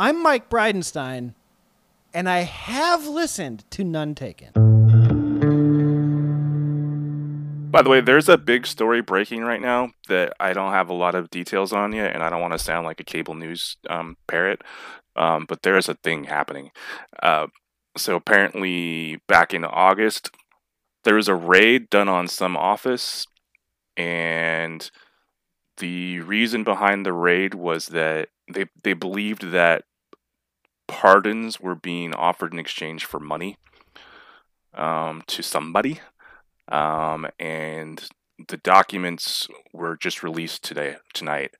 I'm Mike Bridenstine, and I have listened to None Taken. By the way, there's a big story breaking right now that I don't have a lot of details on yet, and I don't want to sound like a cable news um, parrot, um, but there is a thing happening. Uh, so apparently, back in August, there was a raid done on some office, and the reason behind the raid was that they they believed that pardons were being offered in exchange for money um, to somebody um, and the documents were just released today tonight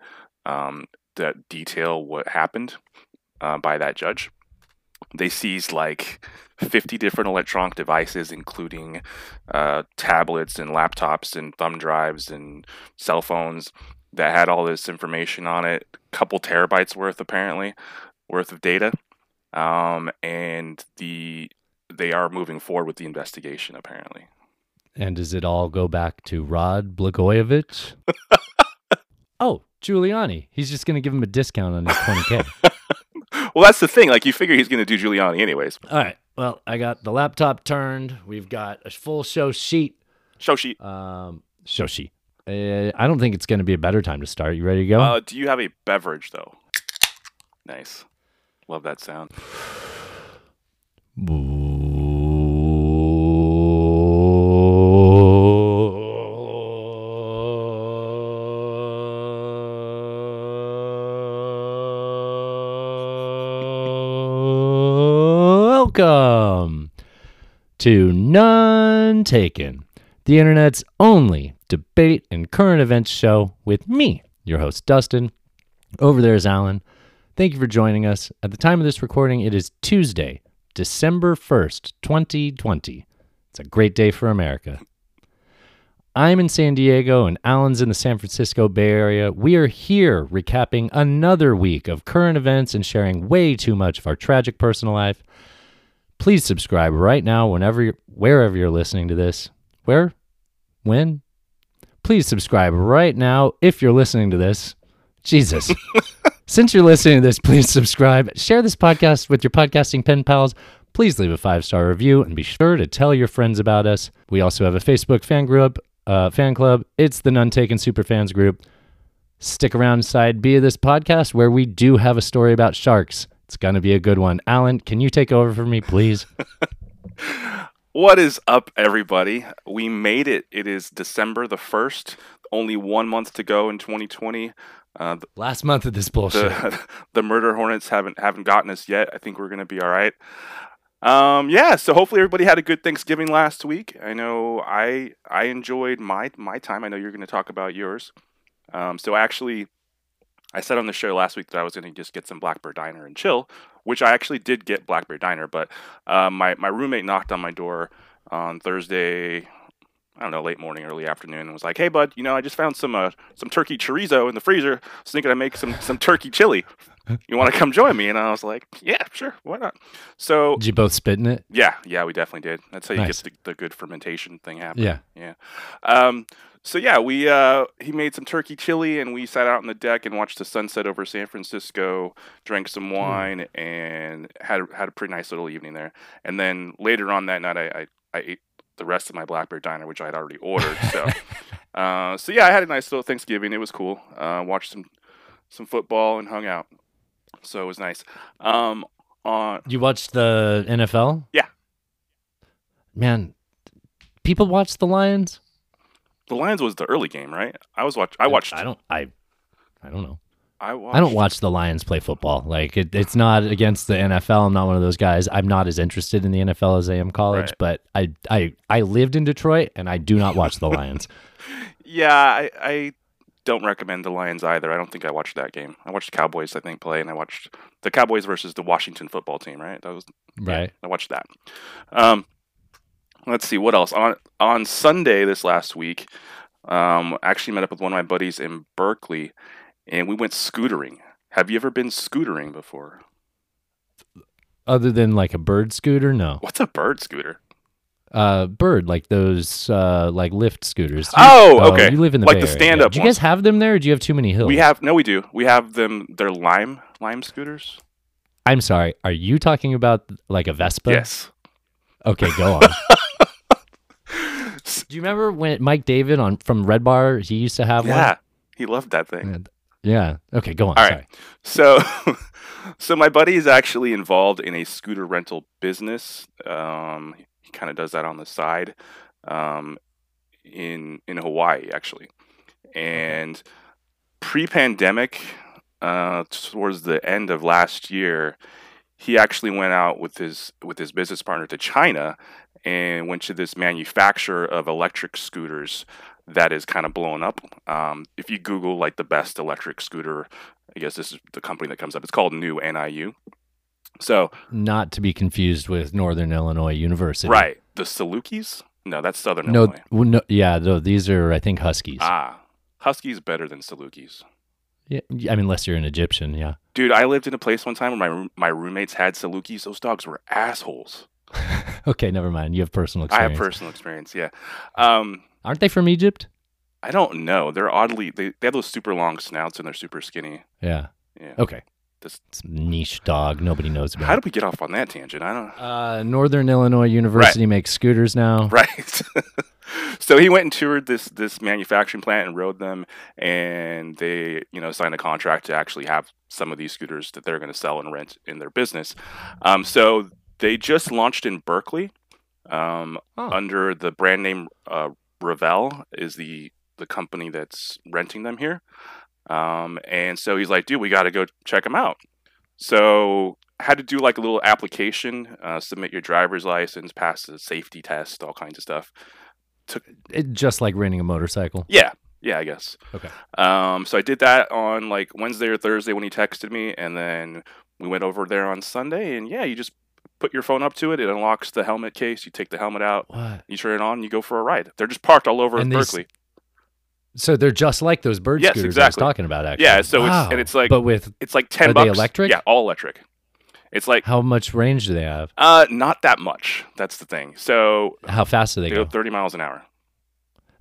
um, that detail what happened uh, by that judge. They seized like 50 different electronic devices, including uh, tablets and laptops and thumb drives and cell phones that had all this information on it, a couple terabytes worth apparently worth of data. Um, and the they are moving forward with the investigation apparently. And does it all go back to Rod Blagojevich? oh, Giuliani. He's just going to give him a discount on his 20K. well, that's the thing. Like, you figure he's going to do Giuliani anyways. all right. Well, I got the laptop turned. We've got a full show sheet. Show sheet. Um, show sheet. Uh, I don't think it's going to be a better time to start. You ready to go? Uh, do you have a beverage, though? Nice. Love that sound. Welcome to None Taken, the internet's only debate and current events show with me, your host, Dustin. Over there is Alan. Thank you for joining us. At the time of this recording, it is Tuesday, December 1st, 2020. It's a great day for America. I'm in San Diego and Alan's in the San Francisco Bay Area. We are here recapping another week of current events and sharing way too much of our tragic personal life. Please subscribe right now whenever you're, wherever you're listening to this. Where? When? Please subscribe right now if you're listening to this. Jesus. Since you're listening to this, please subscribe. Share this podcast with your podcasting pen pals. Please leave a five star review and be sure to tell your friends about us. We also have a Facebook fan group, uh, fan club. It's the None Taken Super Fans group. Stick around side B of this podcast where we do have a story about sharks. It's going to be a good one. Alan, can you take over for me, please? What is up, everybody? We made it. It is December the 1st. Only one month to go in 2020. Uh, the, Last month of this bullshit. the, the murder hornets haven't haven't gotten us yet. I think we're gonna be all right. Um, yeah. So hopefully everybody had a good Thanksgiving last week. I know I I enjoyed my my time. I know you're gonna talk about yours. Um, so actually, I said on the show last week that I was gonna just get some Blackbird Diner and chill, which I actually did get Blackbird Diner. But uh, my my roommate knocked on my door on Thursday. I don't know, late morning, early afternoon, and was like, "Hey, bud, you know, I just found some uh, some turkey chorizo in the freezer. I was thinking I'd make some some turkey chili. You want to come join me?" And I was like, "Yeah, sure, why not?" So Did you both spit in it? yeah, yeah, we definitely did. That's how you Nice. get the, the good fermentation thing happening. Yeah. yeah. Um, so yeah, we uh, he made some turkey chili, and we sat out on the deck and watched the sunset over San Francisco, drank some wine, and had a- had a pretty nice little evening there. And then later on that night, I I, I ate the rest of my Blackbird Diner, which I had already ordered. So, uh, so yeah, I had a nice little Thanksgiving. It was cool. Uh, watched some some football and hung out. So it was nice. Um, on You watched the NFL? Yeah. Man, people watch the Lions? the Lions was the early game, right? I was watch. I watched. I don't I I don't know. I watched. I don't watch the Lions play football. Like it, it's not against the NFL. I'm not one of those guys. I'm not as interested in the NFL as I am college, Right. but I I I lived in Detroit and I do not watch the Lions. Yeah, I, I don't recommend the Lions either. I don't think I watched that game. I watched the Cowboys, I think, play, and I watched the Cowboys versus the Washington football team. Right? That was yeah, Right. I watched that. Um, let's see what else on on Sunday this last week. Um, actually met up with one of my buddies in Berkeley, and we went scootering. Have you ever been scootering before? Other than like a bird scooter, no. What's a bird scooter? Uh, bird like those uh like Lyft scooters. You- Oh, okay. You live in the Like Bay the stand-up Do you guys have them there? or Do you have too many hills? We have no, we do. We have them. They're lime lime scooters. I'm sorry. Are you talking about like a Vespa? Yes. Okay, go on. Do you remember when Mike David on from Red Bar he used to have one? Yeah. He loved that thing. one? Yeah. Okay, go on. All sorry. So, so my buddy is actually involved in a scooter rental business. Um, he kind of does that on the side, um, in in Hawaii actually. And pre-pandemic, uh, towards the end of last year, he actually went out with his with his business partner to China and went to this manufacturer of electric scooters that is kind of blown up. Um, if you Google like the best electric scooter, I guess this is the company that comes up. It's called New NIU. So Not to be confused with Northern Illinois University. right, the Salukis. No, that's Southern No, Illinois. no, yeah, no, these are I think Huskies. Ah, Huskies better than Salukis. yeah, I mean, unless you're an Egyptian, yeah. Dude, I lived in a place one time where my my roommates had Salukis. Those dogs were assholes. okay, never mind. You have personal experience. I have personal experience. Yeah. Um, Aren't they from Egypt? I don't know. They're oddly they, they have those super long snouts and they're super skinny. Yeah. Yeah. Okay. This- It's niche dog. Nobody knows about. How did we get off on that tangent? I don't. uh, Northern Illinois University makes scooters now. Right. so he went and toured this this manufacturing plant and rode them, and they you know signed a contract to actually have some of these scooters that they're going to sell and rent in their business. Um, so they just launched in Berkeley um, Oh. under the brand name uh, Revel is the the company that's renting them here. Um, and so he's like, dude, we got to go check them out. So had to do like a little application, uh, submit your driver's license, pass the safety test, all kinds of stuff. Took It, just like renting a motorcycle. Yeah, yeah, I guess. Okay. Um, so I did that on like Wednesday or Thursday when he texted me, and then we went over there on Sunday, and yeah, you just put your phone up to it, it unlocks the helmet case, you take the helmet out, What? you turn it on, you go for a ride. They're just parked all over And these- Berkeley. So they're just like those bird Yes, scooters I was exactly. talking about. Actually. Yeah, so it's- and it's like- but with It's like ten Are they bucks. electric? Yeah, all electric. It's like how much range do they have? uh, not that much. That's the thing. So How fast do they they go? go thirty miles an hour.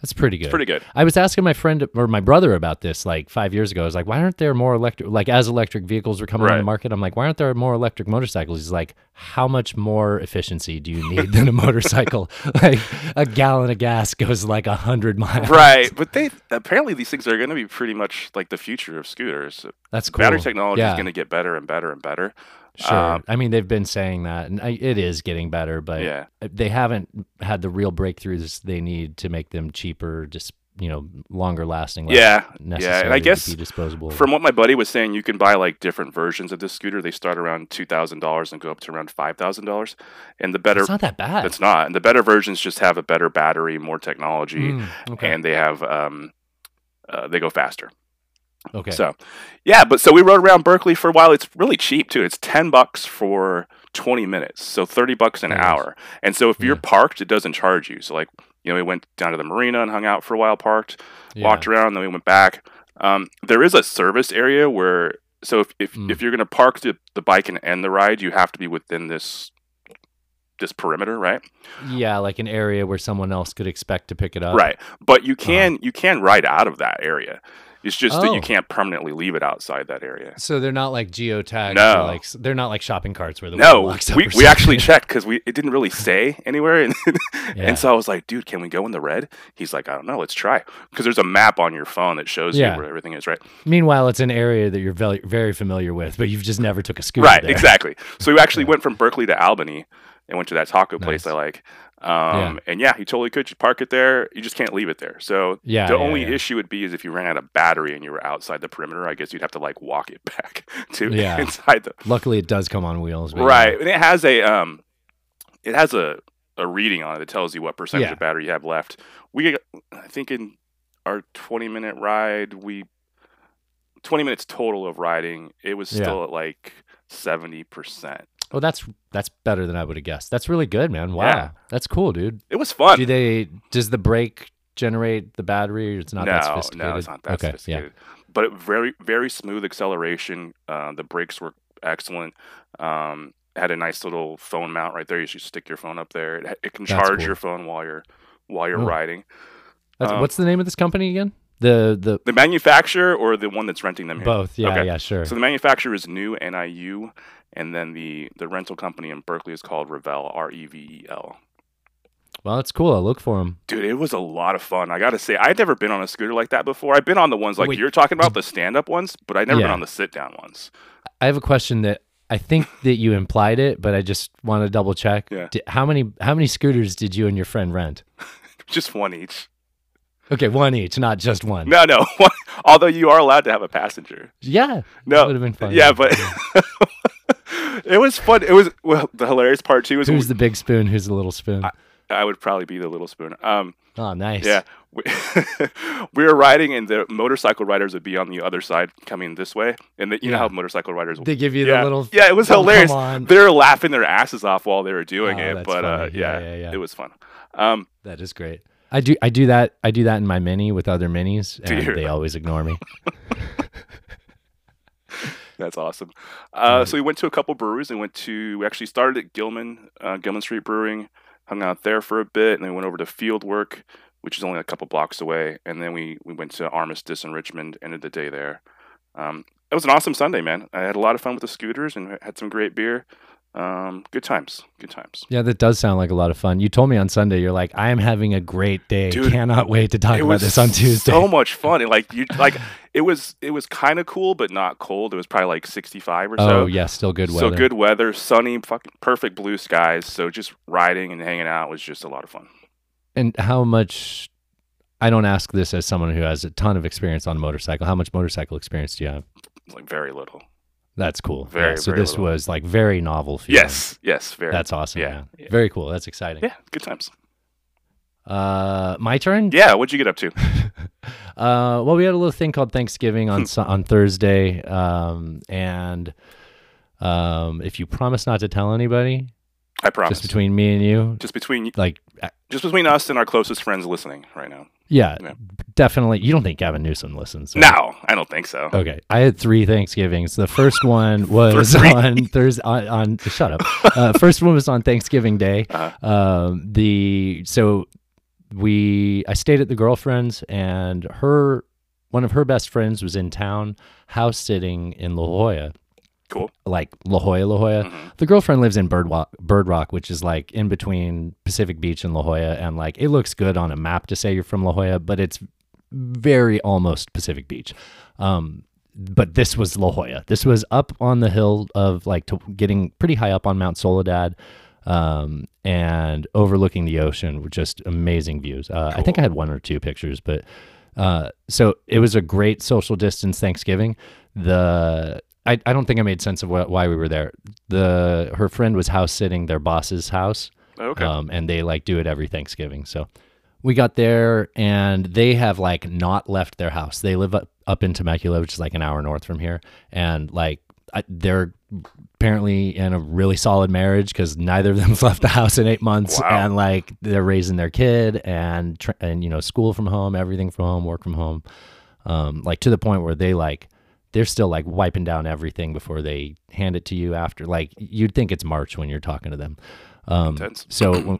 That's pretty good. It's pretty good. I was asking my friend or my brother about this like five years ago. I was like, why aren't there more electric? Like as electric vehicles were coming on the market, I'm like, why aren't there more electric motorcycles? He's like, how much more efficiency do you need than a motorcycle? like a gallon of gas goes like a hundred miles. Right, but they apparently these things are going to be pretty much like the future of scooters. That's cool. Battery technology Yeah. is going to get better and better and better. Sure. Um, I mean, they've been saying that, and I, it is getting better, but Yeah. they haven't had the real breakthroughs they need to make them cheaper, just you know, longer lasting. Yeah, yeah, and I guess disposable. From what my buddy was saying, you can buy like different versions of this scooter. They start around two thousand dollars and go up to around five thousand dollars. And the better, it's not that bad. it's not. And the better versions just have a better battery, more technology, Mm, okay. and they have um, uh, they go faster. Okay. So, yeah, but so we rode around Berkeley for a while. It's really cheap too. It's ten bucks for twenty minutes, so thirty bucks an Nice. hour. And so if you're parked, it doesn't charge you. So like you know, we went down to the marina and hung out for a while, parked, Yeah. walked around, then we went back. Um, there is a service area where so if if, Mm. if you're going to park the, the bike and end the ride, you have to be within this this perimeter, right? Yeah, like an area where someone else could expect to pick it up. Right. But you can you can ride out of that area. It's just that Oh. you can't permanently leave it outside that area. So they're not like geotagged. No. like they're not like shopping carts where the No, locks up we, we actually checked because we it didn't really say anywhere, and Yeah. and so I was like, dude, can we go in the red? He's like, I don't know, let's try because there's a map on your phone that shows Yeah. you where everything is, right? Meanwhile, it's an area that you're very very familiar with, but you've just never took a scooter. right, there. exactly. So we actually went from Berkeley to Albany and went to that taco place Nice. I like. Um, And yeah, you totally could. You park it there. You just can't leave it there. So Yeah, the yeah, only yeah. issue would be is if you ran out of battery and you were outside the perimeter. I guess you'd have to like walk it back to Yeah. inside the Luckily, it does come on wheels. yeah. right and it has a um it has a a reading on it that tells you what percentage Yeah. of battery you have left we i think in our 20 minute ride we 20 minutes total of riding it was Yeah. still at like 70% Oh, that's that's better than I would have guessed. That's really good, man. Wow, Yeah. that's cool, dude. it was fun Do they? Does the brake generate the battery? Or it's not no that sophisticated. no it's not that okay, sophisticated but very very smooth acceleration uh, the brakes were excellent um had a nice little phone mount right there you should stick your phone up there it, it can That's charge cool. your phone while you're while you're Oh. riding Um, what's the name of this company again? The the The manufacturer or the one that's renting them here? both. Yeah, Okay. yeah, sure. So the manufacturer is New NIU, and then the the rental company in Berkeley is called Revel R E V E L. well, that's cool. I'll look for them. Dude, it was a lot of fun. I gotta say, I'd never been on a scooter like that before. I've been on the ones like Wait. you're talking about, the stand up ones, but I've never been on the sit down ones. I have a question that I think that you implied it, but I just want to double check. Yeah. Di- how many how many scooters did you and your friend rent? Just one each. Okay, one each, not just one. No, no. Although you are allowed to have a passenger. Yeah. No, would have been fun. Yeah, but it was fun. It was well. The hilarious part too was Who's the big spoon? Who's the little spoon? I would probably be the little spoon. Um, oh, nice. yeah, we, we were riding, and the motorcycle riders would be on the other side, coming this way, and the, you know how motorcycle riders. They give you yeah, the little. yeah, it was Oh, hilarious. They were laughing their asses off while they were doing Oh, it, but uh, yeah, Yeah, yeah, yeah. it was fun. Um, That is great. I do I do that I do that in my mini with other minis and they always ignore me. That's awesome. Uh, so we went to a couple breweries. We went to we actually started at Gilman, uh, Gilman Street Brewing, hung out there for a bit, and then we went over to Fieldwork, which is only a couple blocks away, and then we we went to Armistice in Richmond. Ended the day there. Um, it was an awesome Sunday, man. I had a lot of fun with the scooters and had some great beer. Um, good times, good times. Yeah, that does sound like a lot of fun. You told me on Sunday you're like I am having a great day. Dude, Cannot wait to talk about this on Tuesday. so much fun. And like you, like it was it was kind of cool, but not cold. It was probably like sixty five or oh, so. Oh yeah, still good weather. So good weather, sunny, fucking perfect blue skies. So just riding and hanging out was just a lot of fun. And how much I don't ask this as someone who has a ton of experience on a motorcycle. How much motorcycle experience do you have? Like very little. That's cool. Very, Yeah, so very this little. was like very novel feeling. Yes, yes, very. That's awesome. Yeah, Yeah. Very cool. That's exciting. yeah, good times. Uh my turn? Yeah, what'd you get up to? Uh, well, we had a little thing called Thanksgiving Hmm. on Su- on Thursday, um, and um, if you promise not to tell anybody, I promise. just between me and you, just between like, just between us and our closest friends listening right now. Yeah, Yeah. definitely. You don't think Gavin Newsom listens? right? No, I don't think so. Okay, I had three Thanksgivings. The first one was on Thursday. On, on shut up. Uh, first one was on Thanksgiving Day. Uh-huh. Um, the so we I stayed at the girlfriend's, and her one of her best friends was in town house sitting in La Jolla, Cool. like La Jolla, La Jolla. Mhm. The girlfriend lives in Bird Rock, Bird Rock, which is like in between Pacific Beach and La Jolla, and like it looks good on a map to say you're from La Jolla, but it's very almost Pacific Beach. Um, but this was La Jolla. This was up on the hill of like to getting pretty high up on Mount Soledad, um, and overlooking the ocean with just amazing views. Uh, I think I had one or two pictures, but uh, so it was a great social distance Thanksgiving. The I, I don't think I made sense of wh- why we were there. The her friend was house sitting their boss's house, Okay. um, and they like do it every Thanksgiving. So we got there, and they have like not left their house. They live up, up in Temecula, which is like an hour north from here, and like I, they're apparently in a really solid marriage because neither of them's left the house in eight months, Wow. and like they're raising their kid and and you know school from home, everything from home, work from home, um, like to the point where they like they're still like wiping down everything before they hand it to you after like you'd think it's march when you're talking to them um, Intense. so when,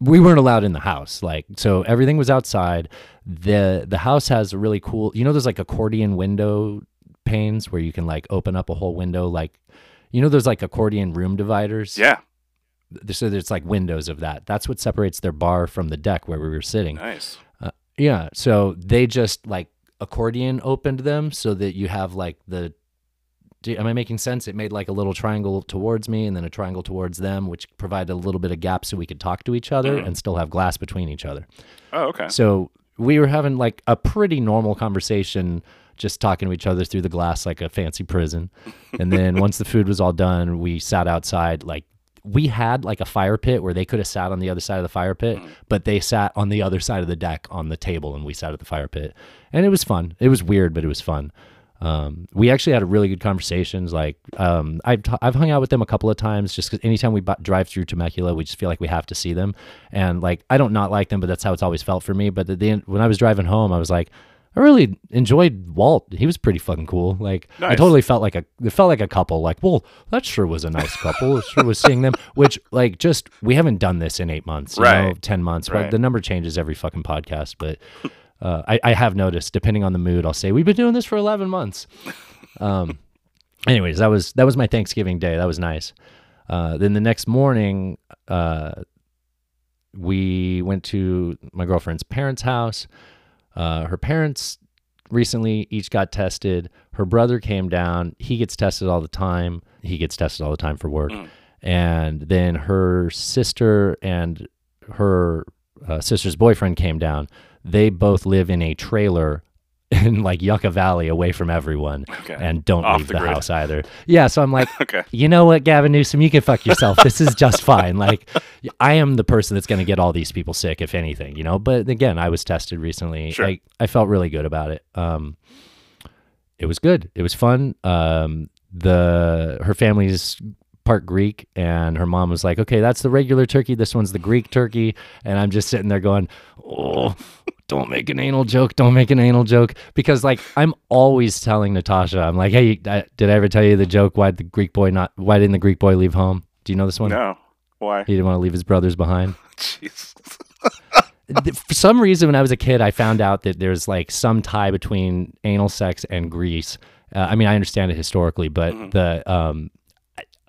we weren't allowed in the house like so everything was outside the the house has a really cool you know there's like accordion window panes where you can like open up a whole window like you know there's like accordion room dividers yeah. So there's like windows of that that's what separates their bar from the deck where we were sitting Nice. yeah. So they just like accordion opened them so that you have like the. Am I making sense? It made like a little triangle towards me and then a triangle towards them, which provided a little bit of gap so we could talk to each other Mhm. and still have glass between each other. Oh, okay. So we were having like a pretty normal conversation, just talking to each other through the glass like a fancy prison. And then once the food was all done, we sat outside. Like we had like a fire pit where they could have sat on the other side of the fire pit, but they sat on the other side of the deck on the table, and we sat at the fire pit. And it was fun. It was weird, but it was fun. Um, we actually had a really good conversations. Like um, I've t- I've hung out with them a couple of times. Just because anytime we bu- drive through Temecula, we just feel like we have to see them. And like I don't not like them, but that's how it's always felt for me. But at the end, when I was driving home, I was like, really enjoyed Walt. He was pretty fucking cool. Like I totally felt like a it felt like a couple. Like well, that sure was a nice couple. It sure was seeing them. Which like just we haven't done this in eight months, you know, Right. ten months. Well, Right. the number changes every fucking podcast, but. Uh, I, I have noticed, depending on the mood, I'll say we've been doing this for eleven months. Um, anyways, that was that was my Thanksgiving day. That was nice. Uh, then the next morning, uh, we went to my girlfriend's parents' house. Uh, her parents recently each got tested. Her brother came down. He gets tested all the time. He gets tested all the time for work. Mm. And then her sister and her uh, sister's boyfriend came down. They both live in a trailer in like Yucca Valley away from everyone Okay. and don't Off leave the the, house either. Yeah. So I'm like, okay. you know what, Gavin Newsom, you can fuck yourself. This is just fine. Like, I am the person that's going to get all these people sick, if anything, you know. But again, I was tested recently. Sure. I, I felt really good about it. Um, it was good. It was fun. Um, the her family's part Greek, and her mom was like, "Okay, that's the regular turkey. This one's the Greek turkey." And I'm just sitting there going, "Oh." Don't make an anal joke. Don't make an anal joke because, like, I'm always telling Natasha, I'm like, "Hey, I, did I ever tell you the joke? Why the Greek boy not? Why didn't the Greek boy leave home? Do you know this one? No. Why? He didn't want to leave his brothers behind. Jeez. For some reason, when I was a kid, I found out that there's like some tie between anal sex and Greece. Uh, I mean, I understand it historically, but the um,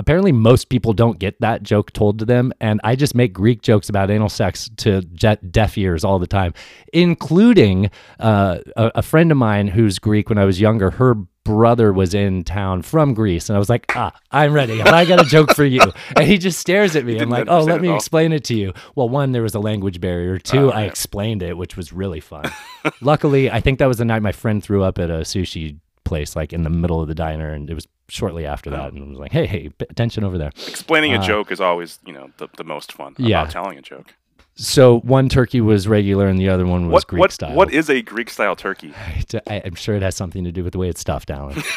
apparently most people don't get that joke told to them, and I just make Greek jokes about anal sex to deaf ears all the time, including uh, a, a friend of mine who's Greek. When I was younger, her brother was in town from Greece, and I was like, "Ah, I'm ready. I got a joke for you." And he just stares at me. I'm like, "Oh, let me explain it to you." Well, one, there was a language barrier. Two, Oh, I yeah. explained it, which was really fun. Luckily, I think that was the night my friend threw up at a sushi place, like in the middle of the diner, and it was shortly after Oh. that, and I was like, "Hey, hey, attention over there." Explaining a Uh, joke is always, you know, the, the most fun Yeah. telling a joke. So one turkey was regular, and the other one was What Greek what style. what is a Greek style turkey? I, I'm sure it has something to do with the way it's stuffed, Alan.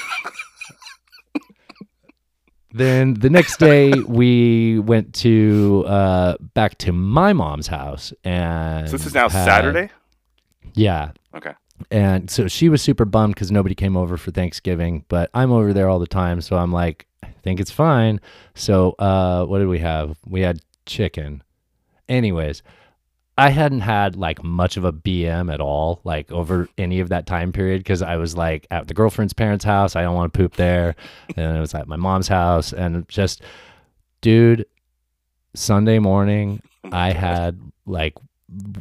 then the next day, we went to uh, back to my mom's house, and So this is now had- Saturday. Yeah, Okay. And so she was super bummed because nobody came over for Thanksgiving, but I'm over there all the time, so I'm like, I think it's fine. So, uh, what did we have? We had chicken. Anyways, I hadn't had like much of a BM at all, like over any of that time period, because I was like at the girlfriend's parents' house. I don't want to poop there, and it was at my mom's house, and just, dude, Sunday morning, I had like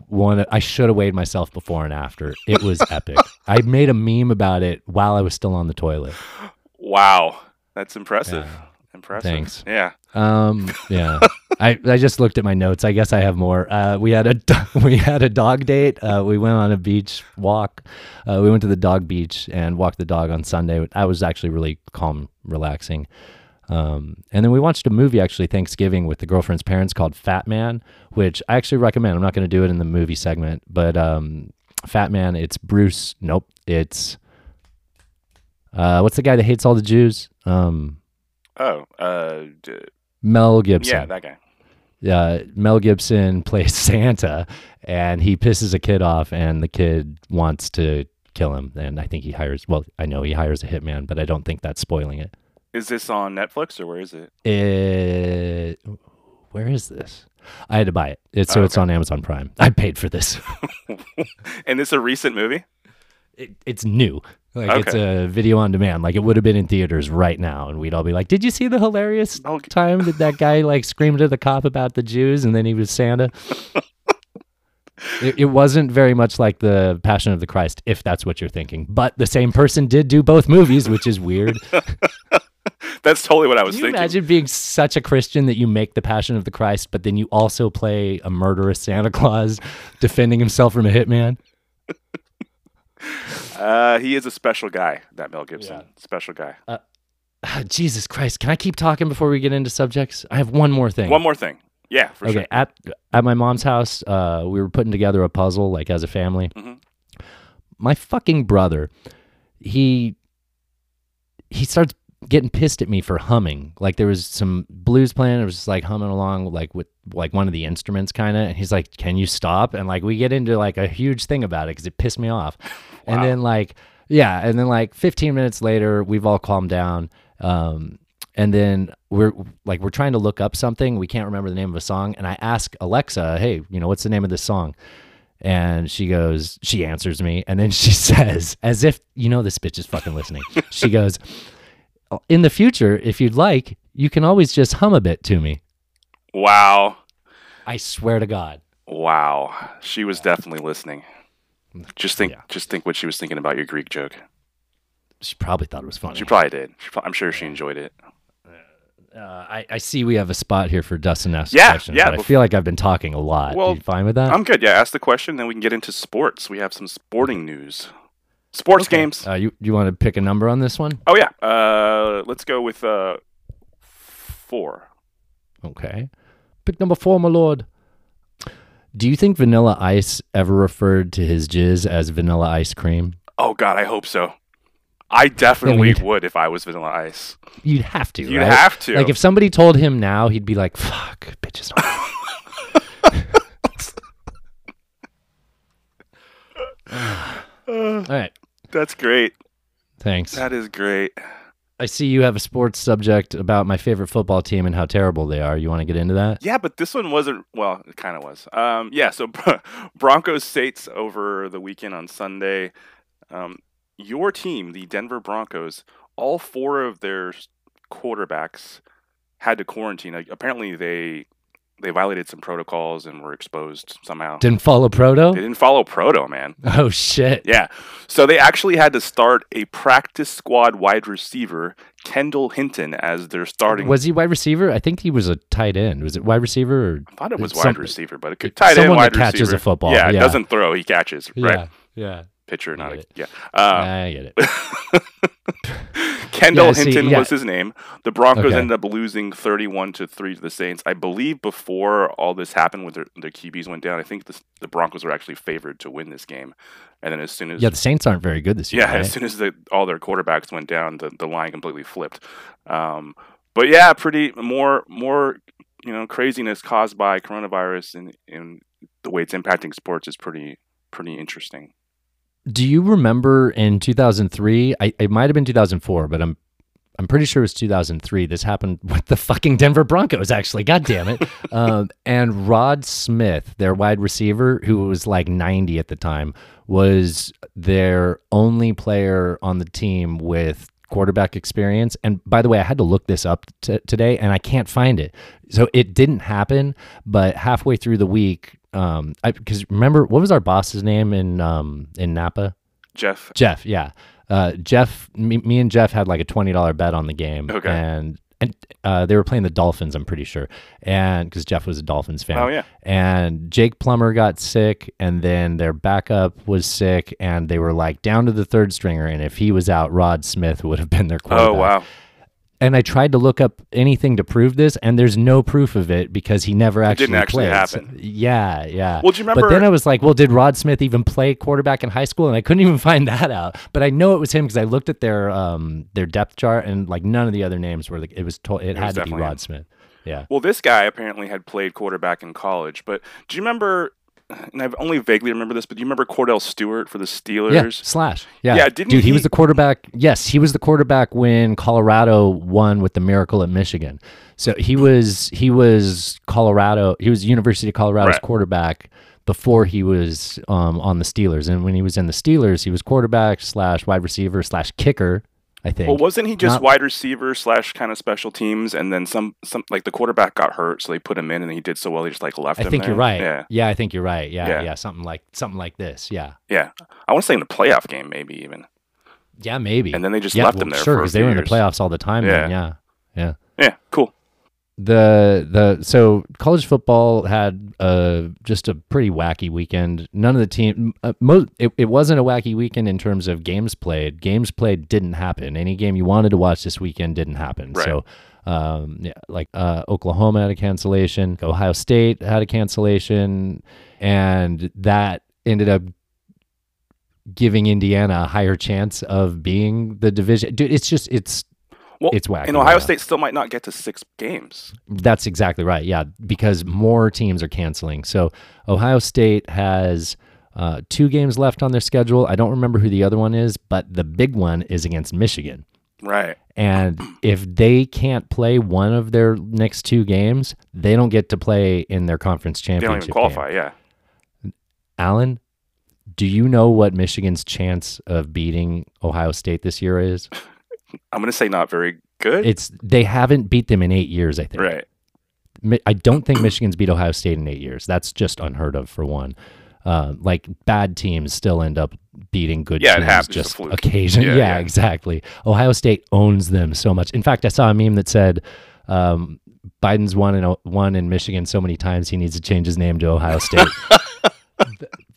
one I should have weighed myself before and after. It was epic. I made a meme about it while I was still on the toilet. Wow, that's impressive. Yeah. Impressive. Thanks. Yeah. Um yeah. I, I just looked at my notes. I guess I have more. Uh, we had a we had a dog date. Uh, we went on a beach walk. Uh, we went to the dog beach and walked the dog on Sunday. I was actually really calm, relaxing. Um, and then we watched a movie actually Thanksgiving with the girlfriend's parents called Fatman, which I actually recommend. I'm not going to do it in the movie segment, but um, Fatman. It's Bruce. Nope. It's uh, what's the guy that hates all the Jews? Um, Oh, uh, d- Mel Gibson. yeah, that guy. uh, Mel Gibson plays Santa, and he pisses a kid off, and the kid wants to kill him. And I think he hires. Well, I know he hires a hitman, but I don't think that's spoiling it. Is this on Netflix or where is it? It. Where is this? I had to buy it. It's so Oh, it's on Amazon Prime. I paid for this. and this a recent movie? it, it's new. Like it's a video on demand. Like it would have been in theaters right now, and we'd all be like, "Did you see the hilarious Oh, time that that guy like screamed at the cop about the Jews, and then he was Santa?" it, it wasn't very much like the Passion of the Christ, if that's what you're thinking. But the same person did do both movies, which is weird. That's totally what I was Can you thinking. imagine being such a Christian that you make the Passion of the Christ, but then you also play a murderous Santa Claus defending himself from a hitman? Uh, he is a special guy, that Mel Gibson. Yeah. Special guy. Ah, Jesus Christ! Can I keep talking before we get into subjects? I have one more thing. One more thing. Yeah, for sure. okay, sure. at at my mom's house, uh, we were putting together a puzzle like as a family. Mhm. My fucking brother, he he starts getting pissed at me for humming. Like there was some blues playing, it was just like humming along like with like one of the instruments kind of and he's like, "Can you stop?" And like we get into like a huge thing about it cuz it pissed me off. And then like yeah, and then like 15 minutes later, we've all calmed down. Um and then we're like we're trying to look up something we can't remember the name of a song and i ask alexa hey you know what's the name of this song And she goes, she answers me, and then she says, as if you know this bitch is fucking listening. she goes, "In the future, if you'd like, you can always just hum a bit to me." Wow. I swear to God. Wow. She was definitely listening. Just think Yeah. just think what she was thinking about your Greek joke. She probably thought it was funny. She probably did. She, pro- I'm sure she enjoyed it. Uh, I, I see we have a spot here for Dustin asks Yeah, questions, yeah, but I feel like I've been talking a lot. Well, you fine with that? I'm good. Yeah, ask the question, then we can get into sports. We have some sporting news. Sports games. Uh, you you want to pick a number on this one? Oh yeah. Uh, let's go with uh, four. Okay. Pick number four, my lord. Do you think Vanilla Ice ever referred to his jizz as vanilla ice cream? Oh God, I hope so. I definitely would if I was Vanilla Ice. You'd have to. You'd right? have to. Like if somebody told him now, he'd be like, "Fuck, bitches." All right. That's great. Thanks. That is great. I see you have a sports subject about my favorite football team and how terrible they are. You want to get into that? Yeah, but this one wasn't. Well, it kind of was. Um, yeah. So Broncos Saints over the weekend on Sunday. Um, your team, the Denver Broncos, all four of their quarterbacks had to quarantine. Like, apparently, they they violated some protocols and were exposed somehow. Didn't follow proto? They didn't follow proto, man. Oh shit. Yeah. So they actually had to start a practice squad wide receiver, Kendall Hinton, as their starting. Was he wide receiver? I think he was a tight end. Was it wide receiver or I thought it was wide receiver, but it could tight end, someone wide that catches receiver. a football, Yeah, yeah. doesn't throw; he catches. Right, Yeah. Yeah. Pitcher, not a, yeah. Uh, I get it. Kendall Yeah, see, Hinton yeah. was his name. The Broncos Okay. ended up losing thirty-one to three to the Saints. I believe before all this happened, when their, their QBs went down, I think the, the Broncos were actually favored to win this game. And then as soon as Yeah, the Saints aren't very good this year. Yeah, right? as soon as the, all their quarterbacks went down, the, the line completely flipped. Um, but yeah, pretty more more you know craziness caused by coronavirus and, and the way it's impacting sports is pretty pretty interesting. Do you remember in 2003? I, it might have been 2004, but I'm I'm pretty sure it was 2003. This happened with the fucking Denver Broncos, actually. God damn it. um, and Rod Smith, their wide receiver, who was like 90 at the time, was their only player on the team with quarterback experience. And by the way, I had to look this up t- today and I can't find it. So it didn't happen, but halfway through the week, um, I because remember what was our boss's name in um in Napa? Jeff, Jeff, yeah. Uh, Jeff, me, me and Jeff had like a twenty dollar bet on the game, Okay. and and uh, they were playing the Dolphins, I'm pretty sure, and because Jeff was a Dolphins fan. Oh, yeah. And Jake Plummer got sick, and then their backup was sick, and they were like down to the third stringer, and if he was out, Rod Smith would have been their quarterback. oh wow, And I tried to look up anything to prove this, and there's no proof of it because he never actually didn't actually played. happen. So- yeah, yeah. Well, do you remember? But then I was like, well, did Rod Smith even play quarterback in high school? And I couldn't even find that out. But I know it was him because I looked at their um their depth chart, and like none of the other names were. Like, it was told it, was had to be definitely him. Rod Smith. Yeah. Well, this guy apparently had played quarterback in college, but do you remember? And I've only vaguely remember this, but do you remember Kordell Stewart for the Steelers? Yeah, slash. Yeah, Yeah, didn't dude, he, he- was the quarterback. Yes, he was the quarterback when Colorado won with the miracle at Michigan. So he was he was Colorado. He was University of Colorado's Right. quarterback before he was um, on the Steelers. And when he was in the Steelers, he was quarterback slash wide receiver slash kicker. I think. Well, wasn't he just Not- wide receiver slash kind of special teams, and then some some like the quarterback got hurt, so they put him in, and he did so well, he just like left I think you're right. Yeah, yeah, I think you're right. Yeah, Yeah. yeah, something like something like this. Yeah, yeah. I want to say in the playoff game, maybe even. yeah, maybe. And then they just yeah, left well, him there Sure, because they were in the playoffs all the time. Then, Yeah. yeah, yeah. Yeah, cool. The the so college football had uh just a pretty wacky weekend. None of the team uh, mo- it, it wasn't a wacky weekend in terms of games played. Games played didn't happen. Any game you wanted to watch this weekend didn't happen. Right. so um yeah, like uh oklahoma had a cancellation. Ohio state had a cancellation. And that ended up giving indiana a higher chance of being the division. Dude it's just it's Well, It's whack. And Ohio. State still might not get to six games. That's exactly right. Yeah, because more teams are canceling. So Ohio State has uh, two games left on their schedule. I don't remember who the other one is, but the big one is against Michigan. Right. And if they can't play one of their next two games, they don't get to play in their conference championship. They don't qualify. Yeah. Alan, do you know what Michigan's chance of beating Ohio State this year is? I'm going to say not very good. It's they haven't beat them in eight years. I think. right. I don't think Michigan's beat Ohio State in eight years. That's just unheard of for one. Uh, like bad teams still end up beating good Yeah, teams. Just occasionally. Yeah, Yeah, yeah. exactly. Ohio State owns them so much. In fact, I saw a meme that said um, Biden's won in won in Michigan so many times he needs to change his name to Ohio State.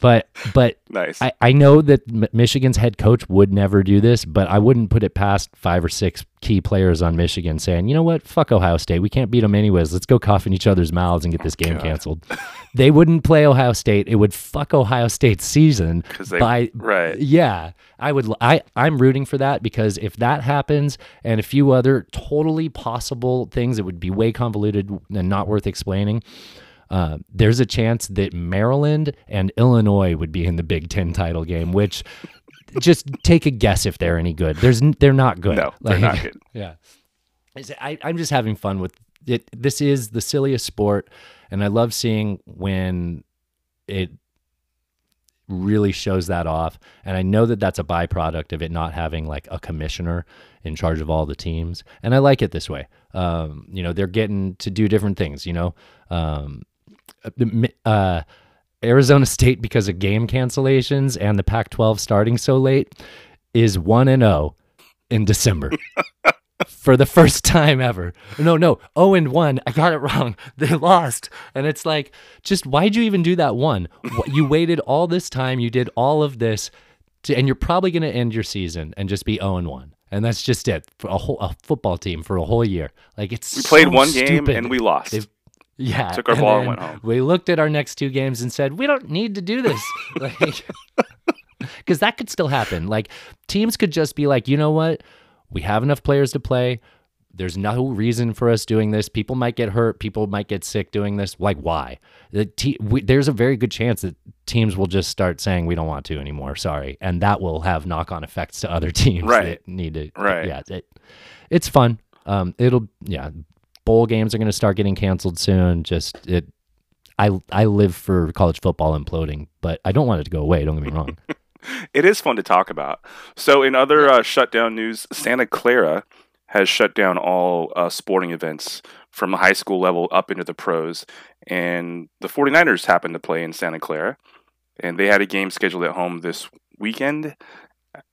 but but Nice. I, I know that Michigan's head coach would never do this, but I wouldn't put it past five or six key players on Michigan saying, you know what, fuck Ohio State. We can't beat them anyways. Let's go cough in each other's mouths and get oh this game God. canceled. they wouldn't play Ohio State. It would fuck Ohio State's season they- by right. yeah, I would. I I'm rooting for that because if that happens, and a few other totally possible things that would be way convoluted and not worth explaining, uh, there's a chance that Maryland and Illinois would be in the Big Ten title game. Which, just take a guess if they're any good. There's they're not good. No, they're not good. Yeah, I, I'm just having fun with it. This is the silliest sport, and I love seeing when it really shows that off. And I know that that's a byproduct of it not having like a commissioner in charge of all the teams. And I like it this way. Um, you know, they're getting to do different things, you know. Um, uh, Arizona State, because of game cancellations and the Pac 12 starting so late, is 1 and 0 in December. For the first time ever. No, no, 0 and 1. I got it wrong. They lost. And it's like, just why'd you even do that one? You waited all this time. You did all of this. To, and you're probably going to end your season and just be 0 and 1. And that's just it for a whole a football team for a whole year. Like it's we played so one game stupid. and we lost. They've- yeah. Took our ball and went home. We looked at our next two games and said, we don't need to do this. like, because that could still happen. Like, teams could just be like, you know what? We have enough players to play. There's no reason for us doing this. People might get hurt. People might get sick doing this. Like, why? The te- we, there's a very good chance that teams will just start saying we don't want to anymore. Sorry, and that will have knock-on effects to other teams Right. that need to. Right. Yeah. It, it's fun. Um, it'll yeah. Bowl games are going to start getting canceled soon. Just it. I I live for college football imploding, but I don't want it to go away. Don't get me wrong. It is fun to talk about. So, in other uh, shutdown news, Santa Clara has shut down all uh, sporting events from the high school level up into the pros. And the 49ers happened to play in Santa Clara, and they had a game scheduled at home this weekend.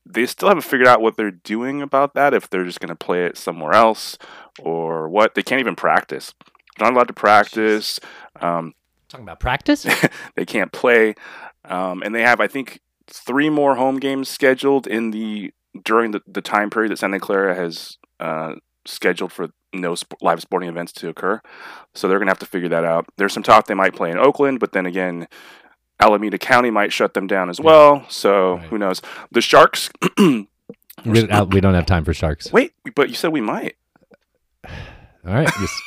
They still haven't figured out what they're doing about that, if they're just going to play it somewhere else or what. They can't even practice. They're not allowed to practice. Um, Talking about practice. they can't play, um, and they have I think three more home games scheduled in the during the, the time period that Santa Clara has uh, scheduled for no sp- live sporting events to occur. So they're gonna have to figure that out. There's some talk they might play in Oakland, but then again. Alameda County might shut them down as well, so Right. who knows? The Sharks. we, we don't have time for sharks. Wait, but you said we might. All right. Just,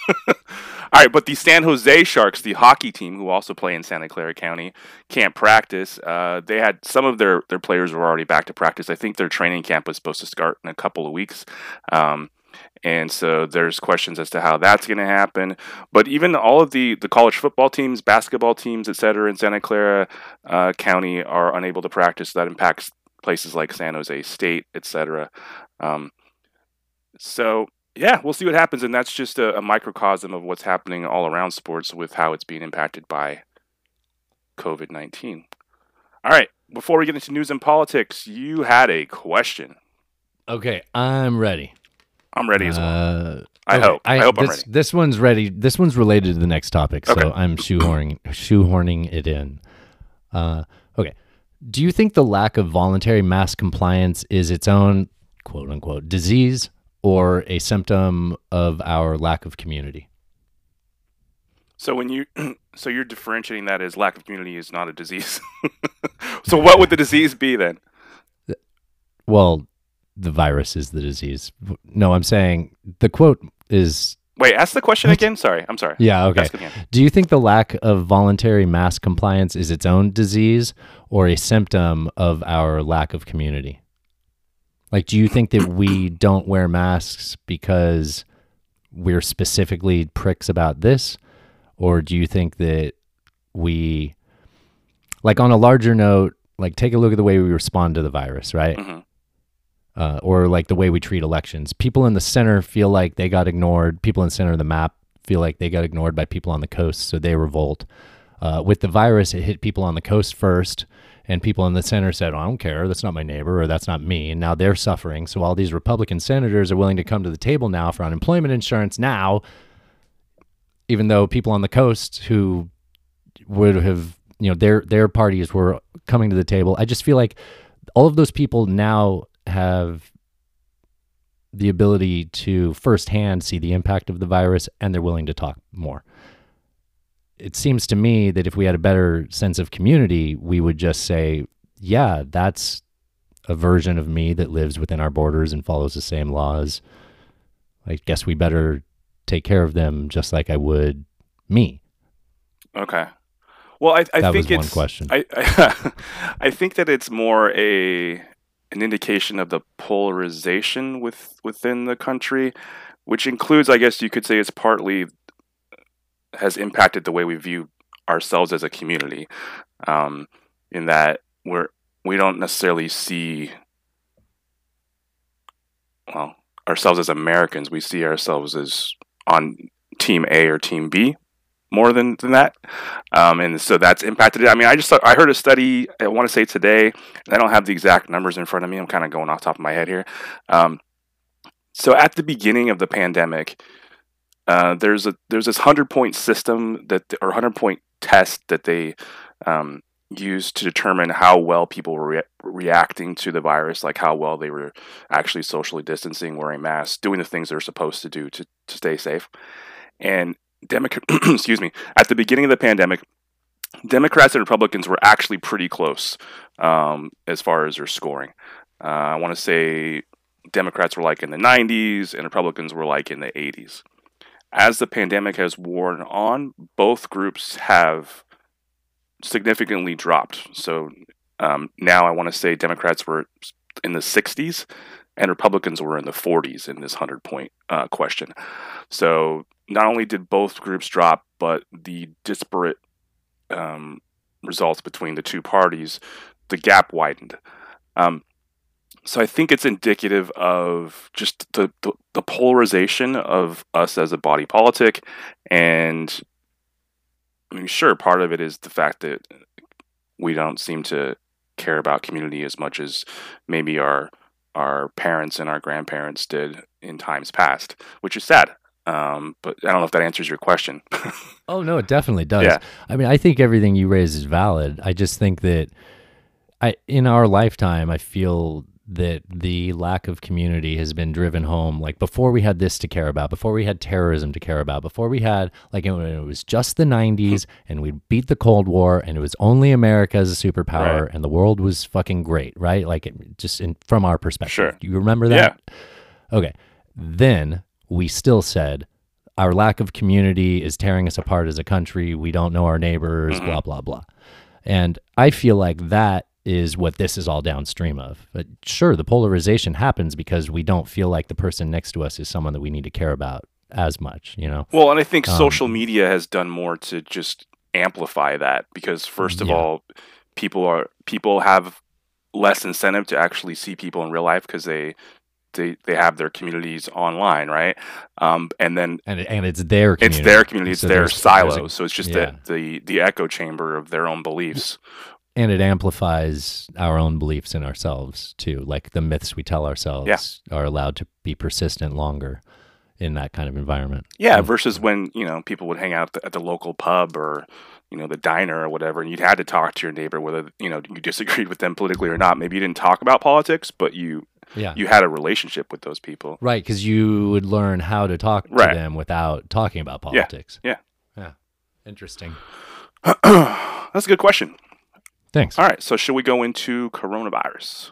All right, but the San Jose Sharks, the hockey team who also play in Santa Clara County, can't practice. Uh, they had some of their, their players were already back to practice. I think their training camp was supposed to start in a couple of weeks. Um, and so there's questions as to how that's going to happen. But even all of the, the college football teams, basketball teams, et cetera, in Santa Clara uh, County are unable to practice. That impacts places like San Jose State, et cetera. Um, so yeah, we'll see what happens, and that's just a, a microcosm of what's happening all around sports with how it's being impacted by COVID nineteen. All right, before we get into news and politics, you had a question. okay, I'm ready. I'm ready as well. Uh, I okay, hope. I, hope I'm this, ready. This one's ready. This one's related to the next topic, so Okay. I'm shoehorning shoehorning it in. Uh, okay. Do you think the lack of voluntary mask compliance is its own quote unquote disease or a symptom of our lack of community? So when you, so you're differentiating that as lack of community is not a disease. so what would the disease be then? Well, the virus is the disease. No, I'm saying the quote is Wait, ask the question again. Sorry, I'm sorry. yeah, okay. Do you think the lack of voluntary mask compliance is its own disease or a symptom of our lack of community? Like, do you think that we don't wear masks because we're specifically pricks about this? Or do you think that we, like on a larger note, like take a look at the way we respond to the virus, right? hmm uh, or like the way we treat elections. People in the center feel like they got ignored. People in the center of the map feel like they got ignored by people on the coast, so they revolt. Uh, with the virus, it hit people on the coast first, and people in the center said, oh, "I don't care. That's not my neighbor, or that's not me." And now they're suffering. So all these Republican senators are willing to come to the table now for unemployment insurance. Now, even though people on the coast who would have, you know, their their parties were coming to the table, I just feel like all of those people now have the ability to firsthand see the impact of the virus and they're willing to talk more. It seems to me that if we had a better sense of community, we would just say, yeah, that's a version of me that lives within our borders and follows the same laws. I guess we better take care of them just like I would me. Okay. Well, I, I That think was one question. I, I I think that it's more a an indication of the polarization with within the country, which includes, I guess you could say, it's partly has impacted the way we view ourselves as a community, um, in that we're we don't necessarily see well ourselves as Americans. We see ourselves as on team A or team B more than, than that. Um, and so that's impacted it. I mean, I just I heard a study. I want to say today, and I don't have the exact numbers in front of me. I'm kind of going off top of my head here. Um, so at the beginning of the pandemic, uh, there's a there's this hundred point system that or hundred point test that they um, used to determine how well people were rea- reacting to the virus, like how well they were actually socially distancing, wearing masks, doing the things they're supposed to do to, to stay safe. And Democrat, excuse me, at the beginning of the pandemic, Democrats and Republicans were actually pretty close um, as far as their scoring. Uh, I want to say Democrats were like in the 90s and Republicans were like in the 80s. As the pandemic has worn on, both groups have significantly dropped. So um, now I want to say Democrats were in the 60s and Republicans were in the 40s in this 100 point uh, question. So not only did both groups drop, but the disparate um, results between the two parties, the gap widened. Um, so I think it's indicative of just the, the, the polarization of us as a body politic, and I mean, sure, part of it is the fact that we don't seem to care about community as much as maybe our our parents and our grandparents did in times past, which is sad. Um, but I don't know if that answers your question. Oh no, it definitely does. Yeah. I mean, I think everything you raise is valid. I just think that I in our lifetime, I feel that the lack of community has been driven home. Like before we had this to care about, before we had terrorism to care about, before we had like it, it was just the '90s and we beat the Cold War and it was only America as a superpower Right. and the world was fucking great, right? Like it, just in, from our perspective. Sure. You remember that? Yeah. Okay. Then we still said our lack of community is tearing us apart as a country. We don't know our neighbors, Mhm. blah, blah, blah. And I feel like that is what this is all downstream of. But sure, the polarization happens because we don't feel like the person next to us is someone that we need to care about as much, you know? Well, and I think Um, social media has done more to just amplify that because first of Yeah. all, people are people have less incentive to actually see people in real life because they they they have their communities online, right? Um, and then And, and it's their community. it's their community, it's So their there's a- silo, so it's just yeah. the, the the echo chamber of their own beliefs. and it amplifies our own beliefs in ourselves too. Like the myths we tell ourselves are allowed to be persistent longer in that kind of environment. Yeah, versus when you know people would hang out at the, at the local pub or you know the diner or whatever, and you'd had to talk to your neighbor whether you know you disagreed with them politically or not. Maybe you didn't talk about politics, but you Yeah. you had a relationship with those people. Right, because you would learn how to talk to them without talking about politics. yeah. Yeah. Interesting. That's a good question. Thanks. All right, so should we go into coronavirus?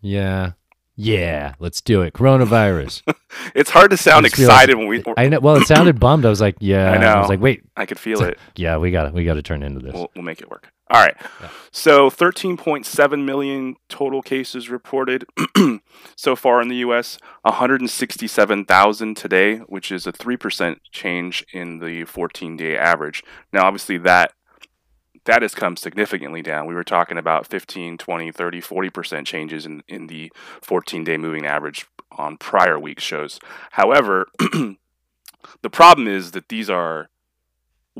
Yeah. Yeah. Let's do it. Coronavirus. It's hard to sound I just realized- excited when we. I know. Well, it sounded bummed. I was like, yeah. I and I was like, wait. I could feel it. Yeah, we got to We got to turn into this. We'll, we'll make it work. All right. Yeah. So 13.7 million total cases reported so far in the U.S. 167,000 today, which is a three percent change in the 14-day average. Now, obviously, that that has come significantly down. We were talking about 15, 20, 30, 40% changes in, in the 14 day moving average on prior week shows. However, the problem is that these are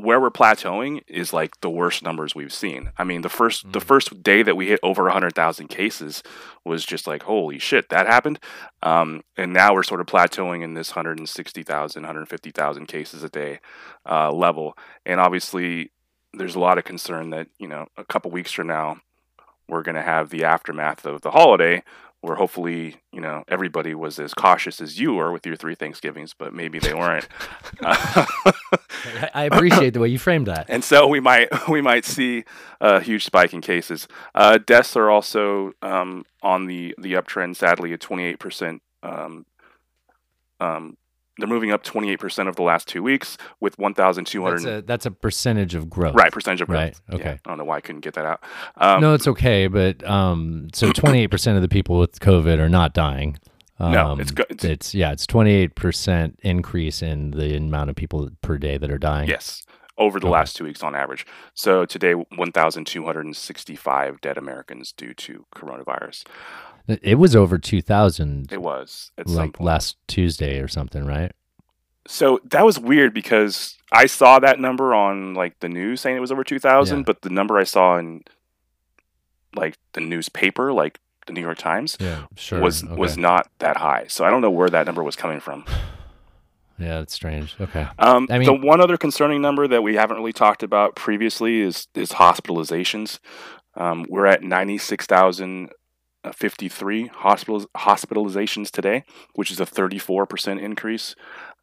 where we're plateauing is like the worst numbers we've seen. I mean, the first mm. the first day that we hit over 100,000 cases was just like holy shit, that happened. Um, and now we're sort of plateauing in this 160,000, 150,000 cases a day uh, level. And obviously, there's a lot of concern that you know a couple weeks from now we're going to have the aftermath of the holiday where hopefully you know everybody was as cautious as you were with your three Thanksgivings, but maybe they weren't. I appreciate the way you framed that. And so we might we might see a huge spike in cases. Uh, deaths are also um, on the the uptrend. Sadly, a twenty eight percent um, um, they're moving up 28% of the last two weeks with 1,200. That's a, that's a percentage of growth. Right, percentage of growth. Right, okay. Yeah, I don't know why I couldn't get that out. Um, no, it's okay. But um, so 28% of the people with COVID are not dying. Um, no, it's, good. It's, it's, yeah, it's 28% increase in the amount of people per day that are dying. Yes, over the okay. last two weeks on average. So today, 1,265 dead Americans due to coronavirus. It was over 2,000. It was. like last Tuesday or something, right? So that was weird because I saw that number on like the news saying it was over 2,000, yeah. but the number I saw in like the newspaper, like the New York Times, yeah, sure. was okay. was not that high. So I don't know where that number was coming from. Yeah, that's strange. Okay. Um, I mean, the one other concerning number that we haven't really talked about previously is is hospitalizations. Um, we're at ninety six thousand fifty three 53 hospitalizations today, which is a 34% increase.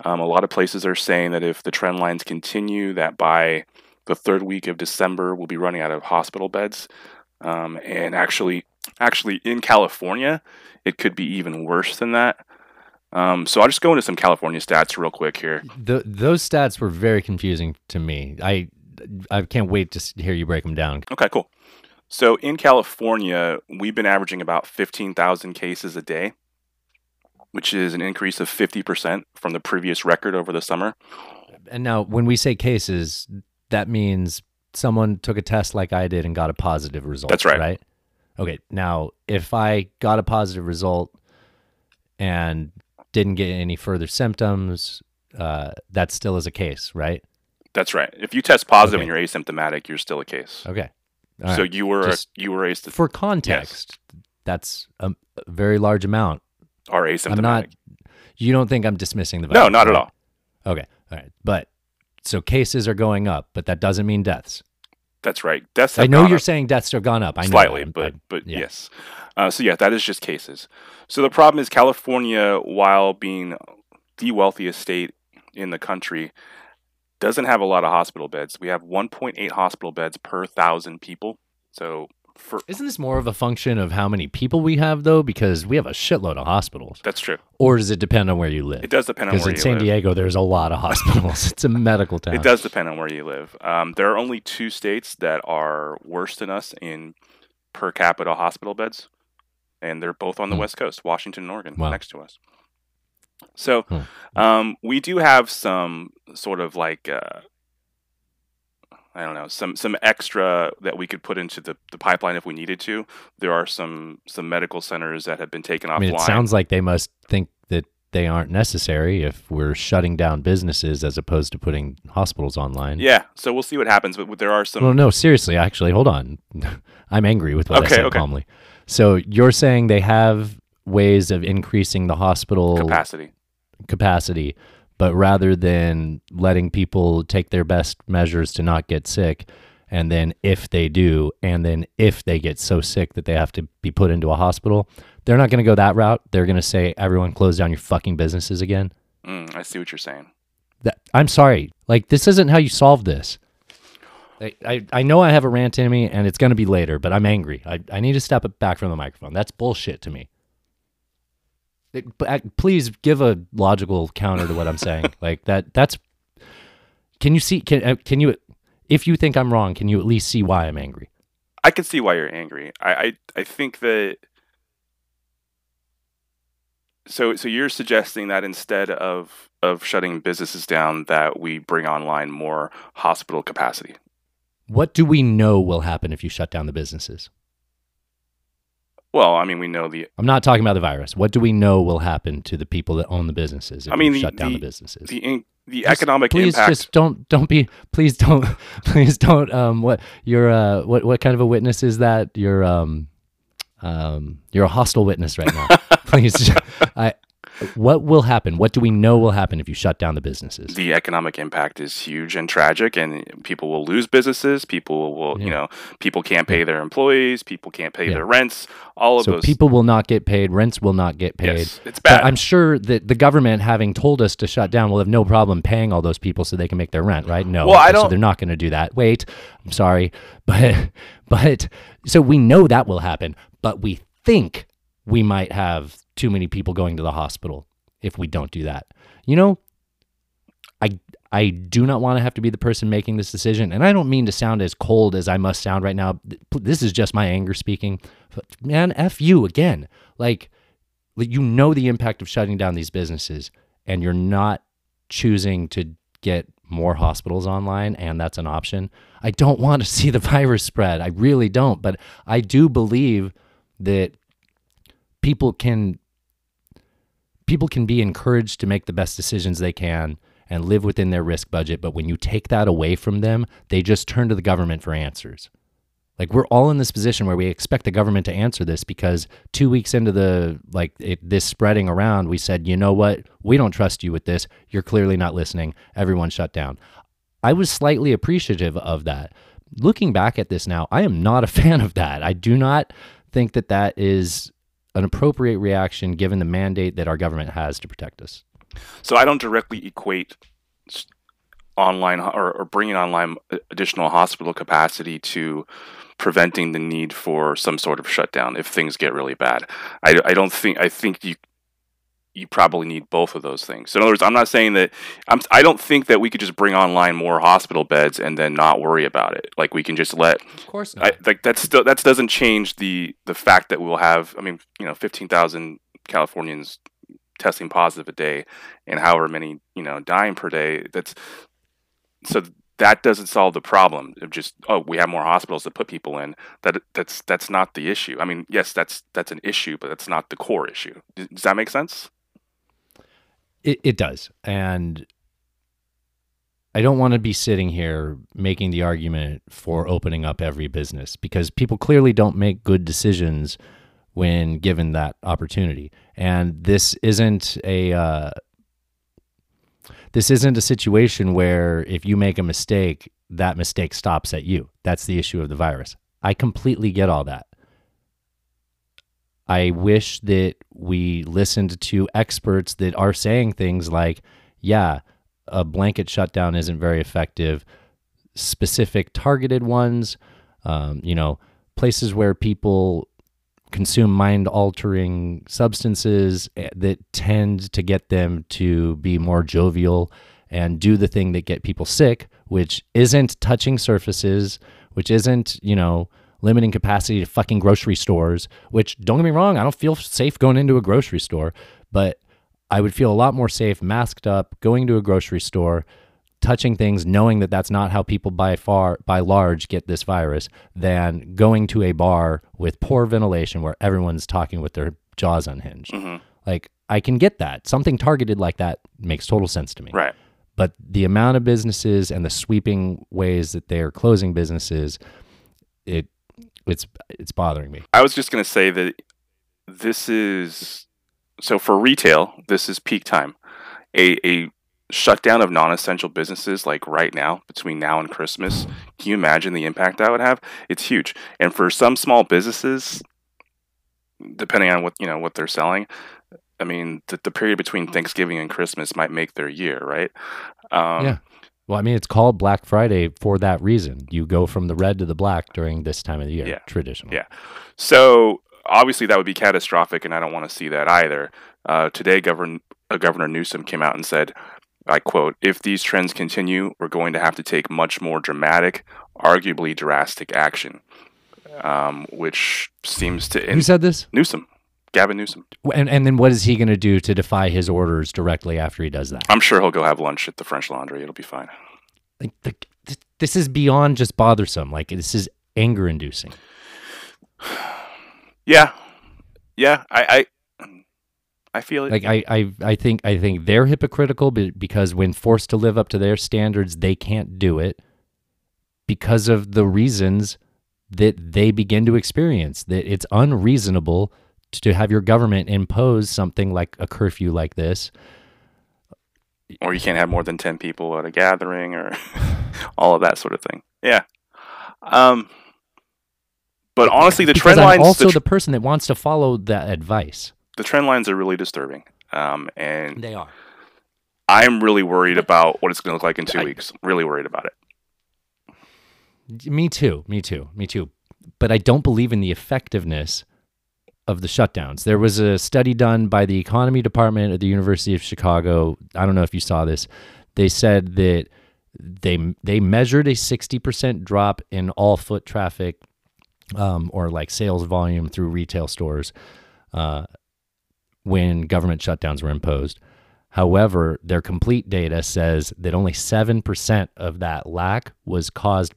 Um, a lot of places are saying that if the trend lines continue, that by the third week of December, we'll be running out of hospital beds. Um, and actually, actually in California, it could be even worse than that. Um, so I'll just go into some California stats real quick here. The, those stats were very confusing to me. I I can't wait to hear you break them down. Okay, cool. So in California, we've been averaging about 15,000 cases a day, which is an increase of 50% from the previous record over the summer. And now, when we say cases, that means someone took a test like I did and got a positive result. That's right. Right? Okay. Now, if I got a positive result and didn't get any further symptoms, uh, that still is a case, right? That's right. If you test positive okay. and you're asymptomatic, you're still a case. Okay. All so right. you were Just you were asymptomatic. For context, yes. that's a, a, very large amount. Are asymptomatic. I'm not. You don't think I'm dismissing the virus? No, not right? at all. Okay. All right. But so cases are going up, but that doesn't mean deaths. That's right. Deaths. I know you're saying deaths have gone up. I know slightly, but I, but yeah. yes. Uh, so yeah, that is just cases. So the problem is California, while being the wealthiest state in the country, doesn't have a lot of hospital beds. We have 1.8 hospital beds per thousand people. So for isn't this more of a function of how many people we have though? Because we have a shitload of hospitals. That's true. Or does it depend on where you live? It does depend on where you live. Because in San Diego, there's a lot of hospitals. it's a medical town. It does depend on where you live. Um, there are only two states that are worse than us in per capita hospital beds, and they're both on the mm. West Coast, Washington and Oregon, wow. next to us. So hmm. um, we do have some sort of like uh, I don't know some some extra that we could put into the, the pipeline if we needed to. There are some some medical centers that have been taken offline. I mean, it sounds like they must think that they aren't necessary if we're shutting down businesses as opposed to putting hospitals online. Yeah, so we'll see what happens. But there are some. Well, no, seriously, actually, hold on. I'm angry with what okay, I said okay. calmly. So you're saying they have ways of increasing the hospital capacity capacity but rather than letting people take their best measures to not get sick and then if they do and then if they get so sick that they have to be put into a hospital they're not going to go that route they're going to say everyone close down your fucking businesses again mm, i see what you're saying that, i'm sorry like this isn't how you solve this I, I, I know I have a rant in me and it's going to be later, but I'm angry. I, I need to step back from the microphone. That's bullshit to me. It, please give a logical counter to what I'm saying. like that. That's. Can you see? Can uh, can you? If you think I'm wrong, can you at least see why I'm angry? I can see why you're angry. I I, I think that. So so you're suggesting that instead of of shutting businesses down, that we bring online more hospital capacity. What do we know will happen if you shut down the businesses? Well, I mean, we know the I'm not talking about the virus. What do we know will happen to the people that own the businesses if I mean, the- shut down the, the- businesses? the in, the Just- economic please impact. just don't don't be please don't please don't um what you're uh what what kind of a witness is that you're um um you're a hostile witness right now please i what will happen? What do we know will happen if you shut down the businesses? The economic impact is huge and tragic and people will lose businesses. People will you know people can't pay their employees. People can't pay Yeah. their rents. All of so those people will not get paid. Rents will not get paid. Yes it's But bad. I'm sure that the government, having told us to shut down, will have no problem paying all those people so they can make their rent, right? No, Well, I don't- they're not going to do that. Wait, I'm sorry, but but so we know that will happen, but we think we might have too many people going to the hospital if we don't do that. You know, I I do not want to have to be the person making this decision, and I don't mean to sound as cold as I must sound right now. This is just my anger speaking. But man, f you again. Like like, you know the impact of shutting down these businesses and you're not choosing to get more hospitals online and that's an option i don't want to see the virus spread i really don't but i do believe that people can people can be encouraged to make the best decisions they can and live within their risk budget but when you take that away from them they just turn to the government for answers like we're all in this position where we expect the government to answer this because two weeks into the like it, this spreading around, we said, you know what, we don't trust you with this. You're clearly not listening. Everyone shut down. I was slightly appreciative of that. Looking back at this now, I am not a fan of that. I do not think that that is an appropriate reaction given the mandate that our government has to protect us. so i don't directly equate online or, or bringing online additional hospital capacity to preventing the need for some sort of shutdown if things get really bad i, I don't think i think you you probably need both of those things. So in other words, I'm not saying that I'm. I don't think that we could just bring online more hospital beds and then not worry about it. Like we can just let Of course I, like that's still that doesn't change the the fact that we'll have I mean you know fifteen thousand Californians testing positive a day and however many you know dying per day that's so that doesn't solve the problem of just oh we have more hospitals to put people in that that's that's not the issue I mean yes that's that's an issue but that's not the core issue does that make sense It, it does. And I don't want to be sitting here making the argument for opening up every business because people clearly don't make good decisions when given that opportunity. And this isn't a uh, this isn't a situation where if you make a mistake, that mistake stops at you. That's the issue of the virus. I completely get all that. I wish that we listened to experts that are saying things like, yeah, a blanket shutdown isn't very effective. Specific targeted ones, um, you know, places where people consume mind altering substances eh, that tend to get them to be more jovial and do the thing that get people sick, which isn't touching surfaces, which isn't, you know, limiting capacity to fucking grocery stores, which don't get me wrong, I don't feel safe going into a grocery store, but I would feel a lot more safe masked up, going to a grocery store, touching things, knowing that that's not how people by far, by large, get this virus, than going to a bar with poor ventilation where everyone's talking with their jaws unhinged. Mhm. Like, I can get that. Something targeted like that makes total sense to me. right But the amount of businesses and the sweeping ways that they're closing businesses, it it's it's bothering me. I was just going to say that this is so for retail. This is peak time. A a shutdown of non-essential businesses like right now between now and Christmas. Can you imagine the impact that would have? It's huge. And for some small businesses, depending on what you know what they're selling, I mean the, the period between Thanksgiving and Christmas might make their year, right? Um, Yeah. Well, I mean, it's called Black Friday for that reason. You go from the red to the black during this time of the year, Yeah. traditionally. Yeah. So obviously that would be catastrophic, and I don't want to see that either. Uh, today, Governor uh, Governor Newsom came out and said, "I quote: If these trends continue, we're going to have to take much more dramatic, arguably drastic action." Um, which seems to Who said this? Newsom, Gavin Newsom. And and then what is he going to do to defy his orders directly after he does that? I'm sure he'll go have lunch at the French Laundry. It'll be fine. Like the, this is beyond just bothersome. Like this is anger inducing. Yeah, yeah. I I, I feel it. Like I, I, I think I think they're hypocritical because when forced to live up to their standards, they can't do it because of the reasons that they begin to experience. That it's unreasonable to have your government impose something like a curfew like this. or you can't have more than 10 people at a gathering or all of that sort of thing. Yeah. Um, but honestly, the because trend I'm lines, also the, the, person that wants to follow that advice. the trend lines are really disturbing. Um, and They are. I'm really worried about what it's going to look like in two I- weeks. Really worried about it. Me too. Me too. Me too. But I don't believe in the effectiveness of the shutdowns. There was a study done by the economy department at the University of Chicago. I don't know if you saw this. They said that they they measured a 60% drop in all foot traffic um, or like sales volume through retail stores uh, when government shutdowns were imposed. However, their complete data says that only 7% of that lack was caused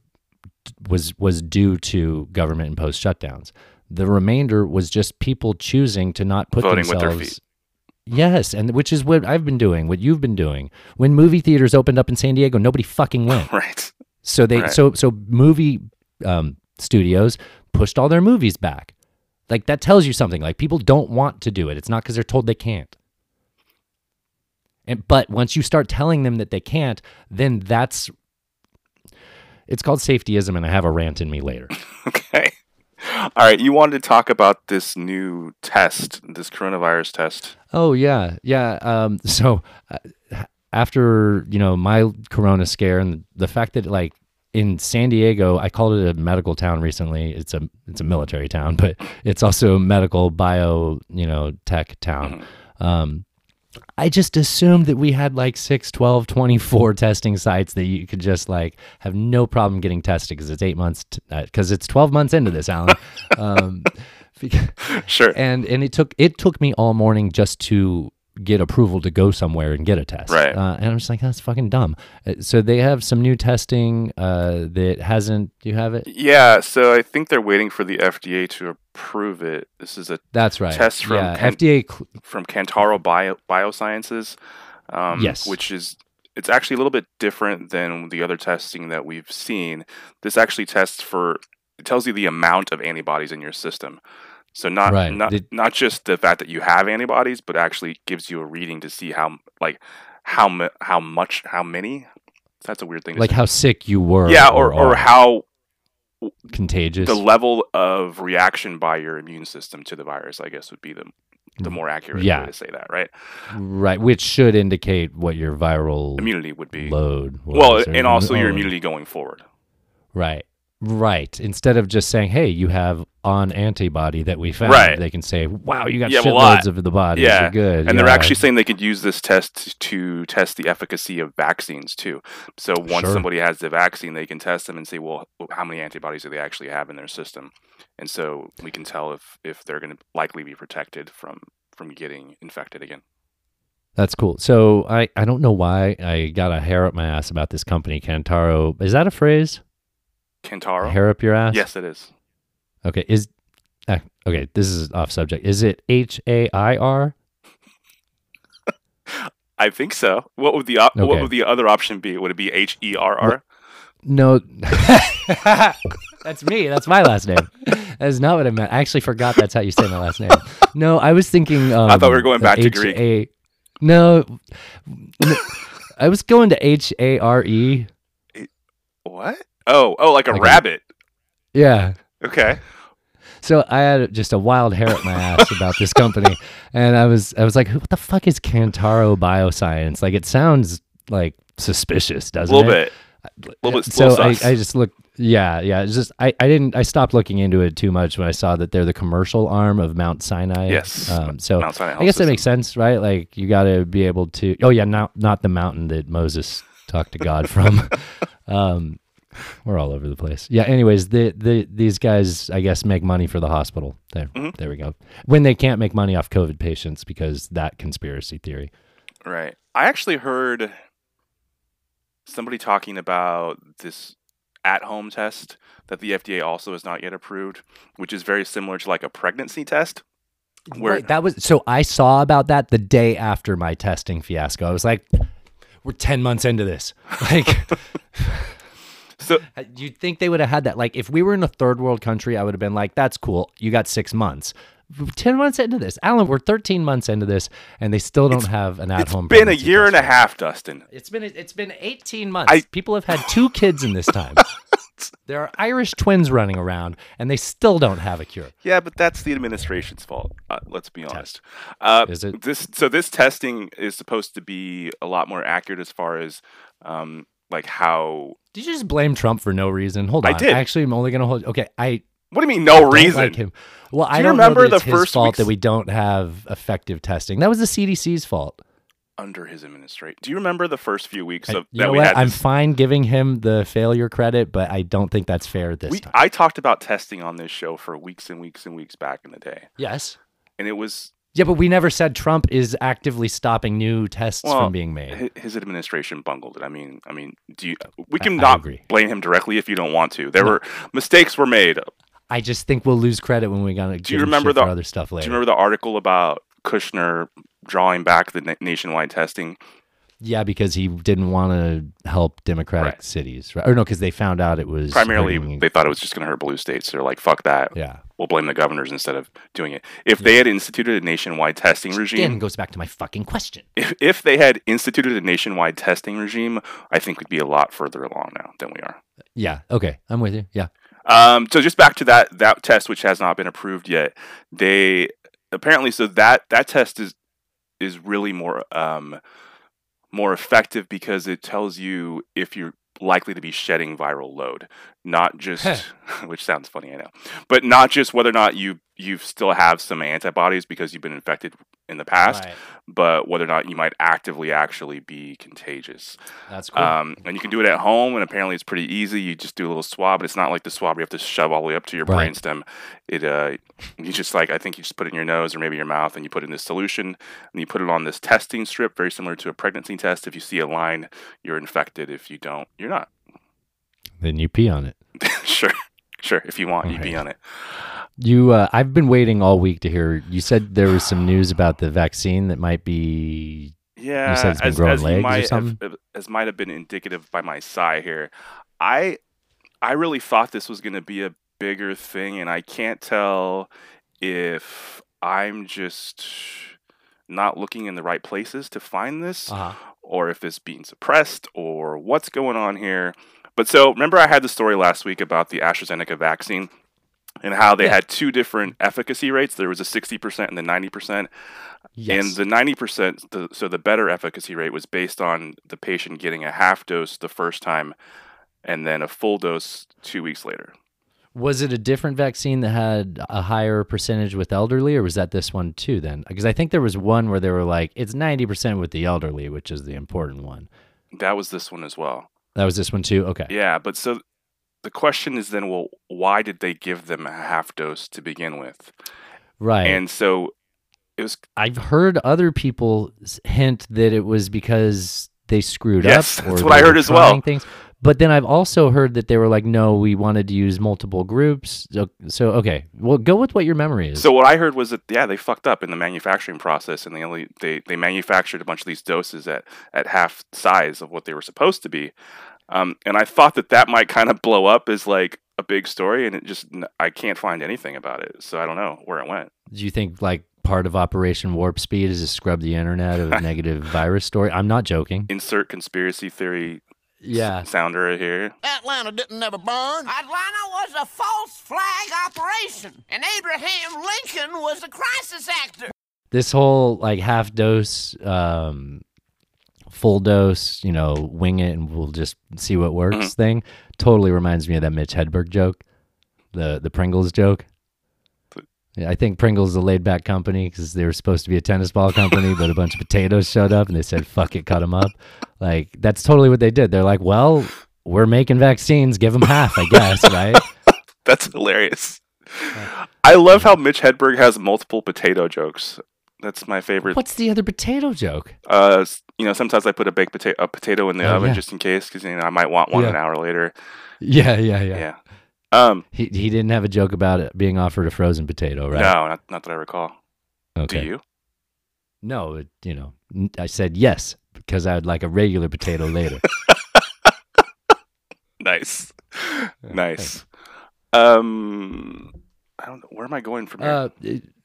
was was due to government imposed shutdowns. The remainder was just people choosing to not put Voting with themselves their feet. Yes, and which is what I've been doing, what you've been doing. When movie theaters opened up in San Diego, nobody fucking went. Right. So they Right. so so movie um, studios pushed all their movies back. Like that tells you something. Like people don't want to do it. It's not because they're told they can't. And but once you start telling them that they can't, then that's it's called safetyism, and I have a rant in me later. Okay. All right. You wanted to talk about this new test, this coronavirus test. Oh yeah, yeah. Um, so uh, after you know my Corona scare and the fact that like in San Diego, I called it a medical town recently. It's a it's a military town, but it's also a medical bio you know tech town. Um, I just assumed that we had like 6, 12, 24 testing sites that you could just like have no problem getting tested because it's eight months, because it's 12 months into this, Alan. um, because, Sure. and and it took it took me all morning just to get approval to go somewhere and get a test. Right. Uh, and I'm just like, that's fucking dumb. Uh, So they have some new testing uh, that hasn't. Do you have it? Yeah. So I think they're waiting for the FDA to approve it. This is a That's right. Test from yeah, Ken- FDA. Cl- from Kantaro Bio Biosciences. Um, Yes. Which is it's actually a little bit different than the other testing that we've seen. This actually tests for it tells you the amount of antibodies in your system. So not Right. not Did- not just the fact that you have antibodies, but actually gives you a reading to see how like how how much how many. That's a weird thing. To like say. how sick you were. yeah, or or are how contagious. the level of reaction by your immune system to the virus. I guess would be the the more accurate Mm. Yeah. way to say that, right? right, which should indicate what your viral Immunity would be load. Well, and also your immunity going forward. Right. Right. Instead of just saying, "Hey, you have on antibody that we found," Right. they can say, "Wow, you got Yeah, well, shitloads of the body. yeah, You're good." And they're actually saying they could use this test to test the efficacy of vaccines too. So once Sure. somebody has the vaccine, they can test them and say, well, how many antibodies do they actually have in their system? And so we can tell if if they're going to likely be protected from from getting infected again. That's cool. So I, I don't know why I got a hair up my ass about this company, Kantaro. Is that a phrase? Kantaro? Hair up your ass? Yes, it is. Okay. Is uh, okay. This is off subject. Is it H A I R? I think so. What would the op- what would the other option be? Would it be H E R R? No. that's me. That's my last name. That is not what I meant. I actually forgot that's how you say my last name. No, I was thinking. Um, I thought we were going back to H- Greek. A- no, no, I was going to H A R E. What? Oh, oh, like a Like a- rabbit. Yeah. Okay. So I had just a wild hair up my ass about this company, and I was I was like, "What the fuck is Kantaro Bioscience?" Like, it sounds like suspicious, doesn't little it? bit. little bit- So little I. I just looked. Yeah, yeah. It's just I, I didn't I stopped looking into it too much when I saw that they're the commercial arm of Mount Sinai. Yes. Um, so Mount Sinai I guess that makes sense, right? Like you got to be able to. Oh yeah, not not the mountain that Moses talked to God from. um, we're all over the place. Yeah. Anyways, the the these guys, I guess, make money for the hospital. There, Mhm. there we go. When they can't make money off COVID patients because that conspiracy theory. Right. I actually heard somebody talking about this at-home test that the FDA also has not yet approved, which is very similar to like a pregnancy test. Where Right, that was so I saw about that the day after my testing fiasco. I was like, we're 10 months into this. Like so you'd think they would have had that. Like if we were in a third world country, I would have been like, that's cool. You got 6 months. 10 months into this. Alan, we're 13 months into this and they still don't have an at-home It's been a year and a half, Dustin. It's been it's been 18 months. I- People have had two kids in this time. there are Irish twins running around and they still don't have a cure. Yeah, but that's the administration's fault. Uh, let's be honest. Uh, Is it? This so this testing is supposed to be a lot more accurate as far as um, like how. Did you just blame Trump for no reason? Hold on. I did. Actually, I'm only going to hold Okay, I What do you mean no reason? like him. Well, I don't remember the first fault week's- that we don't have effective testing. That was the CDC's fault. Under his administration, do you remember the first few weeks I- of you that know we what? had? I'm this- fine giving him the failure credit, but I don't think that's fair this we, time. I talked about testing on this show for weeks and weeks and weeks back in the day, yes. and it was Yeah, but we never said Trump is actively stopping new tests Well, from being made. his administration bungled it. I mean, I mean, do you? We can I not agree. blame him directly if you don't want to. There No. were mistakes were made. I just think we'll lose credit when we gotta. Do you remember the the- other stuff later? Do you remember the article about Kushner drawing back the na- nationwide testing? Yeah, because he didn't want to help Democratic Right. cities, right? Or no, because they found out it was Primarily, hurting- they thought it was just going to hurt blue states. They're like, "Fuck that! yeah. We'll blame the governors instead of doing it." If they had instituted a nationwide testing regime, Again, goes back to my fucking question. if, if they had instituted a nationwide testing regime, I think we'd be a lot further along now than we are. Yeah. Okay, I'm with you. Yeah. Um, so just back to that that test, which has not been approved yet. They apparently so that that test is is really more um, more effective because it tells you if you're likely to be shedding viral load, not just which sounds funny, I know, but not just whether or not you you still have some antibodies because you've been infected in the past, Right. but whether or not you might actively actually be contagious. That's cool. Um, and you can do it at home, and apparently it's pretty easy. You just do a little swab, but it's not like the swab you have to shove all the way up to your Right. brainstem. It uh, you just like I think you just put it in your nose or maybe your mouth, and you put it in this solution, and you put it on this testing strip, very similar to a pregnancy test. If you see a line, you're infected. If you don't, you're not. Then you pee on it. sure, sure. If you want, you be Right. on it. You, uh, I've been waiting all week to hear. You said there was some news about the vaccine that might be. Yeah, said it's been as, growing as legs or might have- something? as might have been indicative by my sigh here. I I really thought this was going to be a bigger thing, and I can't tell if I'm just not looking in the right places to find this, Uh-huh. or if it's being suppressed, or what's going on here. But so remember, I had the story last week about the AstraZeneca vaccine. And how they Yeah. had two different efficacy rates. There was a 60% and the 90%. Yes. And the 90%, the, so the better efficacy rate was based on the patient getting a half dose the first time and then a full dose two weeks later. was it a different vaccine that had a higher percentage with elderly, or was that this one too? Then, because I think there was one where they were like, it's ninety percent with the elderly, which is the important one. That was this one as well. That was this one too. Okay. Yeah, but so the question is then, well, why did they give them a half dose to begin with? Right. And so it was I've heard other people hint that it was because they screwed Yes, up. that's what I heard as well. Things. But then I've also heard that they were like, no, we wanted to use multiple groups. So, so okay, well, go with what your memory is. So what I heard was that yeah, they fucked up in the manufacturing process, and they only they they manufactured a bunch of these doses at at half size of what they were supposed to be, um, and I thought that that might kind of blow up as like a big story, and it just I can't find anything about it, so I don't know where it went. Do you think like part of Operation Warp Speed is to scrub the internet of a negative virus story? I'm not joking. Insert conspiracy theory Yeah. sounder here. Atlanta didn't never burn. Atlanta was a false flag operation, and Abraham Lincoln was a crisis actor. This whole like half dose, um, full dose, you know, wing it and we'll just see what works Mhm. thing totally reminds me of that Mitch Hedberg joke, the the Pringles joke. Yeah, I think Pringles is a laid back company because they were supposed to be a tennis ball company, but a bunch of potatoes showed up and they said, fuck it, cut them up. Like, that's totally what they did. They're like, well, we're making vaccines, give them half, I guess, right? That's hilarious. I love how Mitch Hedberg has multiple potato jokes. That's my favorite. What's the other potato joke? Uh, you know, sometimes I put a baked potato a potato in the Oh, oven yeah. just in case, because you know I might want one Yeah. an hour later. Yeah, yeah, yeah. Yeah. Um. He he didn't have a joke about it being offered a frozen potato, right? No, not, not that I recall. Okay. Do you? No, it, you know, I said yes because I would like a regular potato later. Nice. nice. Um. I don't know. Where am I going from here? Uh,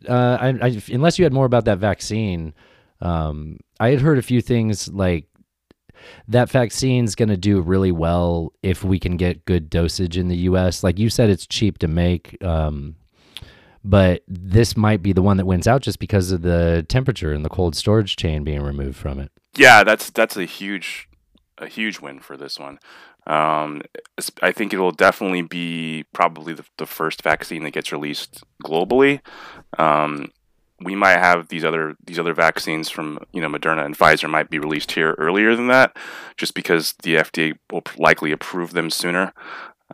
uh, I, I, unless you had more about that vaccine, um, I had heard a few things like that vaccine's going to do really well if we can get good dosage in the U.S. Like you said, it's cheap to make, um, but this might be the one that wins out just because of the temperature and the cold storage chain being removed from it. yeah, that's that's a huge a huge win for this one. Um, I think it will definitely be probably the, the first vaccine that gets released globally. Um, we might have these other these other vaccines from you know Moderna and Pfizer might be released here earlier than that, just because the FDA will likely approve them sooner.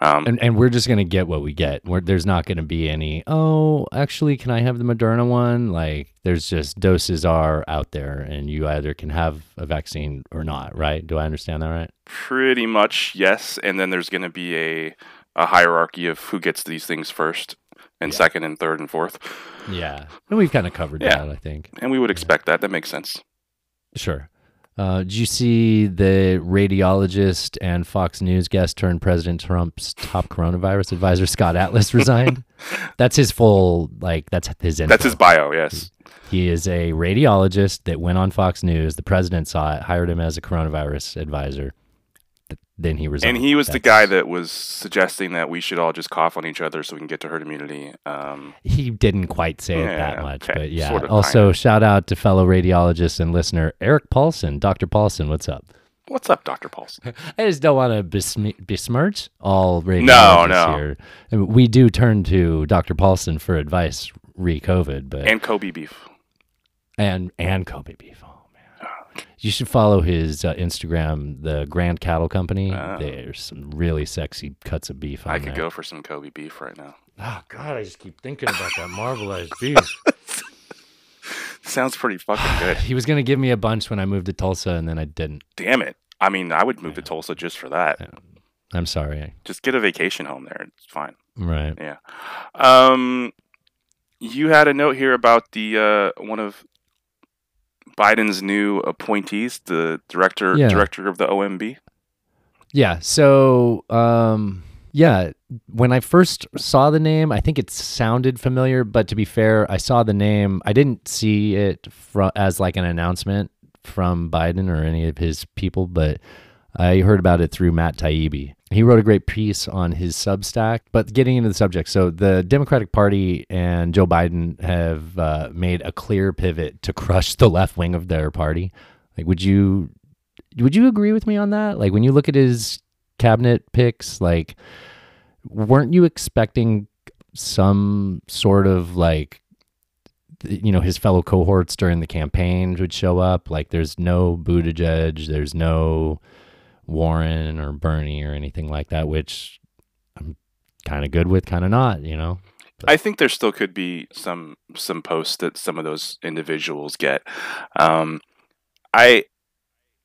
Um, And and we're just gonna get what we get. We're, there's not gonna be any. Oh, actually, can I have the Moderna one? Like, there's just doses are out there, and you either can have a vaccine or not. Right? Do I understand that right? Pretty much, yes. And then there's going to be a, a hierarchy of who gets these things first, and Yeah. second, and third, and fourth. Yeah, and we've kind of covered Yeah. that. I think. And we would expect that. That makes sense. Sure. Uh, did you see the radiologist and Fox News guest turned President Trump's top coronavirus advisor Scott Atlas resigned? that's his full like. That's his. That's his bio, yes. He is a radiologist that went on Fox News. The president saw it, hired him as a coronavirus advisor. Th- Then he resigned. And he was the guy that was suggesting that we should all just cough on each other so we can get to herd immunity. Um, He didn't quite say it that much, okay, but yeah. sort of, also, kinda. shout out to fellow radiologist and listener Eric Paulson, Dr. Paulson. What's up? what's up, Dr. Paulson? I just don't want to besm- besmirch all radiologists No, no. here. And We do turn to Dr. Paulson for advice re-COVID, but and Kobe beef. and and Kobe beef. Man, you should follow his uh, Instagram, the Grand Cattle Company. Oh. There's some really sexy cuts of beef. On I could there. go for some Kobe beef right now. Oh God, I just keep thinking about that marbleized beef. Sounds pretty fucking good. he was gonna give me a bunch when I moved to Tulsa, and then I didn't. Damn it. I mean, I would move to Tulsa just for that. I'm sorry. Just get a vacation home there. It's fine. Right. Yeah. Um, you had a note here about the uh, one of Biden's new appointees, the director Yeah. director of the OMB. Yeah. So, um, yeah, when I first saw the name, I think it sounded familiar, but to be fair, I saw the name. I didn't see it fro- as like an announcement from Biden or any of his people, but I heard about it through Matt Taibbi. He wrote a great piece on his Substack. But getting into the subject, so the Democratic Party and Joe Biden have uh, made a clear pivot to crush the left wing of their party. Like, would you would you agree with me on that? Like, when you look at his cabinet picks, like, weren't you expecting some sort of like you know his fellow cohorts during the campaign would show up like there's no Buttigieg there's no Warren or Bernie or anything like that which I'm kind of good with kind of not you know I think there still could be some some posts that some of those individuals get. Um, I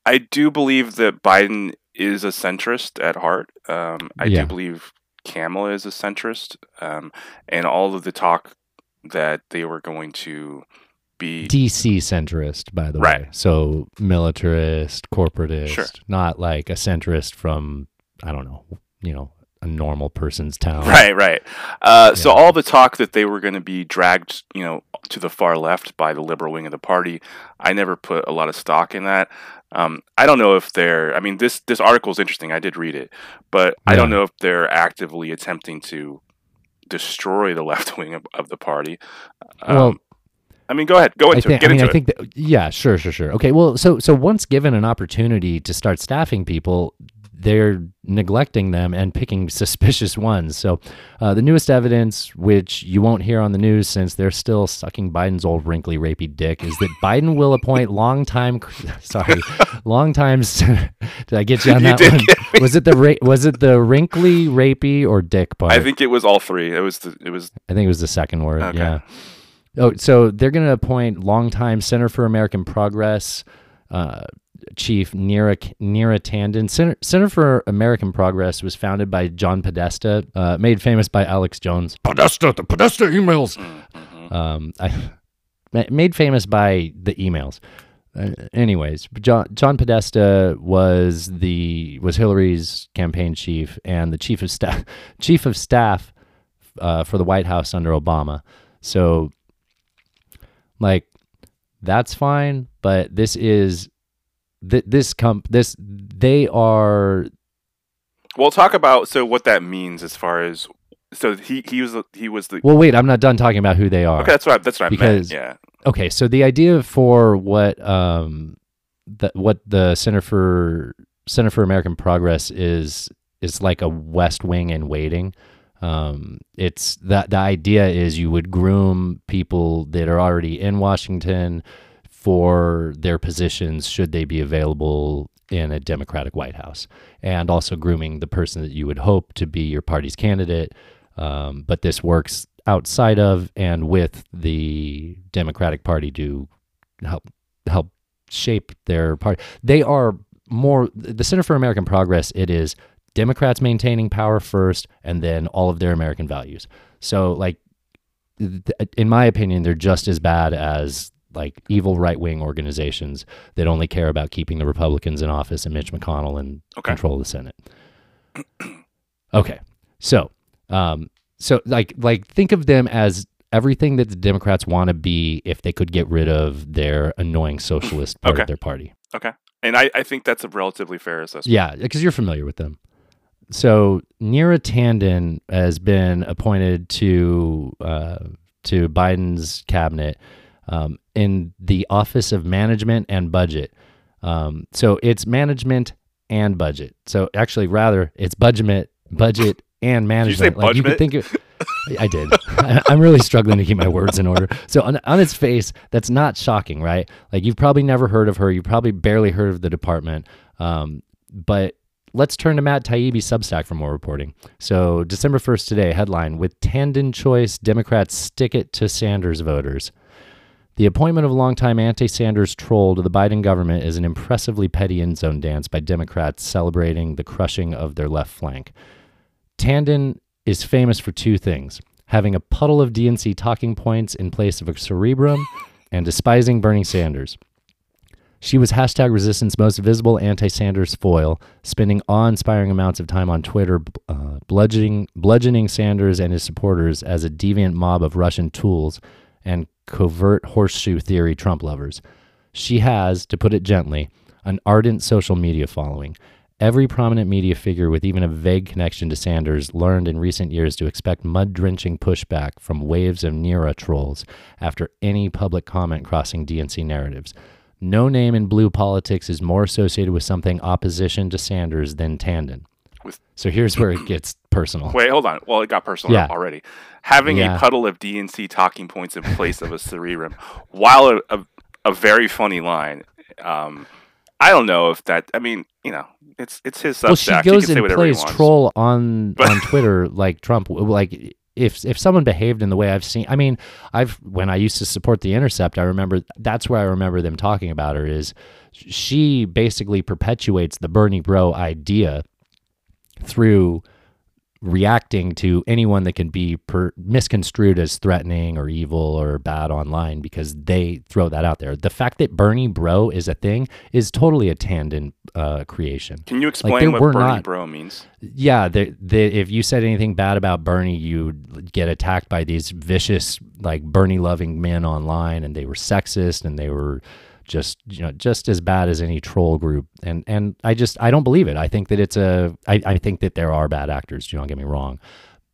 I do believe that Biden is a centrist at heart. Um, I Yeah. do believe Kamala is a centrist, um, and all of the talk that they were going to be DC centrist by the way so militarist corporatist Sure. not like a centrist from I don't know you know a normal person's town Right, right. Uh, So all the talk that they were going to be dragged, you know, to the far left by the liberal wing of the party, I never put a lot of stock in that. Um, I don't know if they're. I mean, this this article is interesting. I did read it, but I don't know if they're actively attempting to destroy the left wing of, of the party. Um, Well, I mean, go ahead, go I into think, it. Get I mean, into I it. think that, yeah, sure, sure, sure. Okay, well, so so once given an opportunity to start staffing people, they're neglecting them and picking suspicious ones. So, uh, the newest evidence, which you won't hear on the news since they're still sucking Biden's old wrinkly rapey dick, is that Biden will appoint longtime, sorry, long times. Did I get you on You that one? Was it the ra- was it the wrinkly rapey or dick part? I think it was all three. It was the, it was I think it was the second word. Okay. Yeah. Oh, so they're going to appoint longtime Center for American Progress uh, chief Neera Neera Tandon. Center, Center for American Progress was founded by John Podesta, uh, made famous by Alex Jones. Podesta, the Podesta emails. Um, I, made famous by the emails. Uh, anyways, John, John Podesta was the was Hillary's campaign chief and the chief of staff chief of staff uh, for the White House under Obama. So, like, that's fine, but this is th- this comp this they are Well, talk about so what that means as far as so he he was he was the well. Wait, I'm not done talking about who they are. okay. That's what I, that's what I Because- meant. Yeah. okay so the idea for what um that what the center for center for american progress is is like a west wing in waiting um it's that the idea is you would groom people that are already in washington for their positions should they be available in a democratic white house and also grooming the person that you would hope to be your party's candidate um, but this works outside of and with the Democratic Party to help help shape their party. They are more the Center for American Progress. It is Democrats maintaining power first, and then all of their American values. So, like, th- in my opinion, they're just as bad as like evil right wing organizations that only care about keeping the Republicans in office and Mitch McConnell in Okay. control of the Senate. okay, so um, so like like think of them as everything that the Democrats want to be if they could get rid of their annoying socialist part Okay. of their party. Okay. And I, I think that's a relatively fair assessment. Yeah, because you're familiar with them. So Neera Tanden has been appointed to uh, to Biden's cabinet um, in the Office of Management and Budget. Um, so it's management and budget. So actually, rather, it's budget, budget and you management. say like you could budget? think of. I did. I, I'm really struggling to keep my words in order. So on, on its face, that's not shocking, right? Like you've probably never heard of her. You've probably barely heard of the department. Um, but let's turn to Matt Taibbi's Substack for more reporting. So December 1st today, headline with Tanden choice, Democrats stick it to Sanders voters. The appointment of longtime anti-Sanders troll to the Biden government is an impressively petty end zone dance by Democrats celebrating the crushing of their left flank. Tanden is famous for two things having a puddle of DNC talking points in place of a cerebrum and despising Bernie Sanders. She was hashtag resistance most visible anti Sanders foil, spending awe inspiring amounts of time on Twitter, uh, bludgeoning, bludgeoning Sanders and his supporters as a deviant mob of Russian tools and covert horseshoe theory Trump lovers. She has, to put it gently, an ardent social media following. Every prominent media figure with even a vague connection to Sanders learned in recent years to expect mud drenching pushback from waves of Neera trolls after any public comment crossing DNC narratives. No name in blue politics is more associated with something opposition to Sanders than Tanden. With- So here's where it gets personal. Wait, hold on. Well, it got personal Yeah. already. Having Yeah. a puddle of DNC talking points in place of a cerebrum, while a, a, a very funny line. Um, I don't know if that. I mean, you know, it's it's his well, she Substack. he goes and plays troll on But- on Twitter like Trump. Like if if someone behaved in the way I've seen, I mean, I've when I used to support the Intercept, I remember that's where I remember them talking about her. Is she basically perpetuates the Bernie Bro idea through reacting to anyone that can be per- misconstrued as threatening or evil or bad online because they throw that out there. The fact that Bernie Bro is a thing is totally a Tanden uh, creation. Can you explain what were Bernie not- Bro means? Yeah, the, the, if you said anything bad about Bernie, you'd get attacked by these vicious, like Bernie loving men online, and they were sexist and they were just you know just as bad as any troll group. And and I just I don't believe it. I think that it's a I, I think that there are bad actors. Do not get me wrong.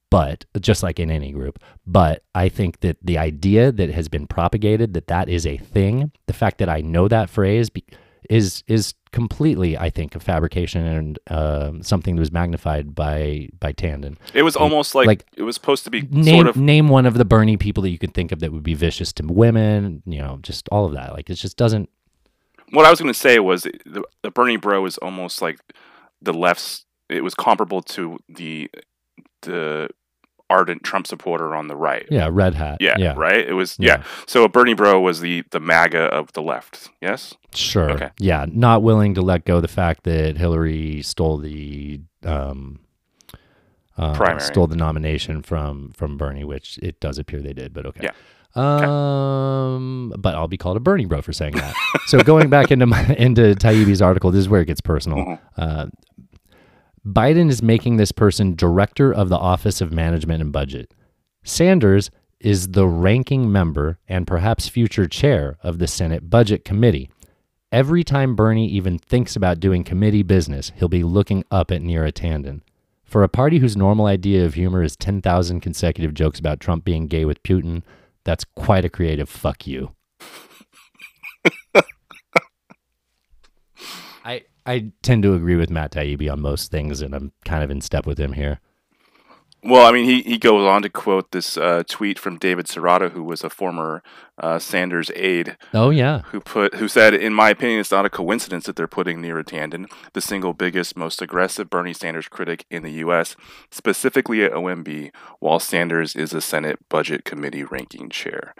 But just like in any group, but I think that the idea that has been propagated that that is a thing, the fact that I know that phrase be, is is completely, I think, a fabrication and um something that was magnified by by Tanden. It was almost like, like- it was supposed to be Name sort of. name one of the Bernie people that you could think of that would be vicious to women. You know, just all of that. Like it just doesn't. What I was going to say was the, the Bernie Bro is almost like the left's. It was comparable to the the ardent Trump supporter on the right. Yeah, red hat. Yeah, yeah, right. It was Yeah. yeah. So Bernie Bro was the the MAGA of the left. Yes. Sure. Okay. Yeah, not willing to let go the fact that Hillary stole the um, uh, Primary. stole the nomination from from Bernie, which it does appear they did. But okay. Yeah. Um, but I'll be called a Bernie bro for saying that. so going back into my, into Taibbi's article, this is where it gets personal. Mhm. Uh, Biden is making this person director of the Office of Management and Budget. Sanders is the ranking member and perhaps future chair of the Senate Budget Committee. Every time Bernie even thinks about doing committee business, he'll be looking up at Neera Tanden. For a party whose normal idea of humor is 10,000 consecutive jokes about Trump being gay with Putin, that's quite a creative fuck you. I tend to agree with Matt Taibbi on most things, and I'm kind of in step with him here. Well, I mean, he, he goes on to quote this uh, tweet from David Sirota, who was a former uh, Sanders aide, Oh yeah, who put who said, "In my opinion, it's not a coincidence that they're putting Neera Tanden, the single biggest, most aggressive Bernie Sanders critic in the U.S., specifically at OMB, while Sanders is a Senate Budget Committee ranking chair."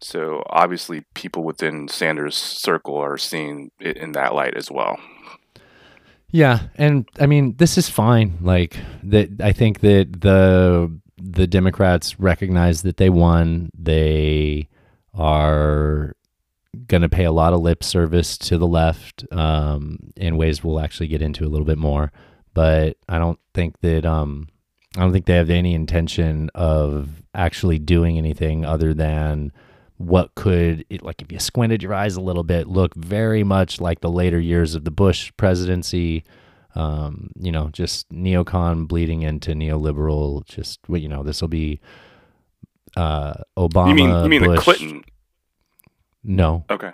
So obviously, people within Sanders' circle are seeing it in that light as well. Yeah, and I mean this is fine. Like that, I think that the the Democrats recognize that they won. They are going to pay a lot of lip service to the left um, in ways we'll actually get into a little bit more. But I don't think that um, I don't think they have any intention of actually doing anything other than what could it, like if you squinted your eyes a little bit look very much like the later years of the Bush presidency um, you know just neocon bleeding into neoliberal just you know this will be uh Obama you mean you mean the Clinton? no Okay.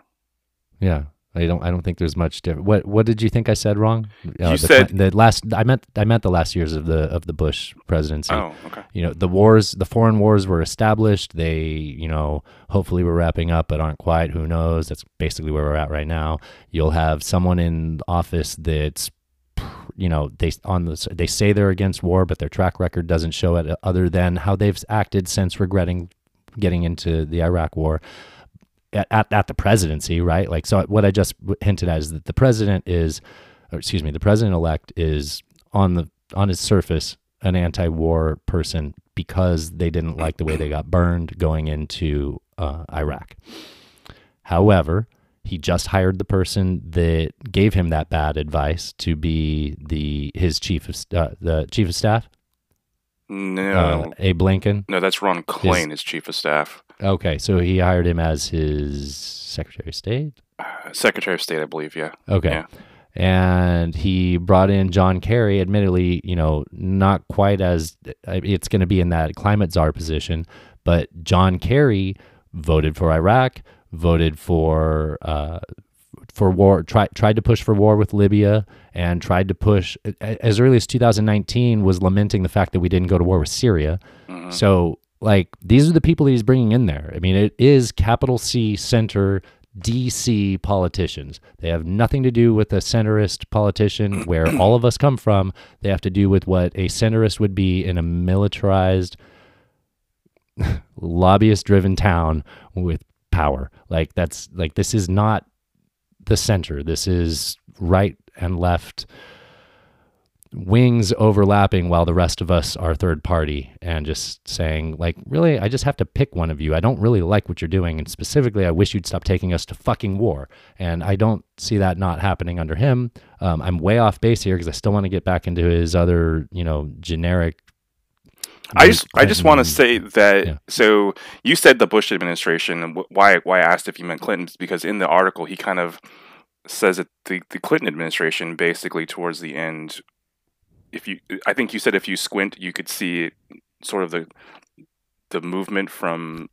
yeah I don't I don't think there's much different what what did you think I said wrong? Uh, You the said- the last I meant I meant the last years of the of the Bush presidency. Oh, okay. you know the wars the foreign wars were established. They you know hopefully we're wrapping up but aren't quite. Who knows? That's basically where we're at right now. You'll have someone in office that's you know they on the they say they're against war but their track record doesn't show it other than how they've acted since regretting getting into the Iraq war at, at, at the presidency right like so what I just hinted at is that the president is or excuse me the president elect is on the on his surface an anti-war person because they didn't like the way they got burned going into uh, Iraq. However, he just hired the person that gave him that bad advice to be the his chief of uh, the chief of staff, No, uh, Abe Lincoln. no, that's Ron Klain, his chief of staff, Okay, so he hired him as his secretary of state. Uh, Secretary of State, I believe. Yeah. Okay. Yeah. And he brought in John Kerry, admittedly, you know, not quite as it's going to be in that climate czar position, but John Kerry voted for Iraq, voted for uh, for war, tried tried to push for war with Libya, and tried to push as early as 2019 was lamenting the fact that we didn't go to war with Syria. Mhm. So, like, these are the people he's bringing in there. I mean, it is capital C center DC politicians. They have nothing to do with a centrist politician where all of us come from. They have to do with what a centrist would be in a militarized, lobbyist driven town with power. Like, that's like, this is not the center. This is right and left wings overlapping while the rest of us are third party and just saying like really i just have to pick one of you. I don't really like what you're doing and specifically i wish you'd stop taking us to fucking war. And i don't see that not happening under him. Um, i'm way off base here because i still want to get back into his other you know generic I just I just want to say that Yeah. so you said the Bush administration and why why I asked if you meant Clinton's because in the article he kind of says that the, the Clinton administration basically towards the end if you I think you said if you squint you could see sort of the the movement from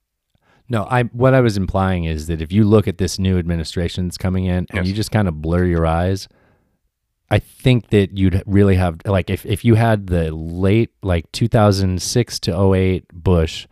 No, I what I was implying is that if you look at this new administration that's coming in and Yes. you just kind of blur your eyes, I think that you'd really have like if, if you had the late like 2006 to 08 Bush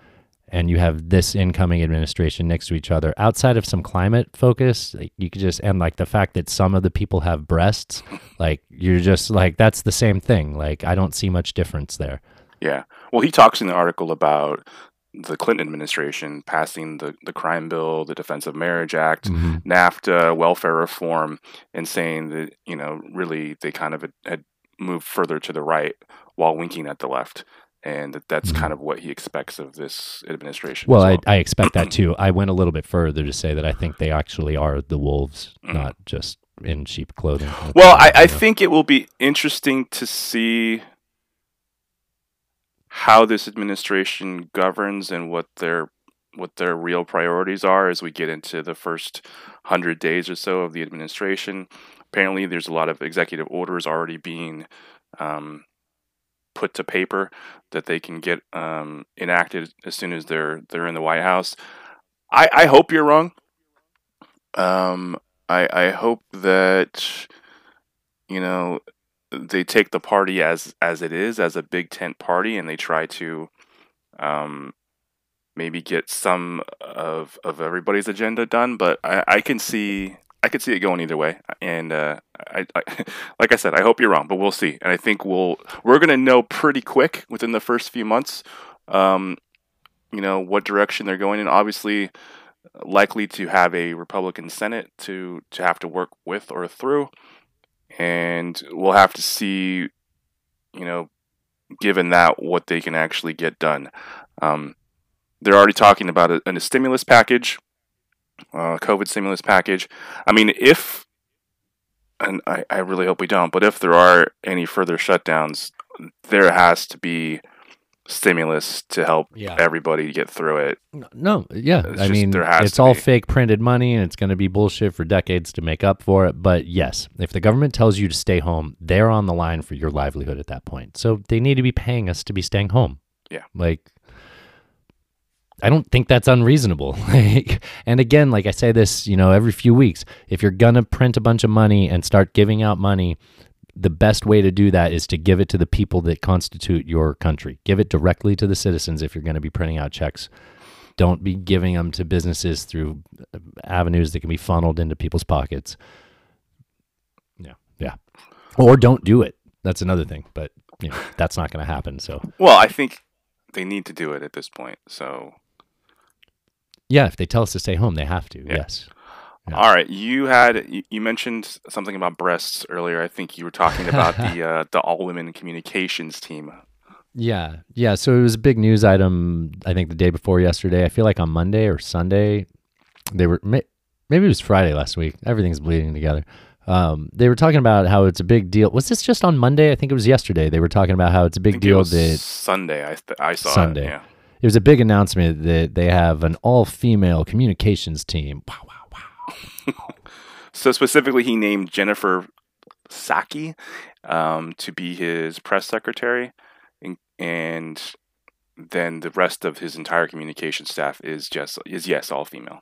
and you have this incoming administration next to each other outside of some climate focus like, you could just and like the fact that some of the people have breasts like you're just like that's the same thing like I don't see much difference there Yeah. Well, he talks in the article about the Clinton administration passing the, the crime bill, the Defense of Marriage Act, Mhm. NAFTA, welfare reform, and saying that, you know, really they kind of had, moved further to the right while winking at the left. And that that's Mhm. kind of what he expects of this administration. Well, as I, I expect that too. I went a little bit further to say that I think they actually are the wolves, Mhm. not just in sheep clothing. Well, I, I think it will be interesting to see how this administration governs and what their what their real priorities are as we get into the first hundred days or so of the administration. Apparently, there's a lot of executive orders already being um, put to paper that they can get um, enacted as soon as they're they're in the White House. I, I hope you're wrong. Um, I I hope that you know they take the party as as it is as a big tent party and they try to um maybe get some of of everybody's agenda done but i i can see i could see it going either way. And uh I, I like i said i hope you're wrong but we'll see. And i think we'll we're to know pretty quick within the first few months um you know what direction they're going in. Obviously likely to have a republican senate to to have to work with or through and we'll have to see, you know, given that what they can actually get done. Um, they're already talking about a, a stimulus package, uh, COVID stimulus package. I mean, if, and I, I really hope we don't, but if there are any further shutdowns, there has to be stimulus to help Yeah. everybody get through it. No, yeah. It's I just mean, it's all be. fake printed money and it's going to be bullshit for decades to make up for it. But yes, if the government tells you to stay home, they're on the line for your livelihood at that point. So they need to be paying us to be staying home. Yeah. Like, I don't think that's unreasonable. Like, and again, like I say this, you know, every few weeks, if you're going to print a bunch of money and start giving out money, the best way to do that is to give it to the people that constitute your country. Give it directly to the citizens if you're going to be printing out checks. Don't be giving them to businesses through uh, avenues that can be funneled into people's pockets. Yeah. Yeah. Or don't do it. That's another thing, but you know, that's not going to happen. So, Well, I think they need to do it at this point. So, yeah, if they tell us to stay home, they have to. Yeah. Yes. Yeah. All right, you had you, mentioned something about breasts earlier. I think you were talking about the uh, the all women communications team. Yeah, yeah. So it was a big news item. I think the day before yesterday. I feel like on Monday or Sunday, they were maybe it was Friday last week. Everything's bleeding together. Um, they were talking about how it's a big deal. Was this just on Monday? I think it was yesterday. They were talking about how it's a big deal that Sunday. I th- I saw Sunday. It, yeah. it was a big announcement that they have an all-female communications team. Wow. So specifically, he named Jennifer Psaki um, to be his press secretary, and, and then the rest of his entire communication staff is just is yes all female.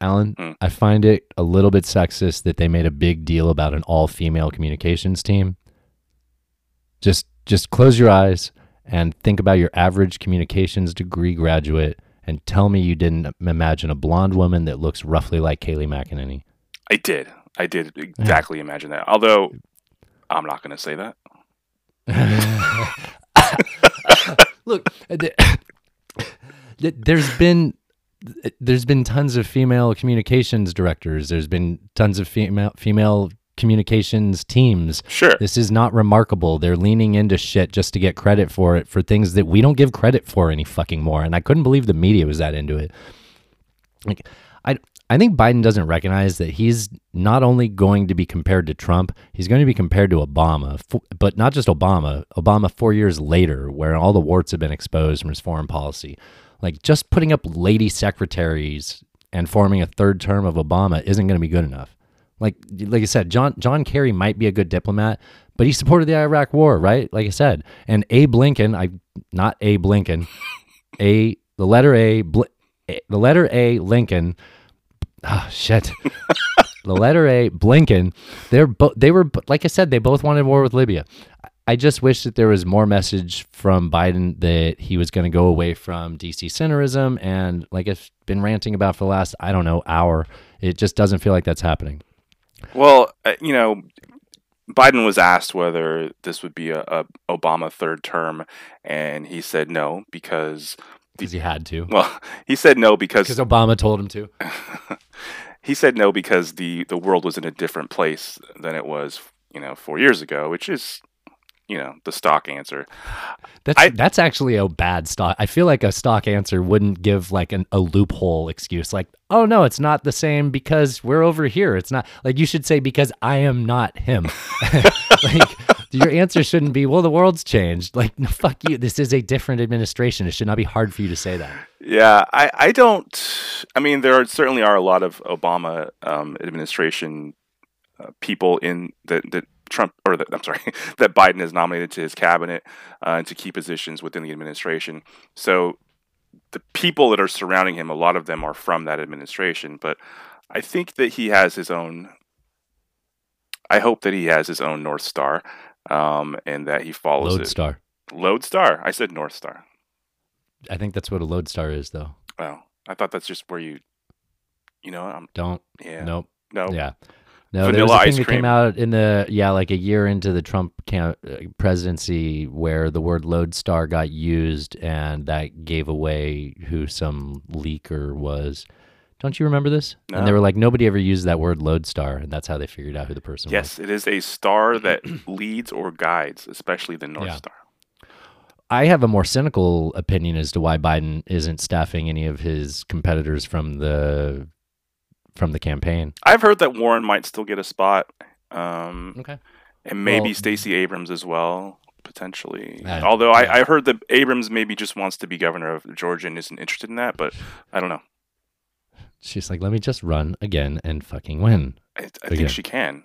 Alan, Mm. I find it a little bit sexist that they made a big deal about an all-female communications team. Just just close your eyes and think about your average communications degree graduate and tell me you didn't imagine a blonde woman that looks roughly like Kayleigh McEnany. I did. I did exactly imagine that. Although I'm not going to say that. Look, uh, th- th- there's been there's been tons of female communications directors. There's been tons of female female communications teams. Sure. This is not remarkable. They're leaning into shit just to get credit for it for things that we don't give credit for any fucking more. And I couldn't believe the media was that into it. Like I I think Biden doesn't recognize that he's not only going to be compared to Trump, he's going to be compared to Obama, but not just Obama, Obama 4 years later where all the warts have been exposed from his foreign policy. Like just putting up lady secretaries and forming a third term of Obama isn't going to be good enough. Like like I said, John John Kerry might be a good diplomat, but he supported the Iraq War, right? Like I said, and Abe Lincoln, I not Abe Lincoln, a the letter A, Bl- A- the letter A Lincoln. Oh shit. the letter A Blinken. They're bo- they were like I said, they both wanted war with Libya. I just wish that there was more message from Biden that he was going to go away from DC centerism and like I've been ranting about for the last I don't know hour. It just doesn't feel like that's happening. Well, uh, you know, Biden was asked whether this would be a, a Obama third term, and he said no because Because he had to. well, he said no because Because Obama told him to. he said no because the the world was in a different place than it was, you know, four years ago, which is, you know, the stock answer. That's I- that's actually a bad stock. I feel like a stock answer wouldn't give like an, a loophole excuse, like, "Oh no, it's not the same because we're over here." It's not like you should say because I am not him. like your answer shouldn't be, "Well, the world's changed." Like, no, fuck you. This is a different administration. It should not be hard for you to say that. Yeah, I, I don't. I mean, there are, certainly are a lot of Obama um, administration uh, people in that that Trump or that I'm sorry that Biden has nominated to his cabinet uh, and to key positions within the administration. So the people that are surrounding him, a lot of them are from that administration. But I think that he has his own. I hope that he has his own North Star, um, and that he follows it. Lodestar. Lodestar. I said North Star. I think that's what a lodestar is, though. Well, I thought that's just where you, you know, I'm Don't. yeah, Nope. no, Yeah. No, there was a thing ice that cream. came out in the yeah, like a year into the Trump cam- uh, presidency, where the word "lodestar" got used, and that gave away who some leaker was. Don't you remember this? And they were like, nobody ever used that word "lodestar," and that's how they figured out who the person was. Yes, it is a star that leads or guides, especially the North Yeah. Star. I have a more cynical opinion as to why Biden isn't staffing any of his competitors from the from the campaign. I've heard that Warren might still get a spot, um, Okay. and maybe Well- Stacey Abrams as well, potentially. Uh, Although. I, I heard that Abrams maybe just wants to be governor of Georgia and isn't interested in that, but I don't know. She's like, let me just run again and fucking win. I, I Again. think she can.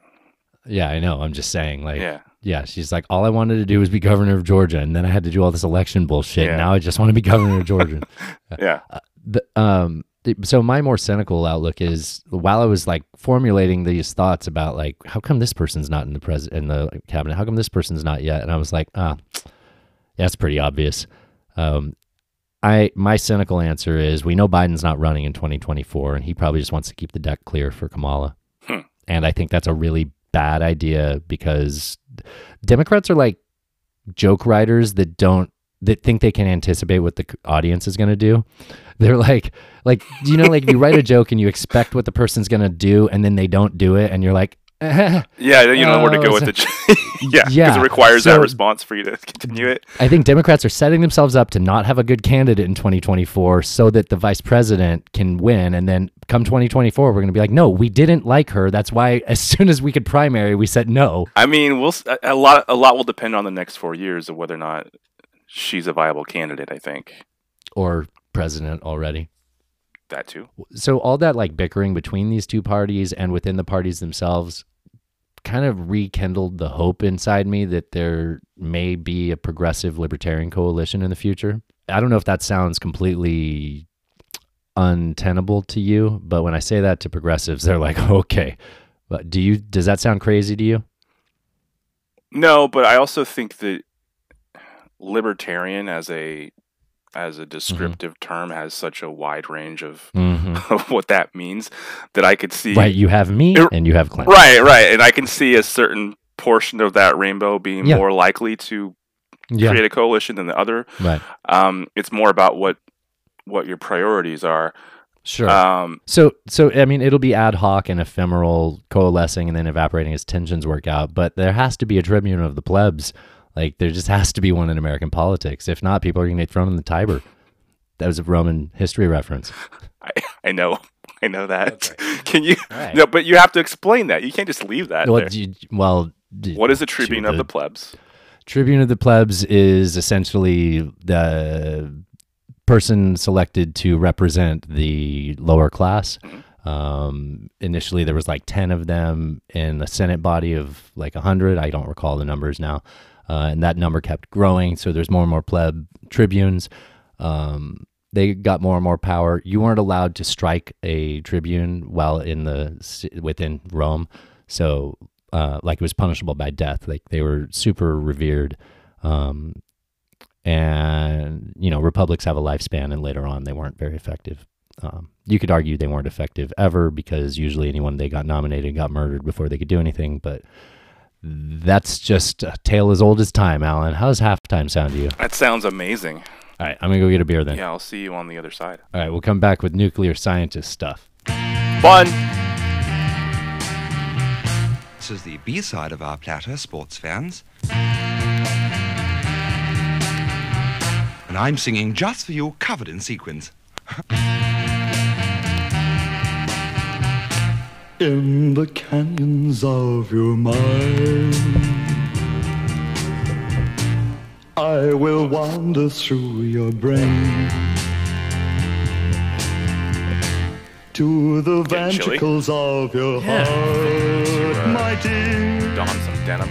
Yeah, I know. I'm just saying, like, Yeah. Yeah, she's like, all I wanted to do was be governor of Georgia, and then I had to do all this election bullshit. Yeah. Now I just want to be governor of Georgia. Yeah. the, um, the- so my more cynical outlook is while I was like formulating these thoughts about like, how come this person's not in the pres in the cabinet? How come this person's not yet? And I was like, ah, that's pretty obvious. Um, I my cynical answer is we know Biden's not running in 2024, and he probably just wants to keep the deck clear for Kamala. Hmm. And I think that's a really bad idea because Democrats are like joke writers that don't that think they can anticipate what the audience is going to do. They're like like you know like you write a joke and you expect what the person's going to do and then they don't do it and you're like eh. Yeah, you know where to Oh, go with so- the. j- yeah, because Yeah, it requires that response for you to continue it. I think Democrats are setting themselves up to not have a good candidate in 2024 so that the vice president can win. And then come 2024, we're going to be like, no, we didn't like her. That's why as soon as we could primary, we said no. I mean, we'll a lot. A lot will depend on the next four years of whether or not she's a viable candidate. I think Or president already. that too. So all that like bickering between these two parties and within the parties themselves kind of rekindled the hope inside me that there may be a progressive libertarian coalition in the future. I don't know if that sounds completely untenable to you, but when I say that to progressives, they're like, "Okay." But do you does that sound crazy to you? No, but I also think that libertarian as a as a descriptive term has such a wide range of, Mm-hmm. of what that means that I could see Right, you have me Er- and you have Clint. right, right, and I can see a certain portion of that rainbow being Yeah. more likely to Yeah, create a coalition than the other. right. Um, it's more about what what your priorities are. Sure. Um, So, so I mean, it'll be ad hoc and ephemeral, coalescing and then evaporating as tensions work out. But there has to be a tribune of the plebs. Like there just has to be one in American politics. If not, people are going to get thrown in the Tiber. That was a Roman history reference. I, I know, I know that. Can you? right. No, but you have to explain that. You can't just leave that. Well, there. you- well, What is the tribune the- of the plebs? Tribune of the plebs is essentially the person selected to represent the lower class. Um, initially, there was like ten of them in a Senate body of like hundred. I don't recall the numbers now, uh, and that number kept growing. So there's more and more pleb tribunes. Um, they got more and more power. You weren't allowed to strike a tribune while in the within Rome. So uh, like it was punishable by death. Like they were super revered. Um, and you know, republics have a lifespan, and later on they weren't very effective. Um, you could argue they weren't effective ever because usually anyone they got nominated got murdered before they could do anything. But That's just a tale as old as time, Alan. How How's halftime sound to you? That sounds amazing. All right, I'm gonna go get a beer then. Yeah, I'll see you on the other side. All right, we'll come back with nuclear scientist stuff. Fun. This is the B side of our platter, sports fans. And I'm singing just for you, covered in sequins. In the canyons of your mind, I will wander through your brain to the Getting chilly? ventricles of your heart, my dear. Don some denim.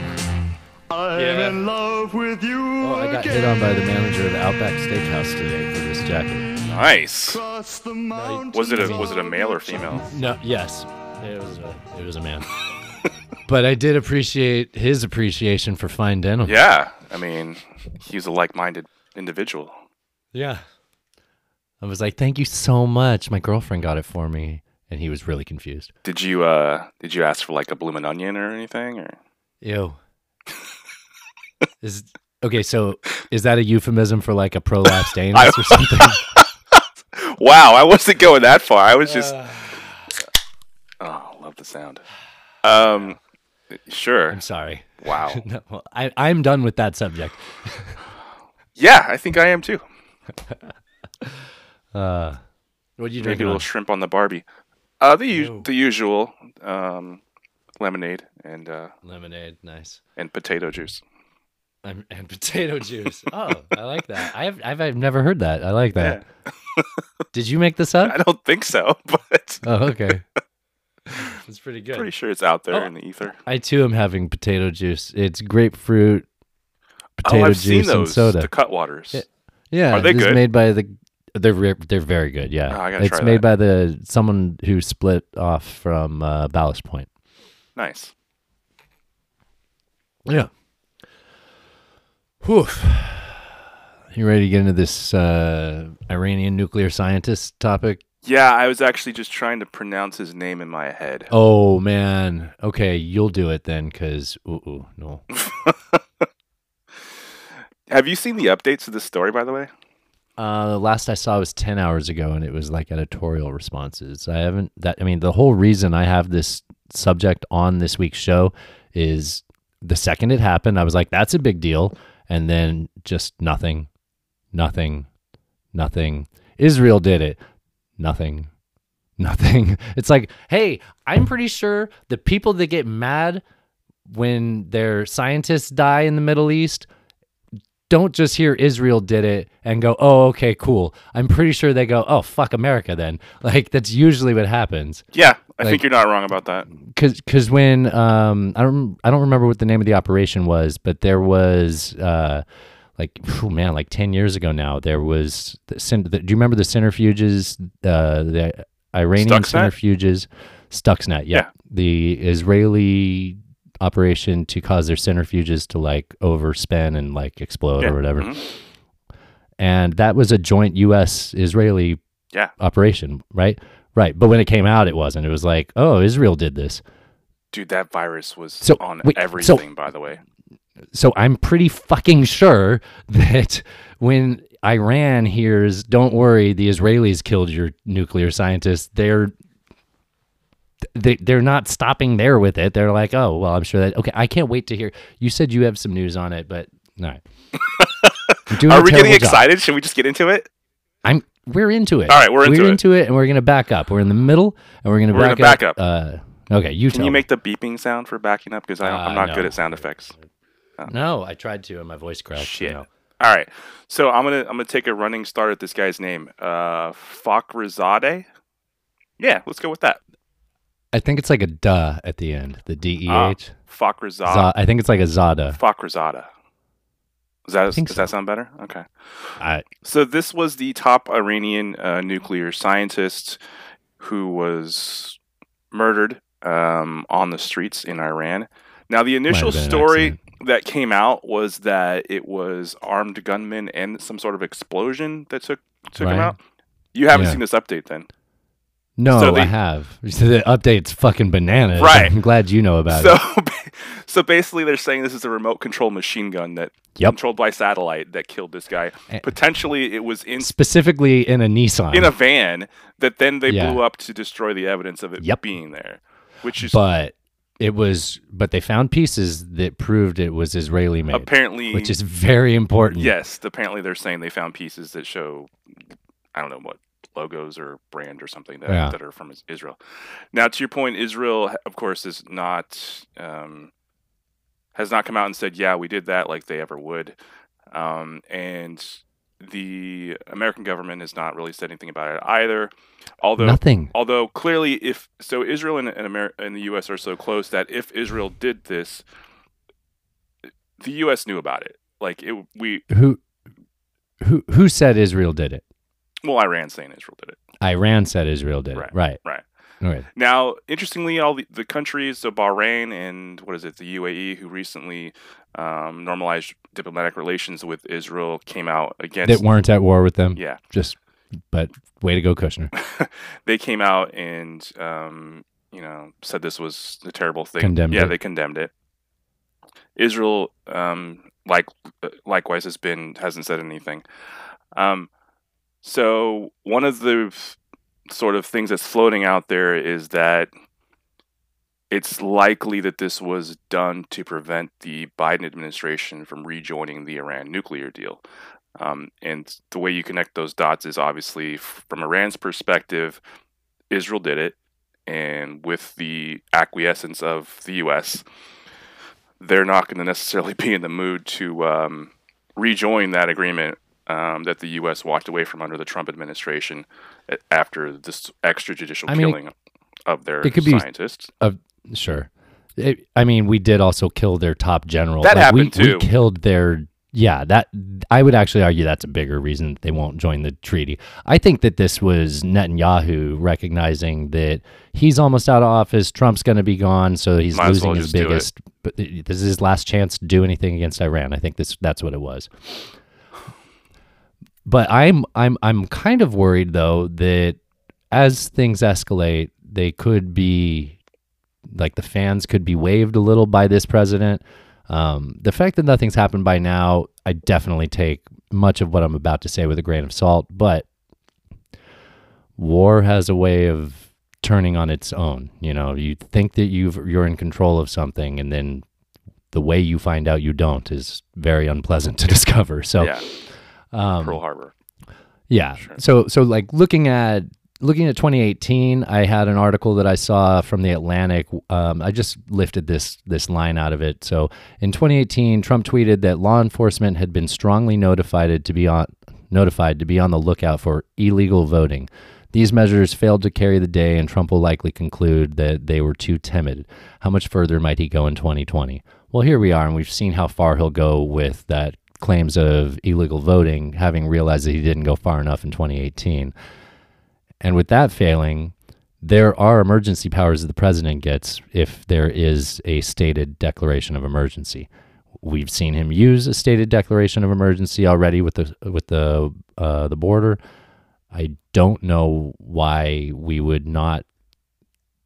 I'm Yeah. in love with you. Oh, I got hit on by the manager of the Outback Steakhouse today for this jacket. Nice. Across the mountains Was it a was it a male or female? No, yes, it was a it was a man. but I did appreciate his appreciation for fine denim. Yeah. I mean, he's a like-minded individual. Yeah. I was like, "Thank you so much. My girlfriend got it for me," and he was really confused. Did you uh did you ask for like a bloomin' onion or anything or? Ew. is okay. So is that a euphemism for like a prolapsed anus or something? Wow, I wasn't going that far. I was just Oh, love the sound. Um sure. I'm sorry. Wow. No, well, I I'm done with that subject. Yeah, I think I am too. Uh, what are you Maybe drinking? a little on? shrimp on the Barbie. Uh the us- Ew. the usual um lemonade and uh Lemonade, nice. and potato juice. And, and potato juice. Oh, I like that. I've, I've I've never heard that. I like that. Did you make this up? I don't think so, but Oh, okay. It's pretty good. pretty sure it's out there Oh. in the ether. I too am having potato juice. It's grapefruit, potato oh, I've juice, seen and soda. The Cutwaters. Yeah. Yeah, Are they this is good? made by the. They're they're very good. Yeah, Oh, I gotta it's try made that. by the someone who split off from uh, Ballast Point. Nice. Yeah. Whew. You ready to get into this uh, Iranian nuclear scientist topic? Yeah, I was actually just trying to pronounce his name in my head. Oh man. Okay, you'll do it then, because ooh, ooh no. Have you seen the updates of this story, by the way? Uh, the last I saw was ten hours ago, and it was like editorial responses. I haven't that. I mean, the whole reason I have this subject on this week's show is the second it happened, I was like, "That's a big deal," and then just nothing, nothing, nothing. Israel did it. Nothing, nothing. It's like, hey, I'm pretty sure the people that get mad when their scientists die in the Middle East don't just hear Israel did it and go, oh, okay, cool. I'm pretty sure they go, oh, fuck America then. Like, that's usually what happens. Yeah, I Like- think you're not wrong about that. Cause, cause when, um, I don't, I don't remember what the name of the operation was, but there was, uh, like, oh man, like 10 years ago now, there was, the, the, do you remember the centrifuges, uh, the Iranian Stuxnet? centrifuges? Stuxnet, yeah. Yeah. The Israeli operation to cause their centrifuges to like overspin and like explode Yeah. or whatever mhm. and that was a joint U.S. Israeli Yeah. operation, right? Right. But when it came out, it wasn't. It was like, oh, Israel did this. Dude, that virus was So, on wait, so- everything, by the way. So I'm pretty fucking sure that when Iran hears, "Don't worry, the Israelis killed your nuclear scientists," they're they, they're not stopping there with it. They're like, "Oh, well, I'm sure that." Okay, I can't wait to hear. You said you have some news on it, but all right. You're doing Are we getting terrible job. excited? Should we just get into it? I'm we're into it. All right, we're into it. it, and we're gonna back up. We're in the middle, and we're gonna We're back gonna back up. Uh, okay, you Can tell you me. make the beeping sound for backing up? Because Uh, I'm not good at sound effects. No, I tried to, and my voice cracked. Shit. No. All right, so I'm gonna I'm gonna take a running start at this guy's name, uh, Fakhrizadeh. Yeah, let's go with that. I think it's like a duh at the end. The D E H. Ah, H. Fakhrizadeh. I think it's like a Zada. Fakhrizadeh. Does that does so. that sound better? Okay. I, So this was the top Iranian uh, nuclear scientist who was murdered um, on the streets in Iran. Now, the initial story. That came out was that it was armed gunmen and some sort of explosion that took took him out. You haven't Yeah. seen this update, then? No, So they- I have. So The update's fucking bananas. Right. I'm glad you know about so, it. so basically, they're saying this is a remote control machine gun that Yep. controlled by satellite that killed this guy. Eh. Potentially, it was in Specifically in a Nissan. in a van that then they Yeah. blew up to destroy the evidence of it Yep. being there, which is but it was but they found pieces that proved it was Israeli made. apparently which is very important. yes. Apparently, they're saying they found pieces that show I don't know what logos or brand or something that, Yeah. that are from Israel. Now, to your point, Israel, of course, is not um, has not come out and said, "Yeah, we did that," like they ever would, um, and the American government has not really said anything about it either. Although Nothing. although clearly if so israel and, and, Amer- and the us are so close that if israel did this the us knew about it like it we Who who who said Israel did it? well iran saying israel did it Iran said Israel did Right. it. Right. right Right. now interestingly all the, the countries so bahrain and what is it the uae who recently um, normalized diplomatic relations with israel came out against That weren't at war with them. yeah Just but way to go, Kushner. they came out and um, you know said this was a terrible thing. Condemned yeah, it. they condemned it. Israel, um, like likewise, has been hasn't said anything. Um, so one of the f- sort of things that's floating out there is that it's likely that this was done to prevent the Biden administration from rejoining the Iran nuclear deal. Um, and the way you connect those dots is obviously from Iran's perspective, Israel did it, and with the acquiescence of the U.S., they're not going to necessarily be in the mood to um, rejoin that agreement um, that the U.S. walked away from under the Trump administration after this extrajudicial I mean, killing of their it could be- scientists. Sure. It, I mean, we did also kill their top general. That Like, we, happened, too. We killed their. Yeah, that I would actually argue that's a bigger reason they won't join the treaty. I think that this was Netanyahu recognizing that he's almost out of office. Trump's going to be gone, so he's Might losing well his just do it. biggest. But this is his last chance to do anything against Iran. I think this that's what it was. But I'm I'm I'm kind of worried though that as things escalate, they could be like the fans could be waved a little by this president. Um, the fact that nothing's happened by now, I definitely take much of what I'm about to say with a grain of salt. But war has a way of turning on its own. You know, you think that you've you're in control of something, and then the way you find out you don't is very unpleasant to discover. So, yeah, um, Pearl Harbor. yeah. Sure. So so like looking at looking at 2018, I had an article that I saw from the Atlantic. Um, I just lifted this this line out of it. So in 2018, Trump tweeted that law enforcement had been strongly notified to be on notified to be on the lookout for illegal voting. These measures failed to carry the day, and Trump will likely conclude that they were too timid. How much further might he go in 2020? Well, here we are, and we've seen how far he'll go with that claims of illegal voting, having realized that he didn't go far enough in 2018. And with that failing, there are emergency powers that the president gets if there is a stated declaration of emergency. We've seen him use a stated declaration of emergency already with the with the uh, the border. I don't know why we would not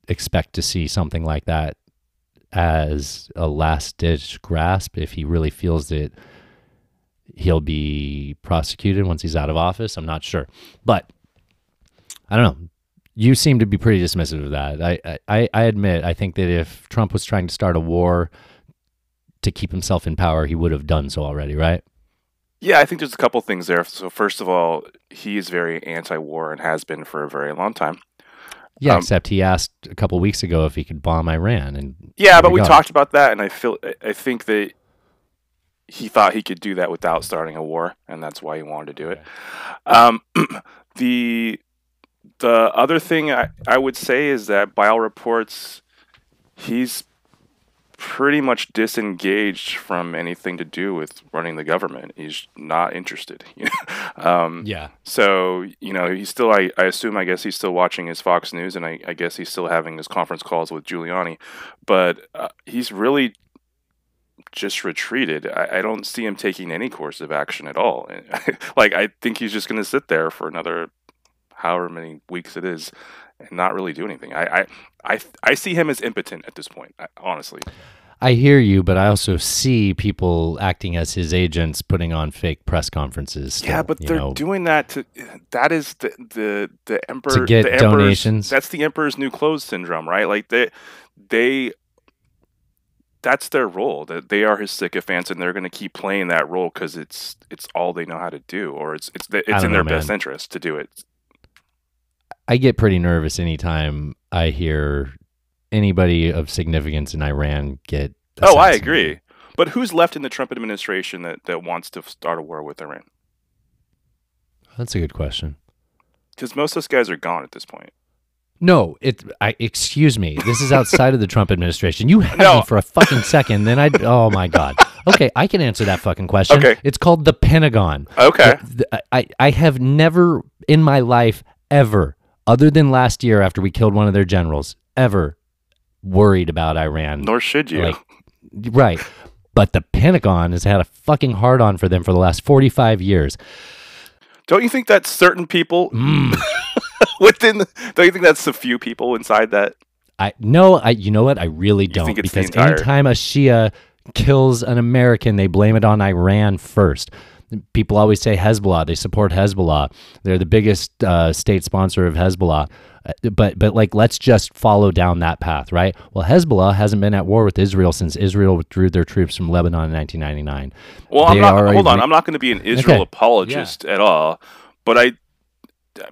expect to see something like that as a last ditch grasp if he really feels that he'll be prosecuted once he's out of office. I'm not sure, but I don't know. You seem to be pretty dismissive of that. I, I, I admit, I think that if Trump was trying to start a war to keep himself in power, he would have done so already, right? Yeah, I think there's a couple things there. So first of all, he is very anti-war and has been for a very long time. Yeah, Um, except he asked a couple weeks ago if he could bomb Iran, and Yeah, but we we talked about that, and I feel I- I think that he thought he could do that without starting a war, and that's why he wanted to do it. Um, the the other thing I, I would say is that by all reports, he's pretty much disengaged from anything to do with running the government. He's not interested. Um, yeah, so, you know, he's still, I, I assume, I guess he's still watching his Fox News and I, I guess he's still having his conference calls with Giuliani. But uh, he's really just retreated. I, I don't see him taking any course of action at all. like, I think he's just going to sit there for another however many weeks it is and not really do anything. I I I, I see him as impotent at this point. Honestly, I hear you, but I also see people acting as his agents, putting on fake press conferences. yeah, but they're know. doing that to that is the the the emperor to get the donations? That's the emperor's new clothes syndrome, right? Like they they that's their role. That they are his sycophants, and they're going to keep playing that role because it's it's all they know how to do, or it's it's it's in their know, best interest to do it. I get pretty nervous anytime I hear anybody of significance in Iran get. Oh, I agree. But who's left in the Trump administration that, that wants to start a war with Iran? That's a good question. Because most of those guys are gone at this point. No, it. I excuse me. This is outside of the Trump administration. You had No. me for a fucking second, then I. Oh my god. Okay, I can answer that fucking question. Okay. It's called the Pentagon. Okay. The- the- I I have never in my life ever, other than last year after we killed one of their generals, ever worried about Iran. Nor should you. Like, right. But the Pentagon has had a fucking hard on for them for the last 45 years. don't you think that certain people Mm. within the, don't you think that's a few people inside that? I no, I you know what? I really don't think it's the because entire- anytime a Shia kills an American, they blame it on Iran first. People always say Hezbollah. They support Hezbollah. They're the biggest uh, state sponsor of Hezbollah. Uh, But but like let's just follow down that path, right? Well, Hezbollah hasn't been at war with Israel since Israel withdrew their troops from Lebanon in 1999. Well, I'm not. Hold on, I'm not going to be an Israel Okay. apologist at all. But I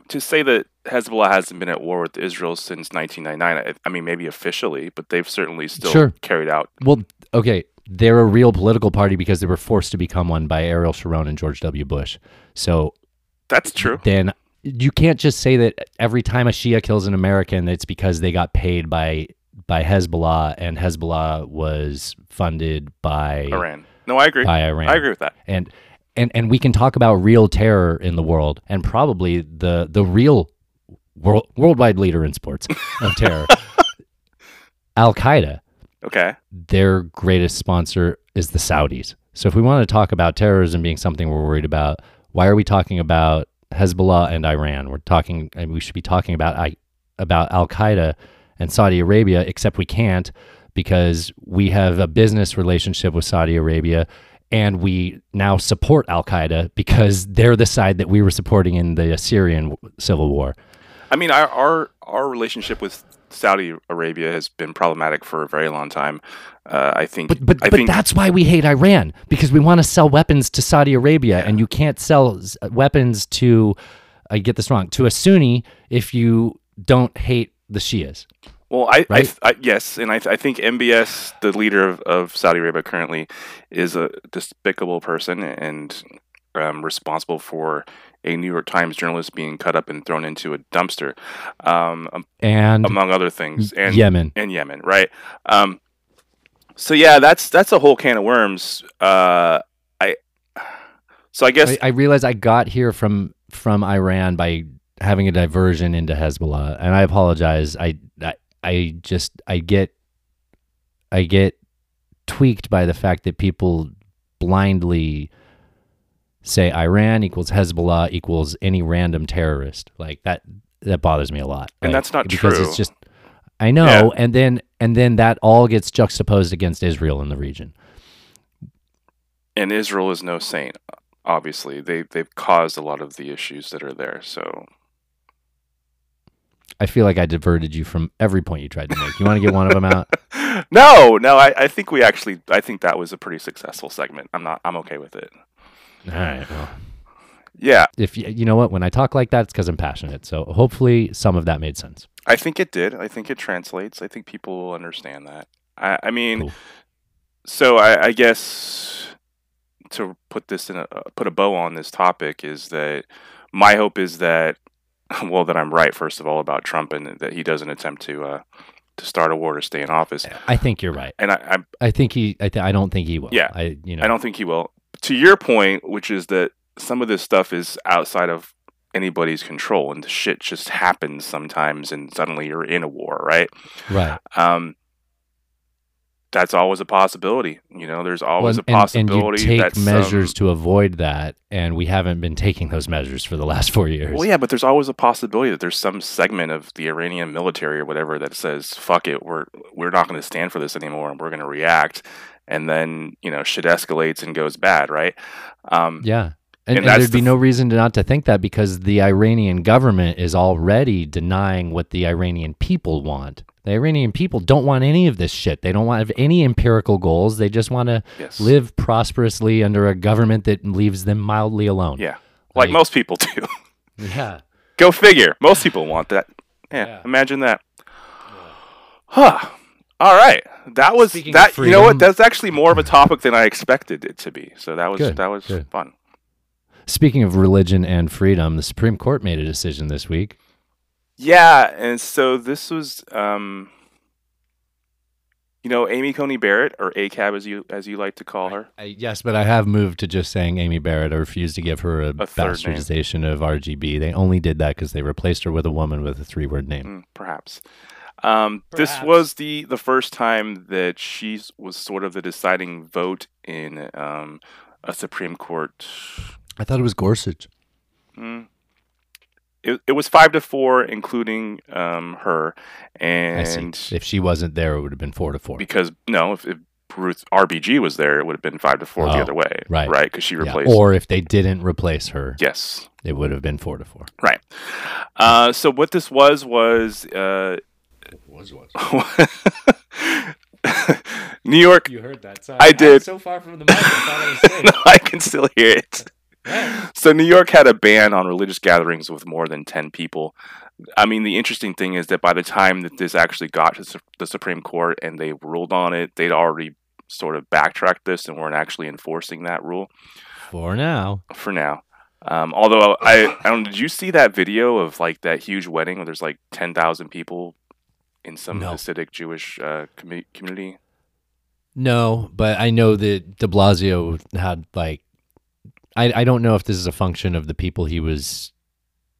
to say that Hezbollah hasn't been at war with Israel since 1999. I, I mean, maybe officially, but they've certainly still Sure. carried out. Well, okay, they're a real political party because they were forced to become one by Ariel Sharon and George W. Bush. So That's true. then you can't just say that every time a Shia kills an American, it's because they got paid by by Hezbollah and Hezbollah was funded by Iran. No, I agree. by Iran. I agree with that. And and and we can talk about real terror in the world and probably the the real world, worldwide leader in sports of terror. Al Qaeda Okay. their greatest sponsor is the Saudis. So if we want to talk about terrorism being something we're worried about, why are we talking about Hezbollah and Iran? We're talking, and we should be talking about I, about Al Qaeda and Saudi Arabia, except we can't because we have a business relationship with Saudi Arabia, and we now support Al Qaeda because they're the side that we were supporting in the Syrian civil war. I mean, our, our our relationship with Saudi Arabia has been problematic for a very long time. Uh, I think. But but, I but think that's why we hate Iran because we want to sell weapons to Saudi Arabia, and you can't sell weapons to. I get this wrong to a Sunni if you don't hate the Shias. Well, I, I, I yes, and I, I think MBS, the leader of, of Saudi Arabia currently, is a despicable person and um, responsible for a New York Times journalist being cut up and thrown into a dumpster, um, And among other things, and Yemen. and Yemen, right? Um, so yeah, that's that's a whole can of worms. Uh, I so I guess I, I realize I got here from from Iran by having a diversion into Hezbollah, and I apologize. I I, I just I get I get tweaked by the fact that people blindly say Iran equals Hezbollah equals any random terrorist. Like that that bothers me a lot. And Like, that's not true because true. it's just I know, and then and then that all gets juxtaposed against Israel in the region. and Israel is no saint. Obviously, they they've caused a lot of the issues that are there. So I feel like I diverted you from every point you tried to make. You want to get one of them out? no, no, I, I think we actually I think that was a pretty successful segment. I'm not I'm okay with it. All right. Well, Yeah, if you, you know what, when I talk like that, it's because I'm passionate. So hopefully, some of that made sense. I think it did. I think it translates. I think people will understand that. I, I mean, Cool. so I, I guess to put this in a uh, put a bow on this topic is that my hope is that well that I'm right first of all about Trump and that he doesn't attempt to uh, to start a war to stay in office. I think you're right. And I, I I think he. I, th- I don't think he will. Yeah. I. You know. I don't think he will. To your point, which is that some of this stuff is outside of anybody's control, and the shit just happens sometimes, and suddenly you're in a war, right? Right. Um, that's always a possibility. You know, there's always Well, a and, and possibility you take measures to avoid that, and we haven't been taking those measures for the last four years. Well, yeah, but there's always a possibility that there's some segment of the Iranian military or whatever that says, "Fuck it, we're we're not going to stand for this anymore, and we're going to react." And then you know, shit escalates and goes bad, right? Um, Yeah. And, And and there'd be no reason to not to think that because the Iranian government is already denying what the Iranian people want. The Iranian people don't want any of this shit. They don't want have any empirical goals. They just want to Yes. live prosperously under a government that leaves them mildly alone. Yeah, like Like- most people do. Yeah. Go figure. Most people want that. Yeah, Yeah. imagine that. Huh. All right. That was Speaking that. You know what? That's actually more of a topic than I expected it to be. So that was Good, that was good. fun. Speaking of religion and freedom, the Supreme Court made a decision this week. Yeah, and so this was, um, you know, Amy Coney Barrett or ACAB as you as you like to call her. I, yes, but I have moved to just saying Amy Barrett. I refuse to give her a, A third name. bastardization of RGB. They only did that because they replaced her with a woman with a three-word name. Mm, perhaps. Um, This was the the first time that she was sort of the deciding vote in um, a Supreme Court. I thought it was Gorsuch. Mm. It, it was five to four, including um, her, I see. and If she wasn't there, it would have been four to four. because no, if, if Ruth RBG was there, it would have been five to four the Oh, other way, right. Right, because she Yeah, replaced. Or if they didn't replace her, yes, it would have been four to four. right. Uh, so what this was was uh, Was was. New York. You heard that? I did. so far from the mic, I thought I was no, I can still hear it. So New York had a ban on religious gatherings with more than ten people. I mean, the interesting thing is that by the time that this actually got to the Supreme Court and they ruled on it, they'd already sort of backtracked this and weren't actually enforcing that rule For now. for now. Um, although I, I don't, did you see that video of like that huge wedding where there's like ten thousand people in some No. Hasidic Jewish uh, commu- community? No, but I know that de Blasio had like I, I don't know if this is a function of the people he was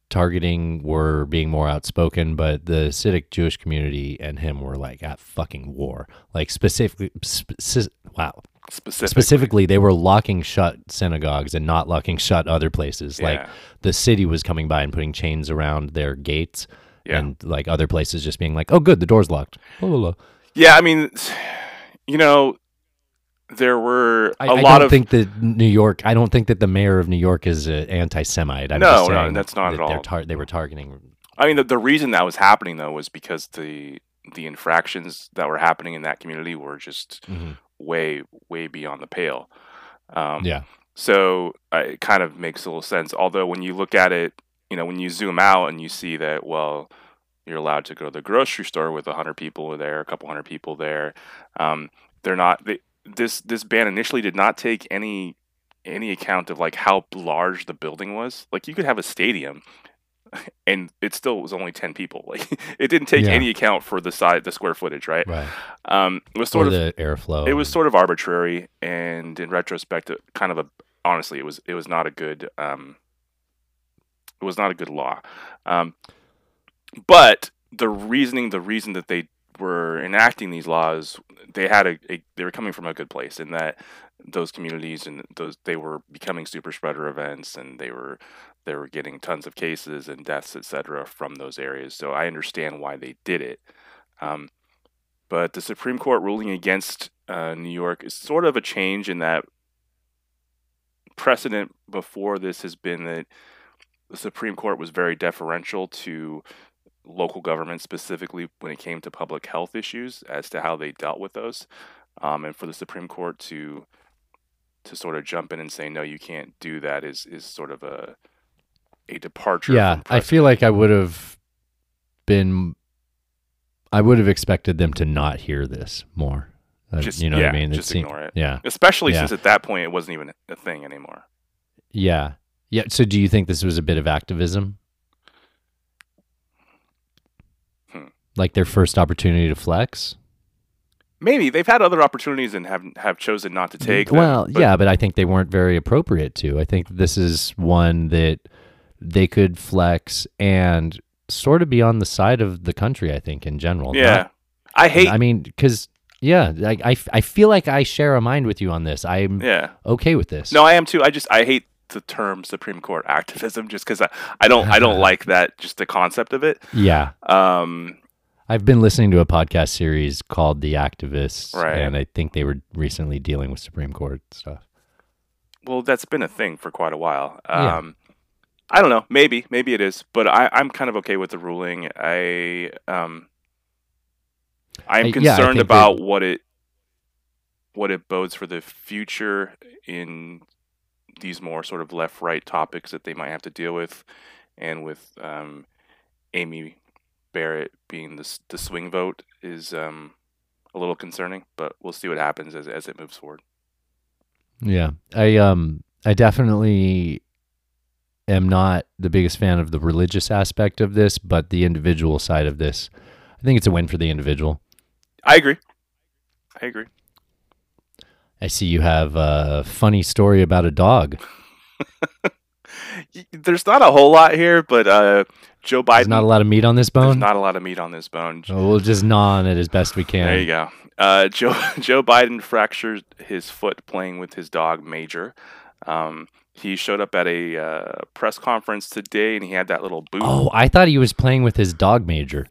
targeting were being more outspoken, but the Hasidic Jewish community and him were like at fucking war. Like specifically, speci- wow, Specifically, specifically, they were locking shut synagogues and not locking shut other places. Like the city was coming by and putting chains around their gates, Yeah. and like other places just being like, "Oh, good, the door's locked." Blah, blah, blah. Yeah, I mean, you know, there were a I lot don't of think that New York. I don't think that the mayor of New York is an anti-Semite. I'm No, just no, that's not that at all. tar- they were targeting. I mean, the, the reason that was happening though was because the the infractions that were happening in that community were just Mhm. way way beyond the pale. Um, Yeah, So uh, it kind of makes a little sense. Although when you look at it, you know, when you zoom out and you see that, well, you're allowed to go to the grocery store with a hundred people there, a couple hundred people there. Um, they're not. They, this this ban initially did not take any any account of like how large the building was. Like you could have a stadium. And it still was only ten people. Like it didn't take Yeah. any account for the size, the square footage, right? right. Um, it was Or sort of the airflow. it was sort of arbitrary and in retrospect kind of a honestly it was it was not a good um it was not a good law. Um but the reasoning the reason that they were enacting these laws they had a, a they were coming from a good place in that those communities and those they were becoming super spreader events and they were they were getting tons of cases and deaths etc from those areas. So i understand why they did it. Um, but the Supreme Court ruling against uh, New York is sort of a change in that precedent before this has been that the Supreme Court was very deferential to local government, specifically when it came to public health issues, as to how they dealt with those. Um, and for the Supreme Court to to sort of jump in and say no, you can't do that is is sort of a a departure. yeah, I feel like I would have been. I would have expected them to not hear this more. Uh, Just- you know yeah, what I mean? just seemed- ignore it. Yeah, especially Yeah. since at that point it wasn't even a thing anymore. yeah, yeah. So, do you think this was a bit of activism? Hmm. Like their first opportunity to flex? Maybe they've had other opportunities and have have chosen not to take. them, well, but- yeah, but I think they weren't very appropriate to. I think this is one that they could flex and sort of be on the side of the country. I think in general. yeah. Not- I hate. I mean, because Yeah, like I, f- I feel like I share a mind with you on this. I'm Yeah. okay with this. No, I am too. I just I hate the term Supreme Court activism just because I, I don't I don't like that just the concept of it. Yeah, Um, I've been listening to a podcast series called The Activists, Right. and I think they were recently dealing with Supreme Court stuff. well, that's been a thing for quite a while. Yeah. Um, I don't know. Maybe maybe it is, but I I'm kind of okay with the ruling. I um. I'm yeah, concerned think about what it what it bodes for the future in these more sort of left right topics that they might have to deal with, and with um, Amy Barrett being the the swing vote is um, a little concerning. But we'll see what happens as as it moves forward. Yeah, I um I definitely am not the biggest fan of the religious aspect of this, but the individual side of this, I think it's a win for the individual. I agree. I agree. I see you have a funny story about a dog. There's not a whole lot here, but uh, Joe Biden. There's not a lot of meat on this there's bone. not a lot of meat on this bone. Oh, we'll just gnaw on it as best we can. There you go. Uh, Joe Joe Biden fractured his foot playing with his dog Major. Um, he showed up at a uh, press conference today, and he had that little boot. Oh, I thought he was playing with his dog major.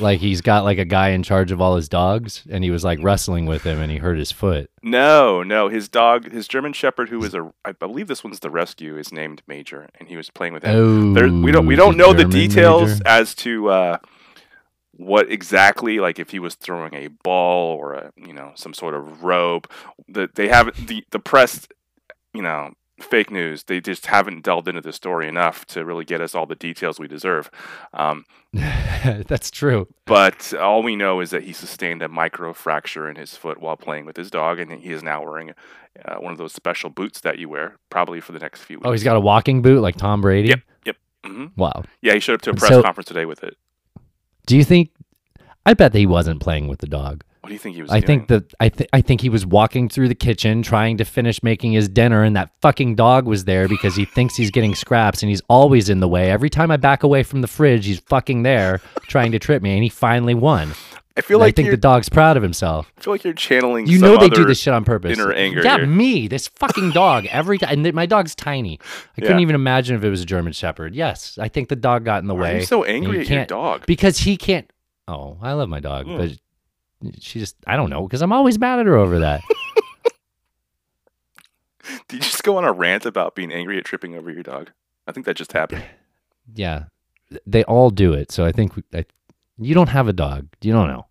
Like he's got like a guy in charge of all his dogs, and he was like wrestling with him, and he hurt his foot. No, no, his dog, his German Shepherd, who was a i believe this one's the rescue, is named Major, and he was playing with him. Oh, there, we don't we don't know the details major. as to uh, what exactly like if he was throwing a ball or a you know some sort of rope that they haven't the the press you know fake news they just haven't delved into the story enough to really get us all the details we deserve um, That's true. but all we know is that he sustained a micro fracture in his foot while playing with his dog and he is now wearing uh, one of those special boots that you wear probably for the next few weeks Oh, he's got a walking boot like Tom Brady. Yep. Yep. hmm Wow. Yeah, he showed up to a press So- conference today with it. Do you think? I bet that he wasn't playing with the dog. What do you think he was I doing? think that I think I think he was walking through the kitchen trying to finish making his dinner, and that fucking dog was there because he thinks he's getting scraps, and he's always in the way. Every time I back away from the fridge, he's fucking there trying to trip me, and he finally won. I feel And I think the dog's proud of himself. I feel like you're channeling. You know they do this shit on purpose. inner anger Yeah, here. me, this fucking dog. Every time, and th- my dog's tiny. I couldn't Yeah. even imagine if it was a German Shepherd. Yes, I think the dog got in the Why way. are you so angry at your dog? because he can't. Oh, I love my dog, Hmm. but she just I don't know because I'm always mad at her over that. Did you just go on a rant about being angry at tripping over your dog? I think that just happened. yeah, they all do it. So I think we, I, you don't have a dog. You don't know.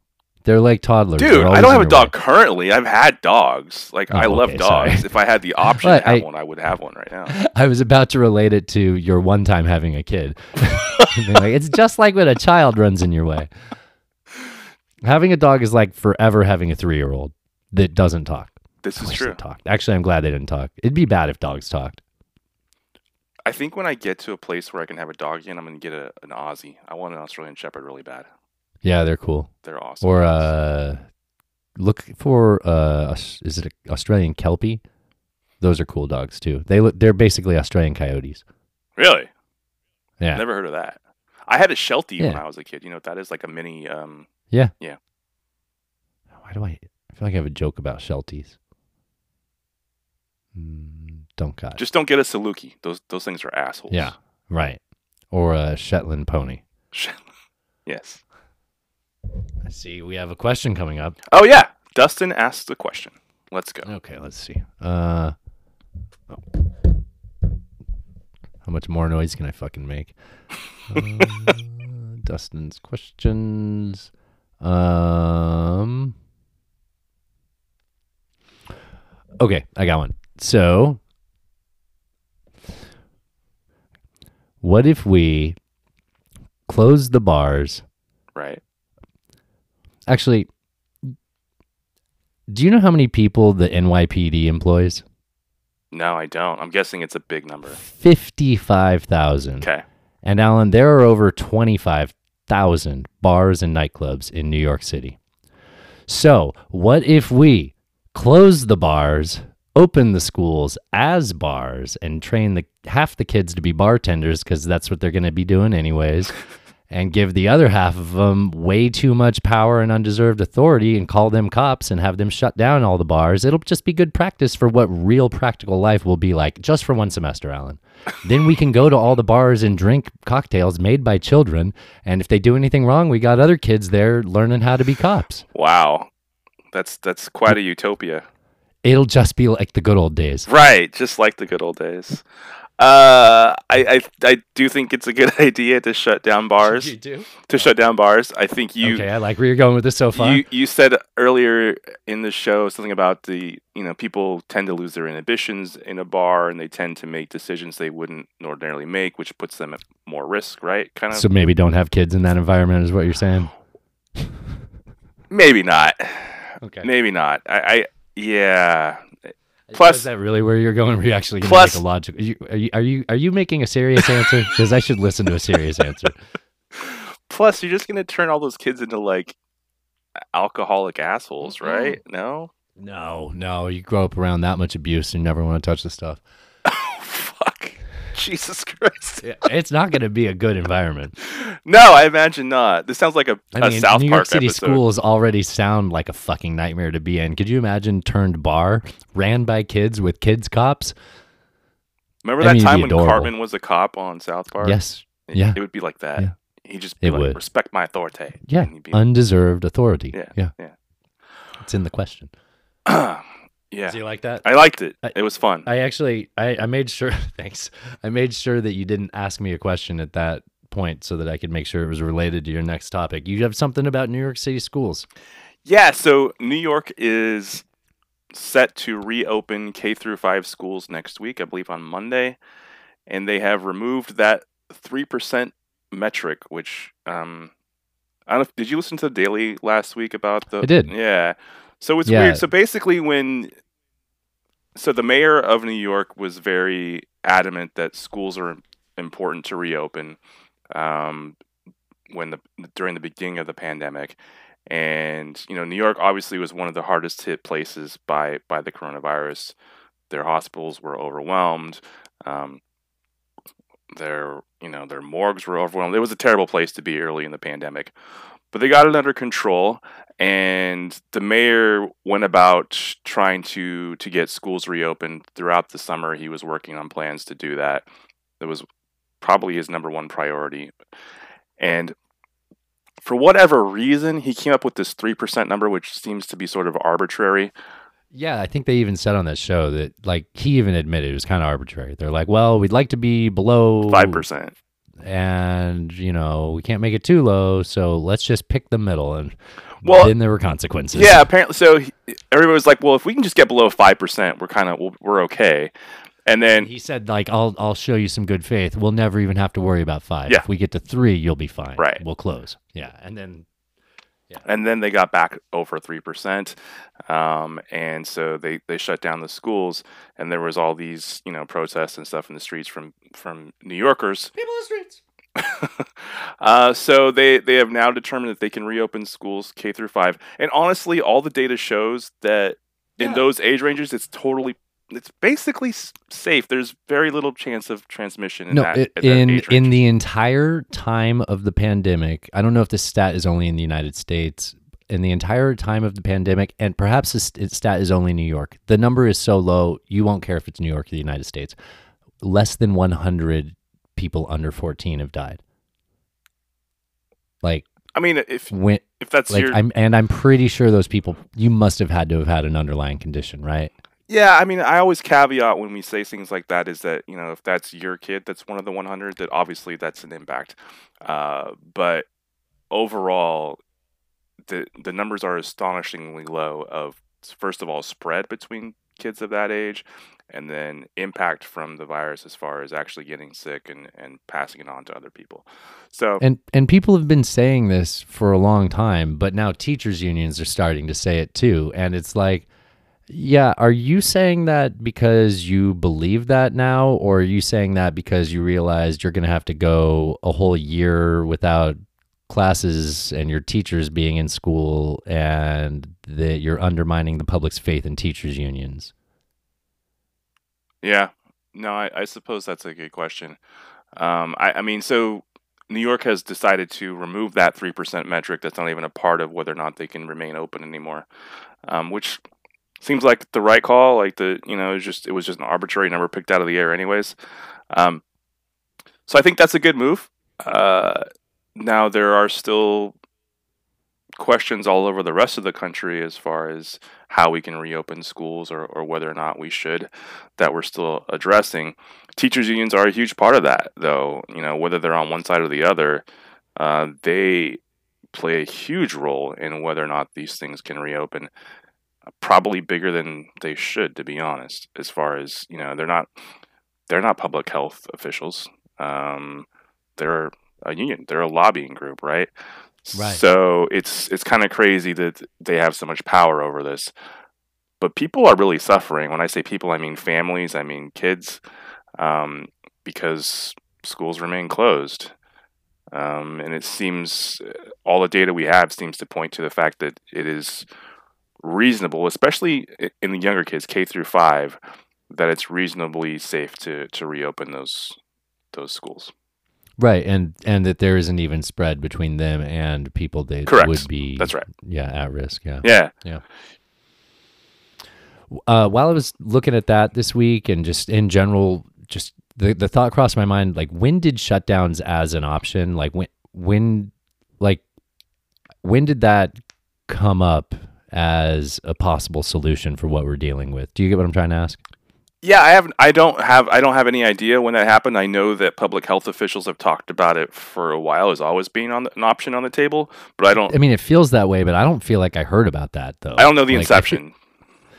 They're like toddlers. Dude, I don't have a their dog currently. I've had dogs. Like I Oh, love okay, sorry. dogs. If I had the option Well, to have I- one, I would have one right now. I was about to relate it to your one time having a kid. Like, it's just like when a child runs in your way. Having a dog is like forever having a three year old that doesn't talk. This I is true. talked. Actually, I'm glad they didn't talk. It'd be bad if dogs talked. I think when I get to a place where I can have a dog again, I'm gonna get a, an Aussie. I want an Australian Shepherd really bad. Yeah, they're cool. They're awesome. Or uh, look for uh, is it a Australian Kelpie? Those are cool dogs too. They look they're basically Australian coyotes. really? Yeah, Never heard of that. I had a Sheltie when I was a kid. You know what that is? Like a mini. Um, yeah, Yeah. Why do I? I feel like I have a joke about Shelties. Mm, don't got. just don't get a Saluki. Those those things are assholes. yeah, right. Or a Shetland pony. Shetland. Yes. I see. We have a question coming up. Oh yeah. Dustin asked the question. Let's go. Okay, let's see. Uh, oh. how much more noise can I fucking make? Uh, Dustin's questions. Um. Okay, I got one. So, what if we close the bars? Right. Actually, do you know how many people the NYPD employs? No, I don't. I'm guessing it's a big number. 55,000. Okay. And Alan, there are over 25,000 bars and nightclubs in New York City. So, what if we close the bars, open the schools as bars, and train the half the kids to be bartenders because that's what they're going to be doing anyways, and give the other half of them way too much power and undeserved authority and call them cops and have them shut down all the bars. It'll just be good practice for what real practical life will be like just for one semester, Alan. then we can go to all the bars and drink cocktails made by children. And if they do anything wrong, we got other kids there learning how to be cops. Wow, that's that's quite a utopia. It'll just be like the good old days. Right, just like the good old days. Uh, I, I I do think it's a good idea to shut down bars. You do? To shut down bars, I think you okay, I like where you're going with this so far. you you said earlier in the show something about the you know people tend to lose their inhibitions in a bar and they tend to make decisions they wouldn't ordinarily make, which puts them at more risk. Right, kind of. so maybe don't have kids in that environment is what you're saying. maybe not. Okay. Maybe not. I, I yeah. Plus, Plus- is that really where you're going? Are you actually going to Plus- make a logical? Are you, are you are you are you making a serious answer? Because I should listen to a serious answer. Plus, you're just gonna turn all those kids into like alcoholic assholes, Mm-hmm. right? No. No, no, you grow up around that much abuse, you never want to touch the stuff. Jesus Christ. It's not going to be a good environment. No, I imagine not. This sounds like a, I a mean, South New Park York City episode. schools already sound like a fucking nightmare to be in. Could you imagine turned bar ran by kids with kids cops? Remember I that mean, time when adorable. Cartman was a cop on South Park? Yes. It, Yeah. It would be like that. Yeah. He'd just It like, would. respect my authority. Yeah, And he'd be undeserved authority. Yeah, yeah, yeah. It's in the question. yeah. Do you like that? I liked it. I- it was fun. I actually I, I made sure thanks. I made sure that you didn't ask me a question at that point so that I could make sure it was related to your next topic. You have something about New York City schools. Yeah, so New York is set to reopen K through 5 schools next week, I believe on Monday, and they have removed that 3% metric which um I don't know if, did you listen to the Daily last week about the I did. Yeah. So it's Yeah. weird. So basically when so the mayor of New York was very adamant that schools are important to reopen um, when the during the beginning of the pandemic, and you know New York obviously was one of the hardest hit places by by the coronavirus. Their hospitals were overwhelmed. Um, their you know their morgues were overwhelmed. It was a terrible place to be early in the pandemic, but they got it under control. And the mayor went about trying to to get schools reopened throughout the summer. He was working on plans to do that. That was probably his number one priority. And for whatever reason, he came up with this three percent number, which seems to be sort of arbitrary. Yeah, I think they even said on that show that like he even admitted it was kind of arbitrary. They're like, "Well, we'd like to be below Five percent. And you know we can't make it too low, so let's just pick the middle." And Well, then there were consequences. Yeah, apparently. So everybody was like, "Well, if we can just get below five percent, we're kind of we're okay." And then he said like, "I'll I'll show you some good faith. We'll never even have to worry about five. Yeah. If we get to three, you'll be fine. Right. We'll close. Yeah, and then and then they got back over three percent, um, and so they, they shut down the schools, and there was all these you know protests and stuff in the streets from from New Yorkers. People in the streets. uh, so they they have now determined that they can reopen schools K through five, and honestly, all the data shows that in Yeah. those age ranges, it's totally. It's basically safe. There's very little chance of transmission in no, that, it- in age in the entire time of the pandemic, I don't know if this stat is only in the United States. In the entire time of the pandemic, and perhaps this stat is only New York, the number is so low you won't care if it's New York or the United States. Less than 100 people under 14 have died. Like I mean, if when, if that's like your I'm, and I'm pretty sure those people you must have had to have had an underlying condition, right? Yeah, I mean, I always caveat when we say things like that is that you know if that's your kid that's one of the 100, that obviously that's an impact. Uh, but overall, the the numbers are astonishingly low of first of all spread between kids of that age, and then impact from the virus as far as actually getting sick and and passing it on to other people. So And and people have been saying this for a long time, but now teachers unions are starting to say it too, and it's like yeah, are you saying that because you believe that now or are you saying that because you realized you're going to have to go a whole year without classes and your teachers being in school and that you're undermining the public's faith in teachers unions? Yeah, no, I, I suppose that's a good question. Um, I, I mean, so New York has decided to remove that three percent metric. That's not even a part of whether or not they can remain open anymore, um, which seems like the right call. Like the you know, it was just it was just an arbitrary number picked out of the air, anyways. Um, so I think that's a good move. Uh, now there are still questions all over the rest of the country as far as how we can reopen schools or, or whether or not we should that we're still addressing. Teachers unions are a huge part of that, though. You know, whether they're on one side or the other, uh, they play a huge role in whether or not these things can reopen. Probably bigger than they should, to be honest. As far as you know, they're not they're not public health officials. Um, they're a union. They're a lobbying group, right? Right. So it's it's kind of crazy that they have so much power over this. But people are really suffering. When I say people, I mean families. I mean kids, um, because schools remain closed. Um, and it seems all the data we have seems to point to the fact that it is reasonable, especially in the younger kids, K through five, that it's reasonably safe to to reopen those those schools. Right, and and that there isn't even spread between them and people they Correct. would be That's right. Yeah, at risk. Yeah. Yeah. Uh, while I was looking at that this week and just in general, just the the thought crossed my mind like when did shutdowns as an option? Like when when like when did that come up as a possible solution for what we're dealing with? Do you get what I'm trying to ask? Yeah, I have. I don't have. I don't have any idea when that happened. I know that public health officials have talked about it for a while as always being on the, an option on the table, but I don't. I mean, it feels that way, but I don't feel like I heard about that though. I don't know the Like, inception.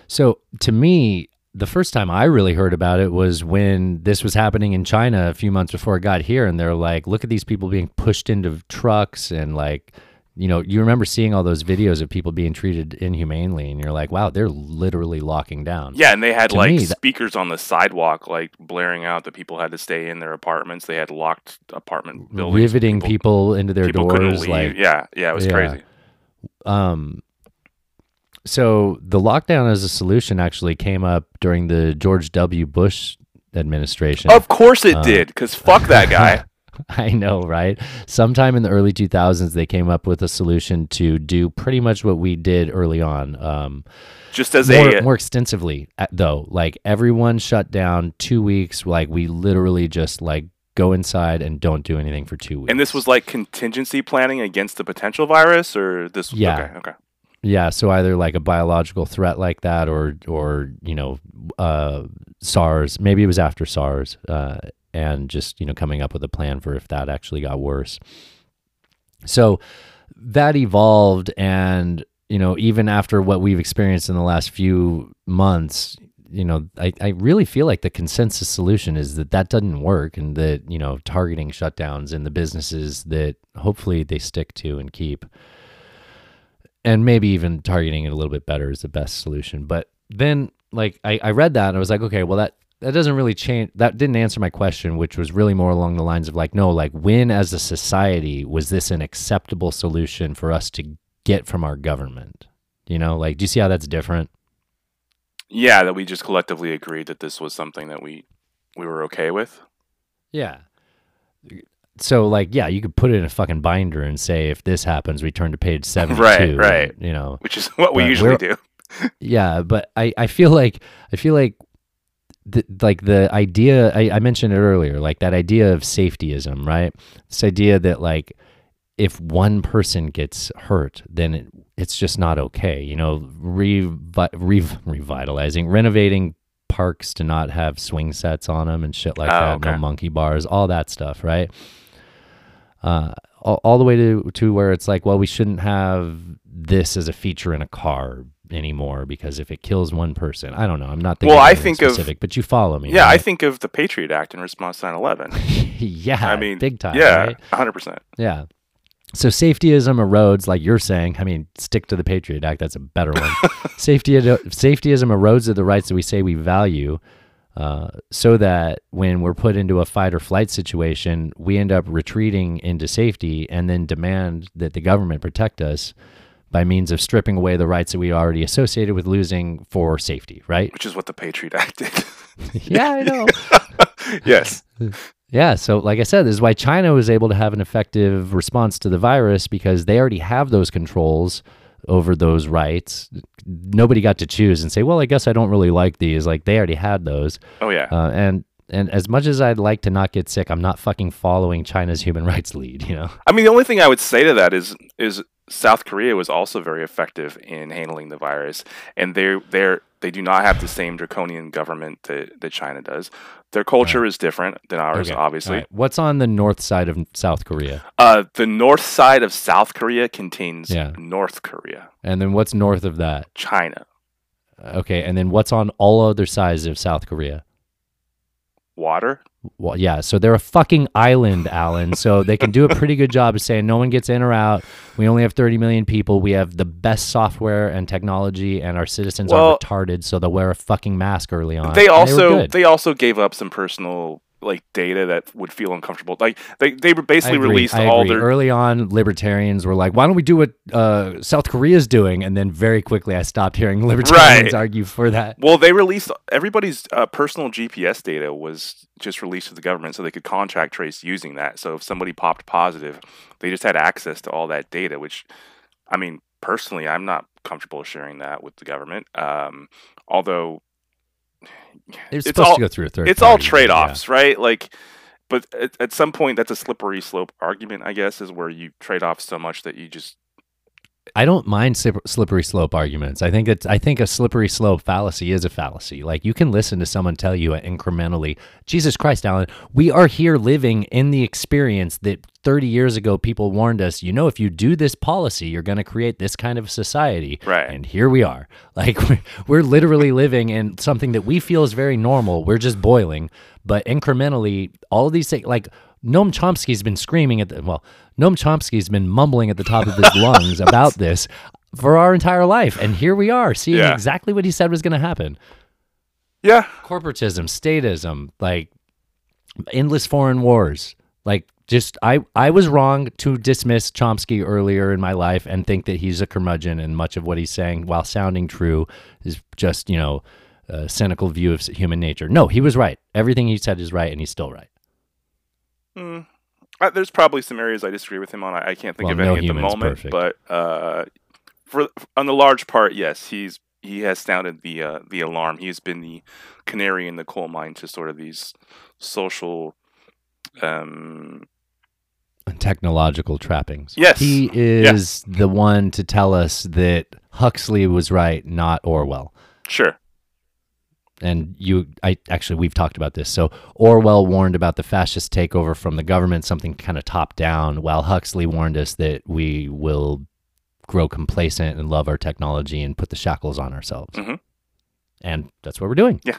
So to me, the first time I really heard about it was when this was happening in China a few months before it got here, and they're like, "Look at these people being pushed into trucks," and like, you know, you remember seeing all those videos of people being treated inhumanely, and you're like, "Wow, they're literally locking down." Yeah, and they had To like me, that- speakers on the sidewalk, like blaring out that people had to stay in their apartments. They had locked apartment buildings. riveting people, into their people doors, like yeah, yeah, it was Yeah. crazy. Um, so the lockdown as a solution actually came up during the George W. Bush administration. Of course it Uh, did, because fuck that guy. I know, right? Sometime in the early 2000s, they came up with a solution to do pretty much what we did early on. Um, Just as more, a more extensively, uh, though. Like everyone shut down two weeks. Like we literally just like go inside and don't do anything for two weeks. and this was like contingency planning against the potential virus, or this. Yeah. Okay. Okay. Yeah, so either like a biological threat like that, or or you know, uh, SARS. Maybe it was after SARS, uh, and just you know coming up with a plan for if that actually got worse. So that evolved, and you know, even after what we've experienced in the last few months, you know, I, I really feel like the consensus solution is that that doesn't work, and that you know, targeting shutdowns in the businesses that hopefully they stick to and keep and maybe even targeting it a little bit better is the best solution. But then, like, I, I read that and I was like, okay, well, that that doesn't really change. That didn't answer my question, which was really more along the lines of like, no, like, when as a society was this an acceptable solution for us to get from our government? You know, like, do you see how that's different? Yeah, that we just collectively agreed that this was something that we we were okay with. Yeah. So, like, yeah, you could put it in a fucking binder and say, if this happens, we turn to page seventy-two. Right, right. You know, Which is what we usually do. yeah but i i feel like i feel like the, like the idea I, I mentioned it earlier like that idea of safetyism right? This idea that like if one person gets hurt then it, it's just not okay you know revi- rev- revitalizing renovating parks to not have swing sets on them and shit like Oh, that no monkey bars all that stuff right? Uh, all, all the way to to where it's like, well, we shouldn't have this as a feature in a car anymore because if it kills one person, I don't know. I'm not thinking Well, I think of- specific, but you follow me. Yeah, I think of the Patriot Act in response to 9/11. yeah, I mean, big time. Yeah, right? 100. percent yeah. So safetyism erodes, like you're saying. I mean, stick to the Patriot Act. That's a better one. Safety safetyism erodes of the rights that we say we value, uh, so that when we're put into a fight or flight situation, we end up retreating into safety and then demand that the government protect us by means of stripping away the rights that we already associated with losing for safety. Right? Which is what the Patriot Act did. yeah, I know. yes. Yeah, so like I said, this is why China was able to have an effective response to the virus because they already have those controls over those rights. Nobody got to choose and say, "Well, I guess I don't really like these." Like they already had those. Oh yeah. Uh, and and as much as I'd like to not get sick, I'm not fucking following China's human rights lead. You know? I mean, the only thing I would say to that is is South Korea was also very effective in handling the virus, and they're they're they do not have the same draconian government that, that China does. Their culture is different than ours, Okay. obviously. Right. What's on the north side of South Korea? Uh, the north side of South Korea contains Yeah. North Korea, And then what's north of that? China, Okay, and then what's on all other sides of South Korea? water. Well, yeah, so they're a fucking island, Alan. So they can do a pretty good job of saying no one gets in or out. We only have 30 million people. We have the best software and technology, and our citizens Well- are retarded, so they'll wear a fucking mask early on. They also were they, also gave up some personal like data that would feel uncomfortable. Like they they basically released I all agree. their early on. Libertarians were like, "Why don't we do what uh, South Korea's doing?" And then very quickly, I stopped hearing libertarians Right. argue for that. Well, they released everybody's uh, personal GPS data was just released to the government so they could contract trace using that. So if somebody popped positive, they just had access to all that data, which, I mean, personally, I'm not comfortable sharing that with the government. Um, although Supposed all- to go through a third. it's party, yeah. trade offs, right? Like, but at, at some point, that's a slippery slope argument, I guess, is where you trade off so much that you just I don't mind slippery slope arguments. I think it's I think a slippery slope fallacy is a fallacy. Like you can listen to someone tell you incrementally, Jesus Christ, Alan, we are here living in the experience that 30 years ago people warned us, you know, if you do this policy, you're going to create this kind of society. Right. And here we are. Like we're, we're literally living in something that we feel is very normal. We're just boiling, but incrementally all of these things like Noam Chomsky's been screaming at the well, Noam Chomsky's been mumbling at the top of his lungs about this for our entire life, and here we are seeing Yeah. exactly what he said was going to happen. yeah, Corporatism, statism, like endless foreign wars. Like just I I was wrong to dismiss Chomsky earlier in my life and think that he's a curmudgeon and much of what he's saying while sounding true is just, you know, a cynical view of human nature. No, he was right. Everything he said is right and he's still right. Mm. Uh, there's probably some areas I disagree with him on. I, I can't think Well, of no any at the moment, perfect. but uh, for on the large part, yes, he's he has sounded the uh, the alarm. He's been the canary in the coal mine to sort of these social. Um, technological trappings. Yes. He is the one to tell us that Huxley was right, not Orwell. sure. And you, I actually, we've talked about this. So Orwell warned about the fascist takeover from the government, something kind of top down, while Huxley warned us that we will grow complacent and love our technology and put the shackles on ourselves. Mhm. And that's what we're doing. Yeah.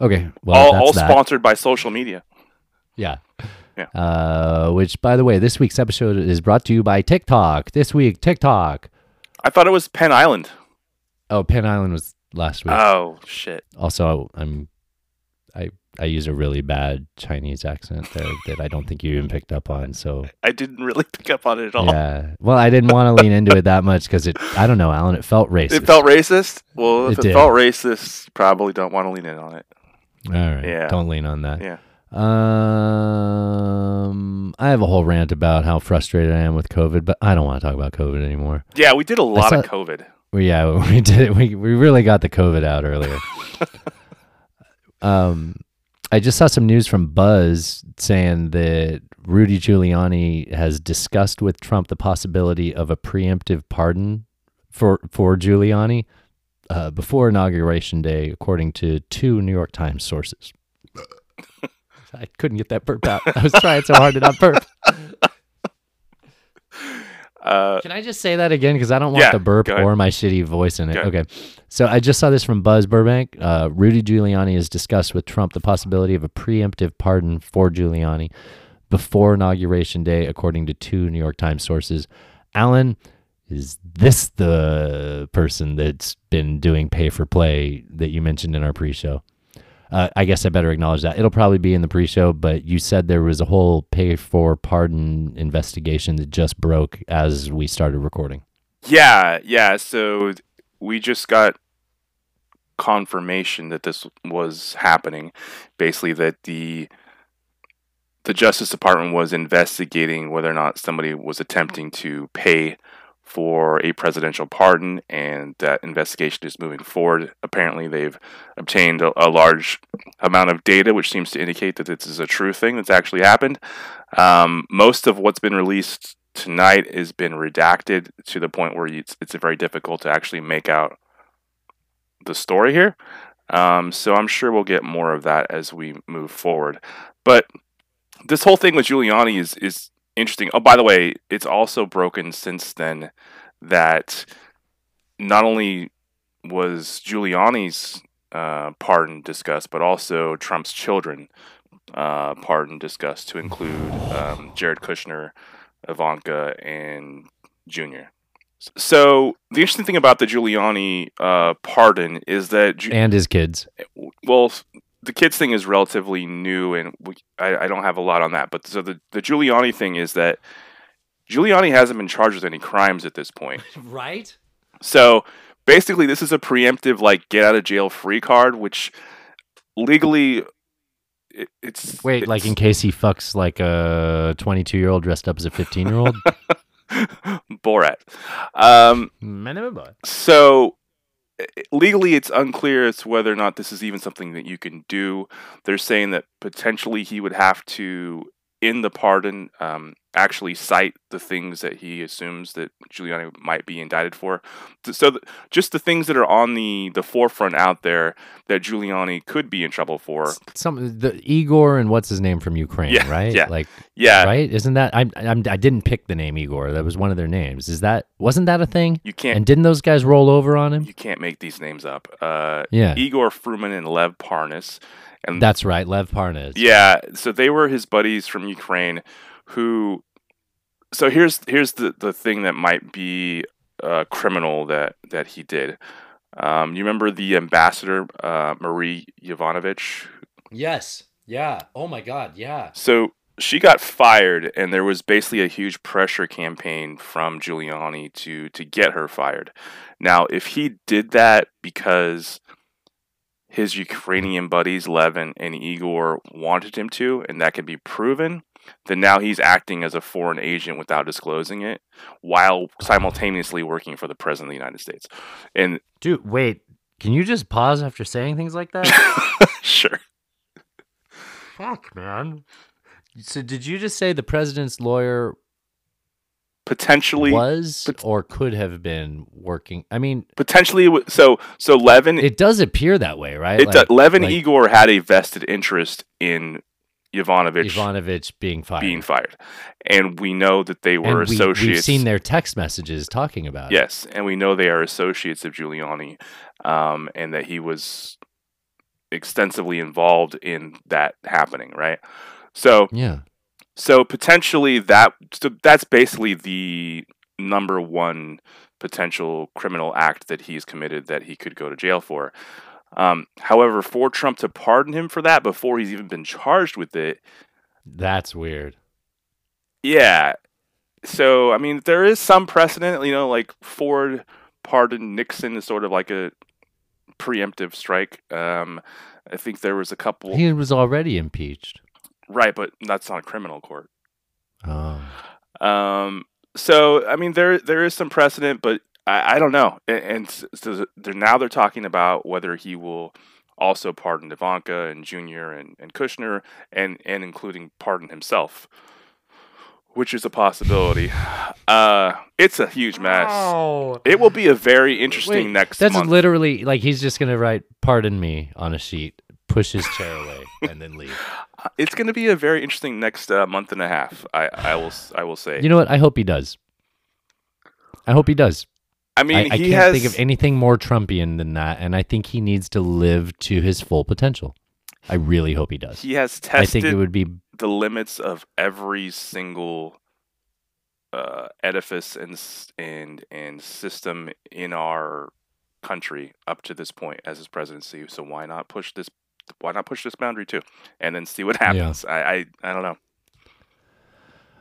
Okay. Well, all all sponsored by social media. Yeah. Yeah. Uh, which, by the way, this week's episode is brought to you by TikTok. This week, TikTok. I thought it was Penn Island. Oh, Penn Island was last week. Oh shit. also, I'm, I I use a really bad Chinese accent there that I don't think you even picked up on. So I didn't really pick up on it at all. yeah. Well, I didn't want to lean into it that much because it. I don't know, Alan. It felt racist. It felt racist. Well, if It it, felt racist, probably don't want to lean in on it. All right. Yeah. Don't lean on that. Yeah. Um, I have a whole rant about how frustrated I am with COVID, but I don't want to talk about COVID anymore. Yeah, we did a lot of COVID. Well, yeah, we did. We we really got the COVID out earlier. um, I just saw some news from Buzz saying that Rudy Giuliani has discussed with Trump the possibility of a preemptive pardon for for Giuliani uh, before inauguration day, according to two New York Times sources. I couldn't get that burp out. I was trying so hard to not burp. Uh, Can I just say that again? Because I don't want Yeah, the burp or my shitty voice in it. Okay. So I just saw this from Buzz Burbank. Uh, Rudy Giuliani has discussed with Trump the possibility of a preemptive pardon for Giuliani before Inauguration Day, according to two New York Times sources. Alan, is this the person that's been doing pay for play that you mentioned in our pre show? Uh, I guess I better acknowledge that. It'll probably be in the pre show, but you said there was a whole pay for pardon investigation that just broke as we started recording. yeah, yeah. So we just got confirmation that this was happening. Basically, that the the Justice Department was investigating whether or not somebody was attempting to pay for a presidential pardon, and that investigation is moving forward. Apparently, they've obtained a, a large amount of data, which seems to indicate that this is a true thing that's actually happened. Um, most of what's been released tonight has been redacted to the point where it's, it's very difficult to actually make out the story here. Um, so I'm sure we'll get more of that as we move forward. But this whole thing with Giuliani is is interesting. Oh, by the way, it's also broken since then that not only was Giuliani's uh, pardon discussed, but also Trump's children uh, pardon discussed to include um, Jared Kushner, Ivanka, and Junior. So the interesting thing about the Giuliani uh, pardon is that Ju- and his kids. well, the kids thing is relatively new, and we, I, I don't have a lot on that. But so the the Giuliani thing is that Giuliani hasn't been charged with any crimes at this point. Right? So basically, this is a preemptive like get out of jail free card, which legally it, it's Wait, like in case he fucks like a 22 year old dressed up as a 15 year old? Borat. Um, So i- Eh, eh, legally, it's unclear as to whether or not this is even something that you can do. They're saying that potentially he would have to, in the pardon, um, actually cite the things that he assumes that Giuliani might be indicted for. So, th- just the things that are on the the forefront out there that Giuliani could be in trouble for. Some the Igor and what's his name from Ukraine, Yeah, right? yeah. Like, Yeah, right? Isn't that I'm, I'm I didn't pick the name Igor. That was one of their names. Is that wasn't that a thing? you can't And didn't those guys roll over on him? you can't make these names up. Uh, Yeah, Igor Fruman and Lev Parnas, and that's right. Lev Parnas. Yeah, so they were his buddies from Ukraine who so here's here's the, the thing that might be uh, criminal that that he did. Um, you remember the ambassador uh, Marie Yovanovitch? Yes. Yeah. Oh my God. Yeah. So she got fired, and there was basically a huge pressure campaign from Giuliani to to get her fired. Now, if he did that because his Ukrainian buddies Levin and Igor wanted him to, and that can be proven, then now he's acting as a foreign agent without disclosing it, while simultaneously working for the president of the United States. And Dude, wait. Can you just pause after saying things like that? sure, Fuck, man. So did you just say the president's lawyer potentially, was but- or could have been working? I mean, potentially, so so Levin it does appear that way, right? It Like- do- Levin like Igor had a vested interest in Ivanovich Ivanovich being fired. being fired, and we know that they And were we, associates. We've seen their text messages talking about it. yes, and we know they are associates of Giuliani, um, and that he was extensively involved in that happening. Right, so Yeah. So potentially that so that's basically the number one potential criminal act that he's committed that he could go to jail for. Um, however, for Trump to pardon him for that before he's even been charged with it, That's weird. yeah. So I mean, there is some precedent. You know, like Ford pardoned Nixon is sort of like a preemptive strike. Um, I think there was a couple, He was already impeached. Right? But that's not a criminal court. Oh. Um, so I mean, there there is some precedent, but I, I don't know. And, and so they're, now they're talking about whether he will also pardon Ivanka and Junior and, and Kushner, and and including pardon himself, which is a possibility. Uh, it's a huge mess. It will be a very interesting Wait, next That's month. literally like he's just gonna write "Pardon me" on a sheet, push his chair away, and then leave. it's going to be a very interesting next uh, month and a half. I, I will I will say. You know what? I hope he does. I hope he does. I mean, I, I he can't has think of anything more Trumpian than that, and I think he needs to live to his full potential. I really hope he does. he has tested. I think it would be the limits of every single uh, edifice and and and system in our country up to this point as his presidency. So why not push this? Why not push this boundary too, and then see what happens? I, I I don't know.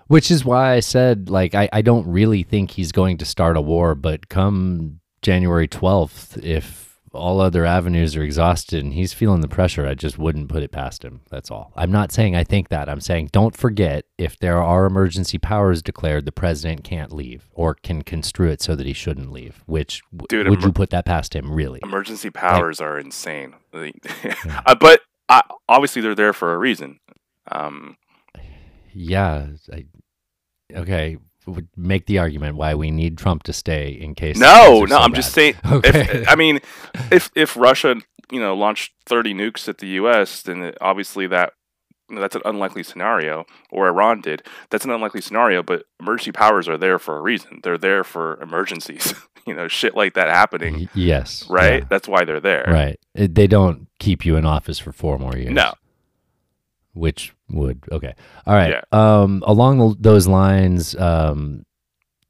Which is why I said, like, I, I don't really think he's going to start a war, but come January 12th, if all other avenues are exhausted and he's feeling the pressure, I just wouldn't put it past him. That's all. I'm not saying I think that. I'm saying don't forget if there are emergency powers declared, the president can't leave or can construe it so that he shouldn't leave. Which Dude, would emer- you put that past him? Really? Emergency powers are insane. They- uh, but uh, obviously, they're there for a reason. Um, Yeah. I, okay. Would make the argument why we need Trump to stay in case. no, no, so I'm just saying. Okay. If, I mean, if if Russia, you know, launched 30 nukes at the U.S., then it, obviously that that's an unlikely scenario. Or Iran did. That's an unlikely scenario. But emergency powers are there for a reason. They're there for emergencies. you know, shit like that happening. Y- yes. Right. yeah, That's why they're there. Right. They don't keep you in office for four more years. No. Which would okay. All right. Yeah. Um, along the, those lines, um,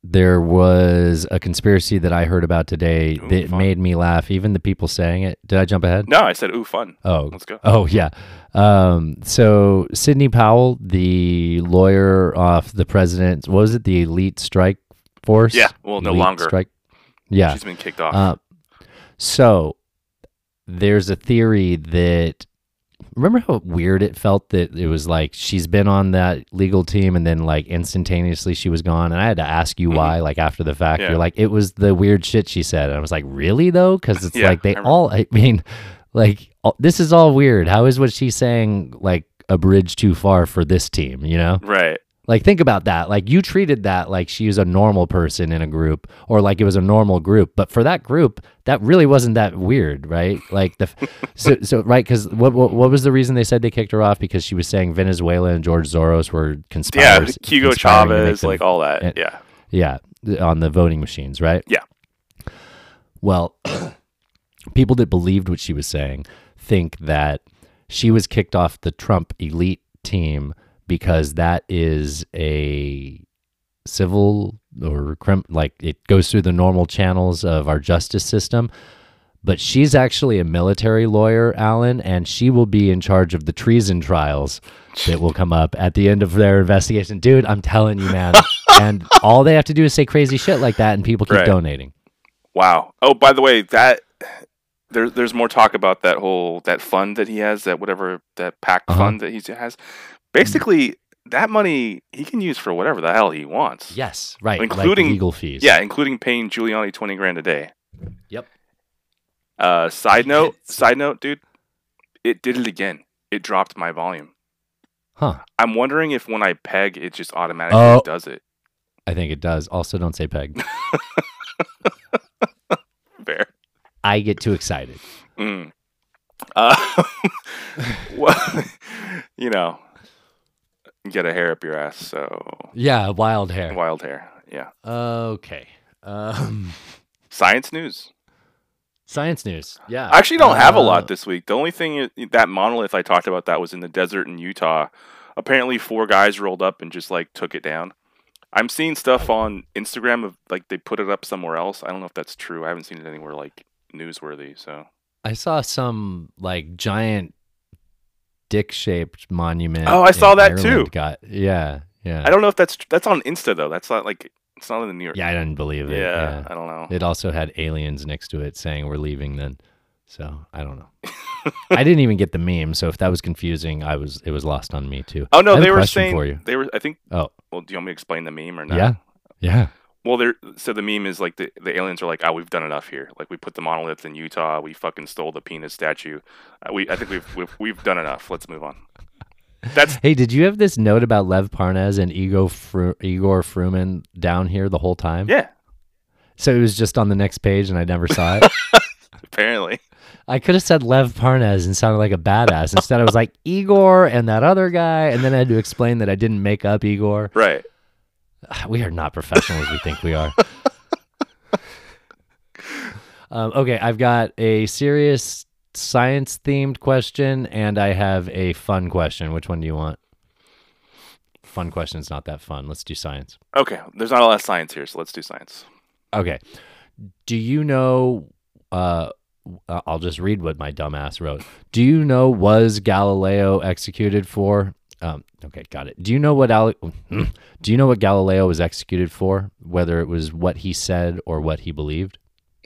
there was a conspiracy that I heard about today Ooh, that fun. made me laugh. Even the people saying it. Did I jump ahead? No, I said, ooh, fun. Oh, Let's go. Oh yeah. Um, so Sidney Powell, the lawyer off the president, what was it the elite strike force? Yeah, well, no longer. Strike. Yeah. She's been kicked off. Uh, so there's a theory that remember how weird it felt that it was like she's been on that legal team and then like instantaneously she was gone and I had to ask you why like after the fact Mm-hmm. Yeah. you're like it was the weird shit she said and I was like really though cuz it's Yeah, like they remember. all I mean like all, this is all weird how is what she's saying like a bridge too far for this team you know right. Like think about that. Like you treated that like she was a normal person in a group or like it was a normal group, but for that group, that really wasn't that weird, right? Like the so so right cuz what, what what was the reason they said they kicked her off because she was saying Venezuela and George Soros were Yeah. Hugo conspiring to make Chavez, them- like all that. and- yeah. yeah, on the voting machines, right? Yeah. Well, people that believed what she was saying think that she was kicked off the Trump elite team because that is a civil or crim- like it goes through the normal channels of our justice system. But she's actually a military lawyer, Alan, and she will be in charge of the treason trials that will come up at the end of their investigation. Dude, I'm telling you, man. and all they have to do is say crazy shit like that, and people keep Right. donating. Wow. Oh, by the way, that there, there's more talk about that whole that fund that he has, that whatever that PAC Uh-huh. fund that he has. Basically, that money he can use for whatever the hell he wants. Yes, right. Including- like legal fees. Yeah, including paying Giuliani twenty grand a day. Yep. Uh, side note, side note, dude, it did it again. It dropped my volume. Huh. I'm wondering if when I peg, it just automatically Oh. does it. I think it does. Also, don't say peg. Fair. I get too excited. Mm. Uh, well, you know, get a hair up your ass. So Yeah, wild hair. wild hair. Yeah. Okay. Um, Science news. science news. Yeah. I actually don't have a Uh, lot this week. The only thing that monolith I talked about that was in the desert in Utah. Apparently, four guys rolled up and just like took it down. I'm seeing stuff on Instagram of like they put it up somewhere else. I don't know if that's true. I haven't seen it anywhere like newsworthy. So I saw some like giant dick-shaped monument. Oh, I saw that Ireland too. Got yeah, yeah. I don't know if that's that's on Insta though. That's not like it's not in the New York. Yeah, I didn't believe it. yeah, Yeah. I don't know. It also had aliens next to it saying we're leaving then. So I don't know. I didn't even get the meme, so if that was confusing, I was it was lost on me too. Oh no, they were saying for you. they were. I think. Oh, Well, do you want me to explain the meme or not? yeah, yeah. Well, there. So the meme is like the the aliens are like, oh, we've done enough here. Like we put the monolith in Utah. We fucking stole the penis statue. Uh, we I think we've we've we've done enough. Let's move on. That's Hey, did you have this note about Lev Parnas and Igor Fru- Igor Fruman down here the whole time? yeah. So it was just on the next page, and I never saw it. Apparently. I could have said Lev Parnas and sounded like a badass. Instead, I was like Igor and that other guy, and then I had to explain that I didn't make up Igor. Right. We are not professional as we think we are. um, okay, I've got a serious science themed question, and I have a fun question. Which one do you want? Fun question's not that fun. Let's do science. Okay. There's not a lot of science here, so let's do science. Okay. Do you know? Uh, uh, I'll just read what my dumbass wrote. Do you know was Galileo executed for? Um, okay, got it. Do you know what Ale- Do you know what Galileo was executed for? Whether it was what he said or what he believed?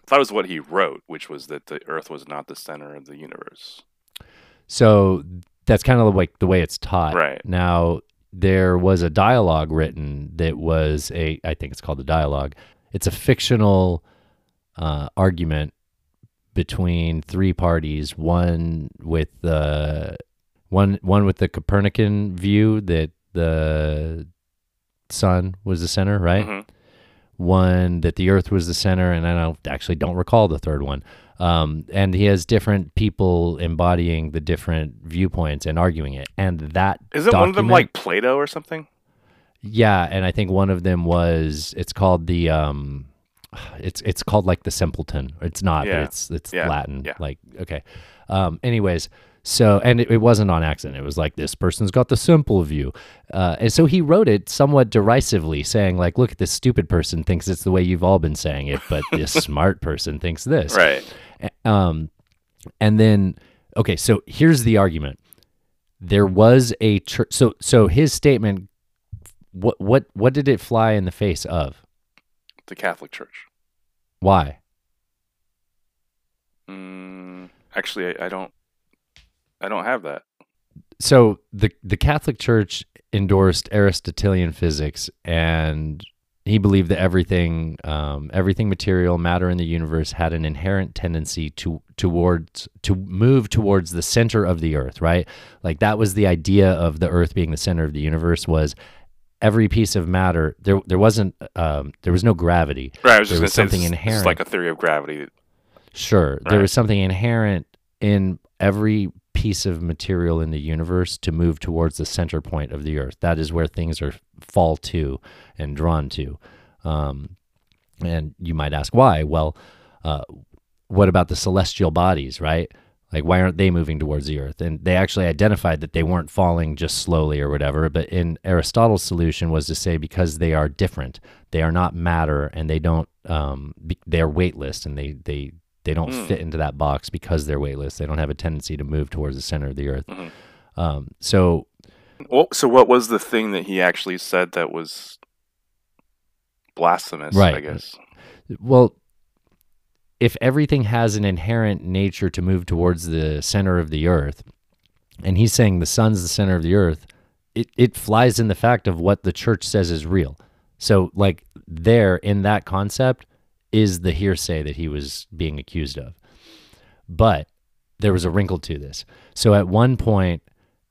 thought it was what he wrote, which was that the Earth was not the center of the universe. So that's kind of like the way it's taught. Right. Now, there was a dialogue written that was a, I think it's called the dialogue. It's a fictional uh, argument between three parties. One with the one one with the Copernican view that the sun was the center, right? Mhm. One that the Earth was the center, and I don't actually don't recall the third one. Um, and he has different people embodying the different viewpoints and arguing it. And that Isn't one of them like Plato or something? yeah, and I think one of them was it's called the um it's it's called like the simpleton. It's not, Yeah. but it's it's Yeah. Latin. Yeah. Like okay. Um anyways, so and it, it wasn't on accident. It was like this person's got the simple view. Uh and so he wrote it somewhat derisively saying like look this stupid person thinks it's the way you've all been saying it, but this smart person thinks this. Right. Um, and then okay, so here's the argument. There was a church. So so his statement. What what what did it fly in the face of? The Catholic Church. Why? Mm, actually, I, I don't. I don't have that. So the the Catholic Church endorsed Aristotelian physics, and he believed that everything um, everything material matter in the universe had an inherent tendency to towards to move towards the center of the earth right like that was the idea of the earth being the center of the universe was every piece of matter there there wasn't um, there was no gravity Right. I was there just was gonna say something this- this is inherent like a theory of gravity. Sure. There was something inherent in every piece of material in the universe to move towards the center point of the earth. That is where things are fall to and drawn to. Um, and you might ask why? Well, uh, what about the celestial bodies, right? Like, why aren't they moving towards the earth? And they actually identified that they weren't falling just slowly or whatever. But in Aristotle's solution was to say because they are different, they are not matter, and they don't, um, be, they are weightless, and they they they don't Hmm. fit into that box because they're weightless. They don't have a tendency to move towards the center of the earth. Mhm. Um, so Well, so what was the thing that he actually said that was blasphemous? Right. I guess. Well, if everything has an inherent nature to move towards the center of the earth, and he's saying the sun's the center of the earth, it, it flies in the fact of what the church says is real. So, like, there in that concept is the hearsay that he was being accused of. But there was a wrinkle to this. So, at one point,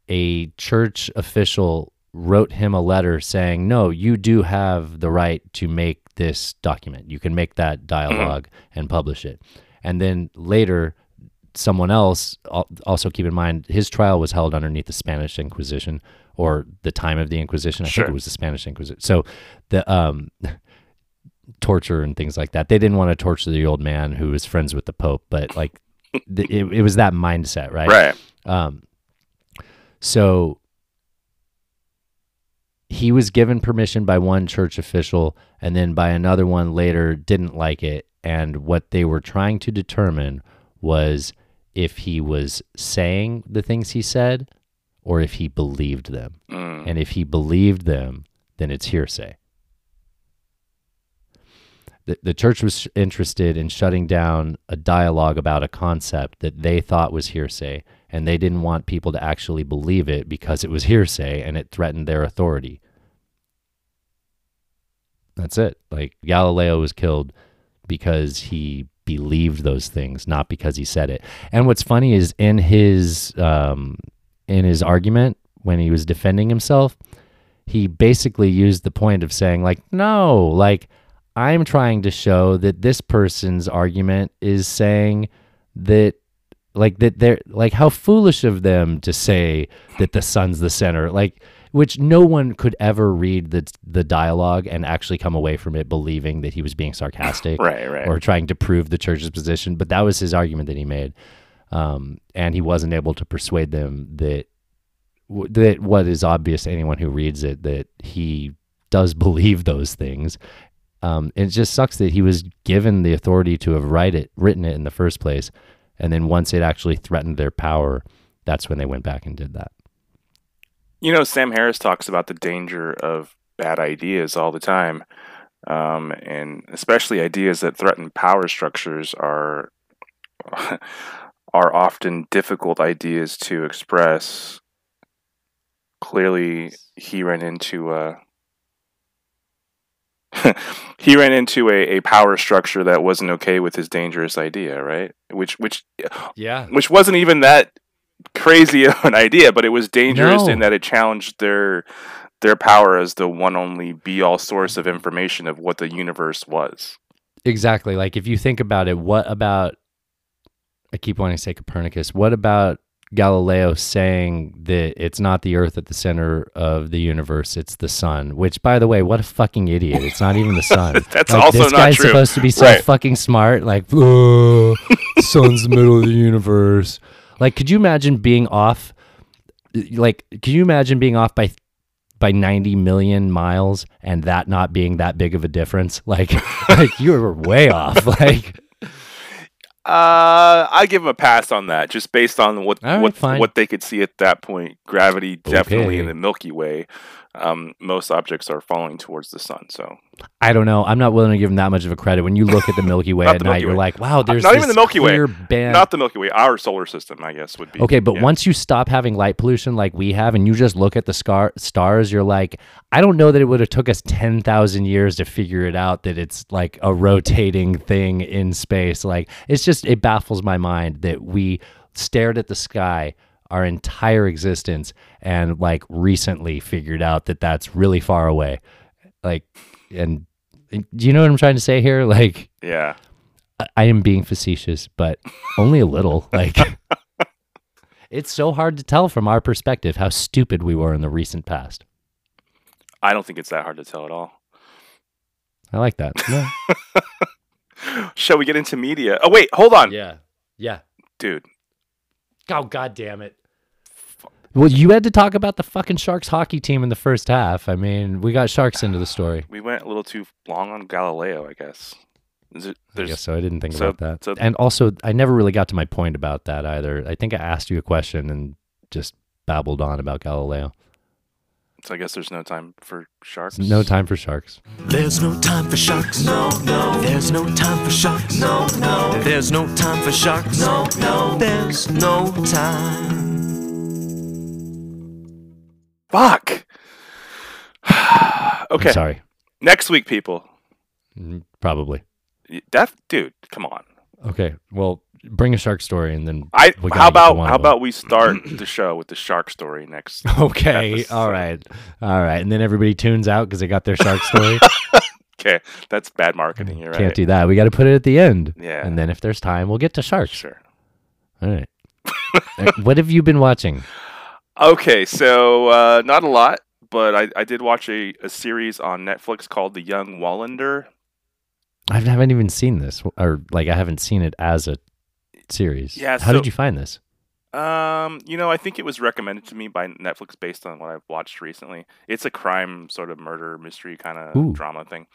a church official wrote him a letter saying, No, you do have the right to make this document. You can make that dialogue and publish it. And then later, someone else, also keep in mind, his trial was held underneath the Spanish Inquisition or the time of the Inquisition. I Sure. think it was the Spanish Inquisition. So the um, torture and things like that. They didn't want to torture the old man who was friends with the Pope, but like th- it, it was that mindset, right? Right. Um, so he was given permission by one church official and then by another one later didn't like it. And what they were trying to determine was if he was saying the things he said or if he believed them. Mm. And if he believed them, then it's hearsay. The, the church was interested in shutting down a dialogue about a concept that they thought was hearsay, and they didn't want people to actually believe it because it was hearsay and it threatened their authority. That's it. Like Galileo was killed because he believed those things, not because he said it. And what's funny is in his um, in his argument when he was defending himself, he basically used the point of saying like, no, like I'm trying to show that this person's argument is saying that like that they're like how foolish of them to say that the sun's the center like which no one could ever read the the dialogue and actually come away from it believing that he was being sarcastic Right, right. or trying to prove the church's position but that was his argument that he made um, and he wasn't able to persuade them that that what is obvious to anyone who reads it that he does believe those things um, it just sucks that he was given the authority to have write it, written it in the first place, and then once it actually threatened their power, that's when they went back and did that. You know, Sam Harris talks about the danger of bad ideas all the time. um, and especially ideas that threaten power structures are are often difficult ideas to express. Clearly, he ran into a he ran into a, a power structure that wasn't okay with his dangerous idea, right? Which which Yeah. which wasn't even that crazy of an idea, but it was dangerous No. in that it challenged their their power as the one only be all source of information of what the universe was. Exactly. Like if you think about it, what about I keep wanting to say Copernicus. What about Galileo saying that it's not the earth at the center of the universe, it's the sun, which by the way, what a fucking idiot. It's not even the sun. That's Like, also this not guy's true. supposed to be so Right. fucking smart like "Oh, sun's the middle of the universe. Like could you imagine being off like can you imagine being off by by 90 million miles and that not being that big of a difference like like you were way off like Uh, I give him a pass on that, just based on what right, what fine. what they could see at that point. Gravity definitely in the Milky Way. Um, most objects are falling towards the sun, so I don't know. I'm not willing to give them that much of a credit. When you look at the Milky Way at night, Milky you're Way. like, wow, there's not even the Milky Way. band. not the Milky Way. Our solar system, I guess, would be Okay, but yeah. once you stop having light pollution like we have, and you just look at the scar- stars, you're like, I don't know that it would have took us ten thousand years to figure it out that it's like a rotating thing in space. Like it's just it baffles my mind that we stared at the sky our entire existence and like recently figured out that that's really far away. Like, and do you know what I'm trying to say here? Like, yeah. I- I am being facetious, but only a little. Like, it's so hard to tell from our perspective how stupid we were in the recent past. I don't think it's that hard to tell at all. I like that. Yeah. Shall we get into media? Oh wait, hold on, yeah. Yeah. dude. Oh, God damn it. Well, you had to talk about the fucking Sharks hockey team in the first half. I mean, we got Sharks into the story. We went a little too long on Galileo, I guess. Is it, I there's, guess so. I didn't think so- about that. so- and also, I never really got to my point about that either. I think I asked you a question and just babbled on about Galileo. So I guess there's no time for sharks. No time for Sharks. There's no time for sharks. No, no. There's no time for sharks. No, no. There's no time for sharks. No, no. There's no time. Fuck. okay. I'm sorry. Next week, people. Mm, Probably. That dude, come on. Okay. Well, bring a shark story and then I. we how about how about we start the show with the shark story next? Okay. episode? All right. All right. And then everybody tunes out because they got their shark story. Okay, that's bad marketing. You're Can't right. do that. We got to put it at the end. Yeah. And then if there's time, we'll get to sharks. Sure. All right. Uh, what have you been watching? Okay, so uh, not a lot, but I, I did watch a, a series on Netflix called The Young Wallander. I haven't even seen this, or like I haven't seen it as a series. Yeah, How so- did you find this? Um, you know, I think it was recommended to me by Netflix based on what I've watched recently. It's a crime sort of murder mystery kind of drama thing.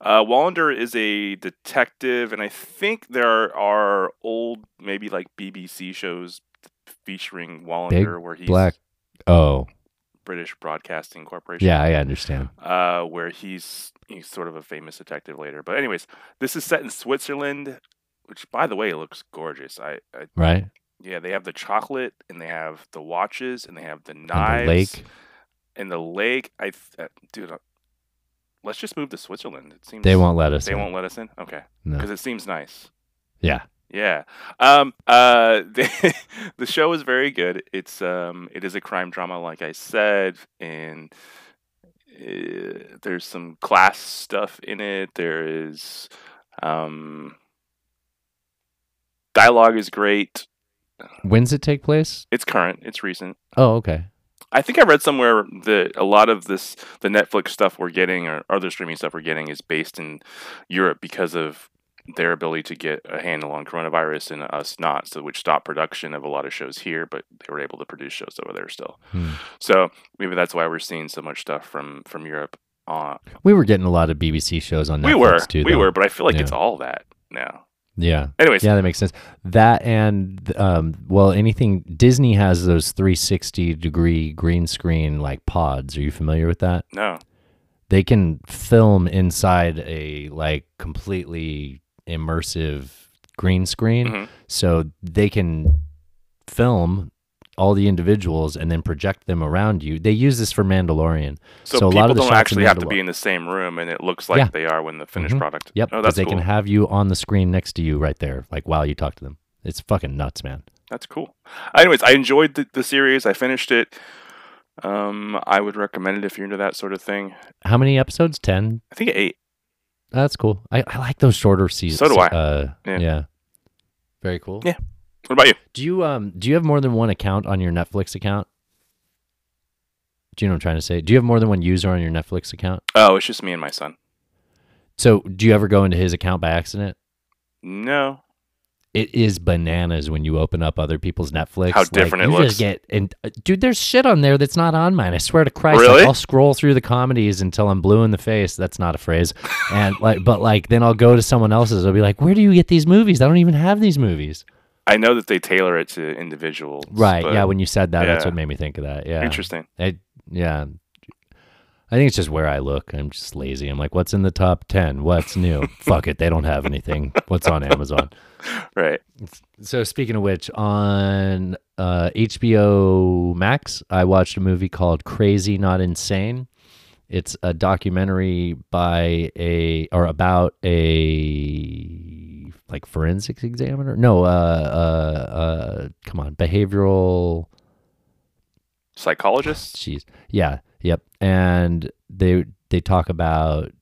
Uh, Wallander is a detective, and I think there are old, maybe like BBC shows featuring Wallander, where he's Black. Oh, British Broadcasting Corporation. yeah, I understand. uh, where he's he's sort of a famous detective later. But anyways, this is set in Switzerland, which by the way looks gorgeous. I, I Right. yeah, they have the chocolate and they have the watches and they have the And knives the lake. and the lake. I uh, dude, uh, let's just move to Switzerland. It seems They won't let us. They in. won't let us in. Okay, No. because it seems nice. Yeah. Yeah. Um. Uh. The, the show is very good. It's um. It is a crime drama, like I said, and uh, there's some class stuff in it. There is, um. Dialogue is great. When's it take place? It's current. It's recent. Oh, okay. I think I read somewhere that a lot of this, the Netflix stuff we're getting or other streaming stuff we're getting, is based in Europe because of their ability to get a handle on coronavirus and us not, so which stopped production of a lot of shows here, but they were able to produce shows over there still. Hmm. So maybe that's why we're seeing so much stuff from from Europe. Uh, We were getting a lot of BBC shows on Netflix we were, too. we though. were, but I feel like Yeah. it's all that now. Yeah. Anyways, Yeah, that makes sense. That and um, well, anything Disney has those 360 degree green screen like pods. Are you familiar with that? no, they can film inside a like completely immersive green screen, Mhm. so they can film all the individuals and then project them around you. They use this for Mandalorian. So, a people lot of the don't actually have to be in the same room, and it looks like Yeah. they are when the finished Mhm. product. Yep, Oh, because that's they cool. can have you on the screen next to you right there, like while you talk to them. It's fucking nuts, man. That's cool. Anyways, I enjoyed the, the series. I finished it. Um, I would recommend it if you're into that sort of thing. How many episodes? Ten. I think eight. That's cool. I, I like those shorter seasons. So do I. Uh, Yeah. yeah. Very cool. Yeah. What about you? Do you um do you have more than one account on your Netflix account? Do you know what I'm trying to say? Do you have more than one user on your Netflix account? Oh, it's just me and my son. So do you ever go into his account by accident? No. It is bananas when you open up other people's Netflix. How Like, different it you looks. Just get and uh, dude, there's shit on there that's not on mine. I swear to Christ. Really? Like, I'll scroll through the comedies until I'm blue in the face. That's not a phrase. And like, but like, then I'll go to someone else's. I'll be like, where do you get these movies? I don't even have these movies. I know that they tailor it to individuals. Right. yeah. When you said that, that's what made me think of that. Yeah. Interesting. I, yeah. I think it's just where I look. I'm just lazy. I'm like, what's in the top 10? What's new? Fuck it. They don't have anything. What's on Amazon? Right. So, speaking of which, on uh, HBO Max, I watched a movie called Crazy Not Insane. It's a documentary by a, or about a, like forensics examiner. No, uh, uh, uh, come on, behavioral Psychologists? Jeez. Yeah. Yep. And they they talk about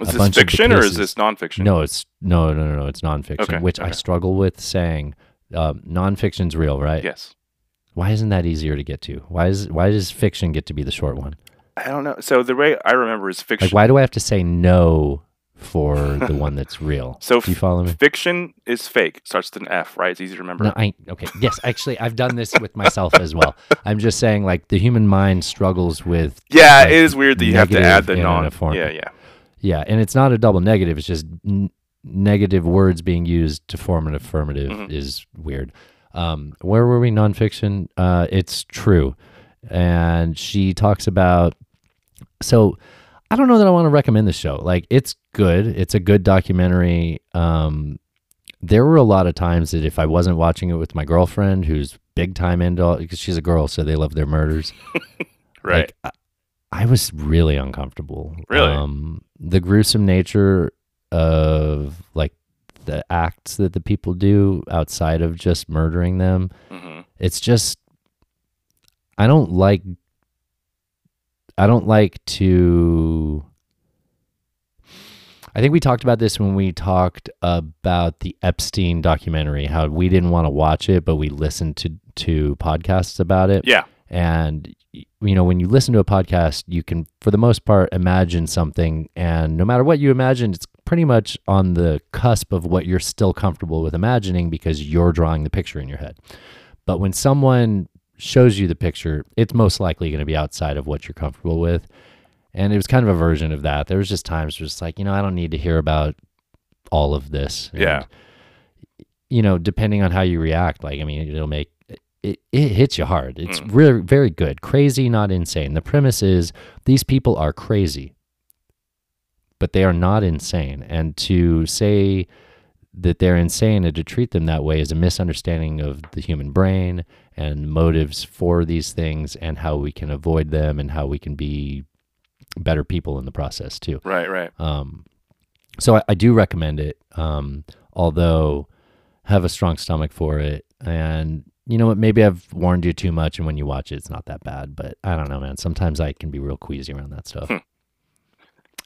Is this fiction or is this nonfiction? no, it's no, no, no, no. It's nonfiction, Okay, which I struggle with saying. Um, nonfiction's real, right? Yes. Why isn't that easier to get to? Why is why does fiction get to be the short one? I don't know. So the way I remember is fiction. Like, why do I have to say no for the one that's real? So do you follow me? Fiction is fake. Starts with an F, right? It's easy to remember. No, I okay. Yes, actually, I've done this with myself as well. I'm just saying, like, the human mind struggles with yeah, like, it is weird that you have to add the non. form. Yeah, yeah. Yeah, and it's not a double negative. It's just n- negative words being used to form an affirmative Mhm. is weird. Um, where were we? Nonfiction. Uh, it's true, and she talks about. So, I don't know that I want to recommend the show. Like, it's good. It's a good documentary. Um, there were a lot of times that if I wasn't watching it with my girlfriend, who's big time into all, because she's a girl, so they love their murders. Right. Like, I, I was really uncomfortable. Really? Um, the gruesome nature of like the acts that the people do outside of just murdering them. hmm It's just I don't like I don't like to I think we talked about this when we talked about the Epstein documentary, how we didn't want to watch it, but we listened to to podcasts about it. Yeah. And you know, when you listen to a podcast, you can, for the most part, imagine something, and no matter what you imagine, it's pretty much on the cusp of what you're still comfortable with imagining because you're drawing the picture in your head. But when someone shows you the picture, it's most likely going to be outside of what you're comfortable with. And it was kind of a version of that. There was just times where it's like, you know, I don't need to hear about all of this. And, Yeah. you know, depending on how you react, like, I mean, it'll make it, it hits you hard. Mm. It's really very good. Crazy, not insane. The premise is these people are crazy, but they are not insane. And to say that they're insane and to treat them that way is a misunderstanding of the human brain and motives for these things and how we can avoid them and how we can be better people in the process too. Right, right. Um, so I, I do recommend it. Um, although have a strong stomach for it, and you know what? Maybe I've warned you too much, and when you watch it, it's not that bad. But I don't know, man. Sometimes I can be real queasy around that stuff. Hmm.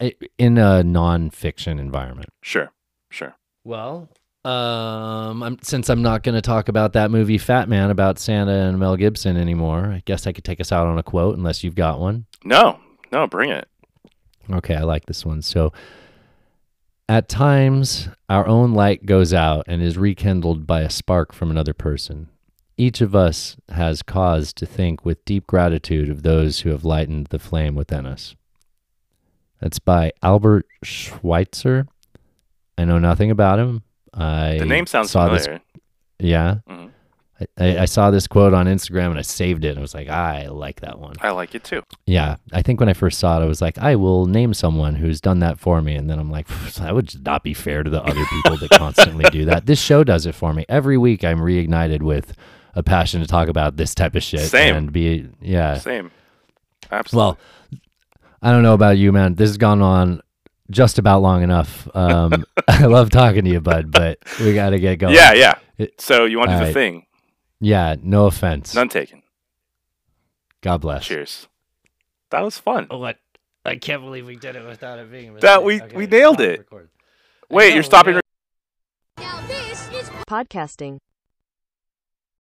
I- in a non-fiction environment. Sure, sure. Well, um, I'm, since I'm not going to talk about that movie Fatman about Santa and Mel Gibson anymore, I guess I could take us out on a quote, unless you've got one. No, no, bring it. Okay, I like this one. So, at times, our own light goes out and is rekindled by a spark from another person. Each of us has cause to think with deep gratitude of those who have lightened the flame within us. That's by Albert Schweitzer. I know nothing about him. I The name sounds saw familiar. This, yeah, Mhm. I, I saw this quote on Instagram and I saved it. And I was like, I like that one. I like it too. Yeah, I think when I first saw it, I was like, I will name someone who's done that for me, and then I'm like, that would just not be fair to the other people that constantly do that. This show does it for me every week. I'm reignited with a passion to talk about this type of shit Same. and be yeah. Same. Absolutely. Well, I don't know about you, man. This has gone on just about long enough. Um, I love talking to you, bud, but we got to get going. yeah, yeah. It- So you want to do the thing? yeah. No offense. None taken. God bless. Cheers. That was fun. Oh, what? I can't believe we did it without it being. a That mistake. we- we nailed it. record. Wait, know, you're stopping. we re- Podcasting.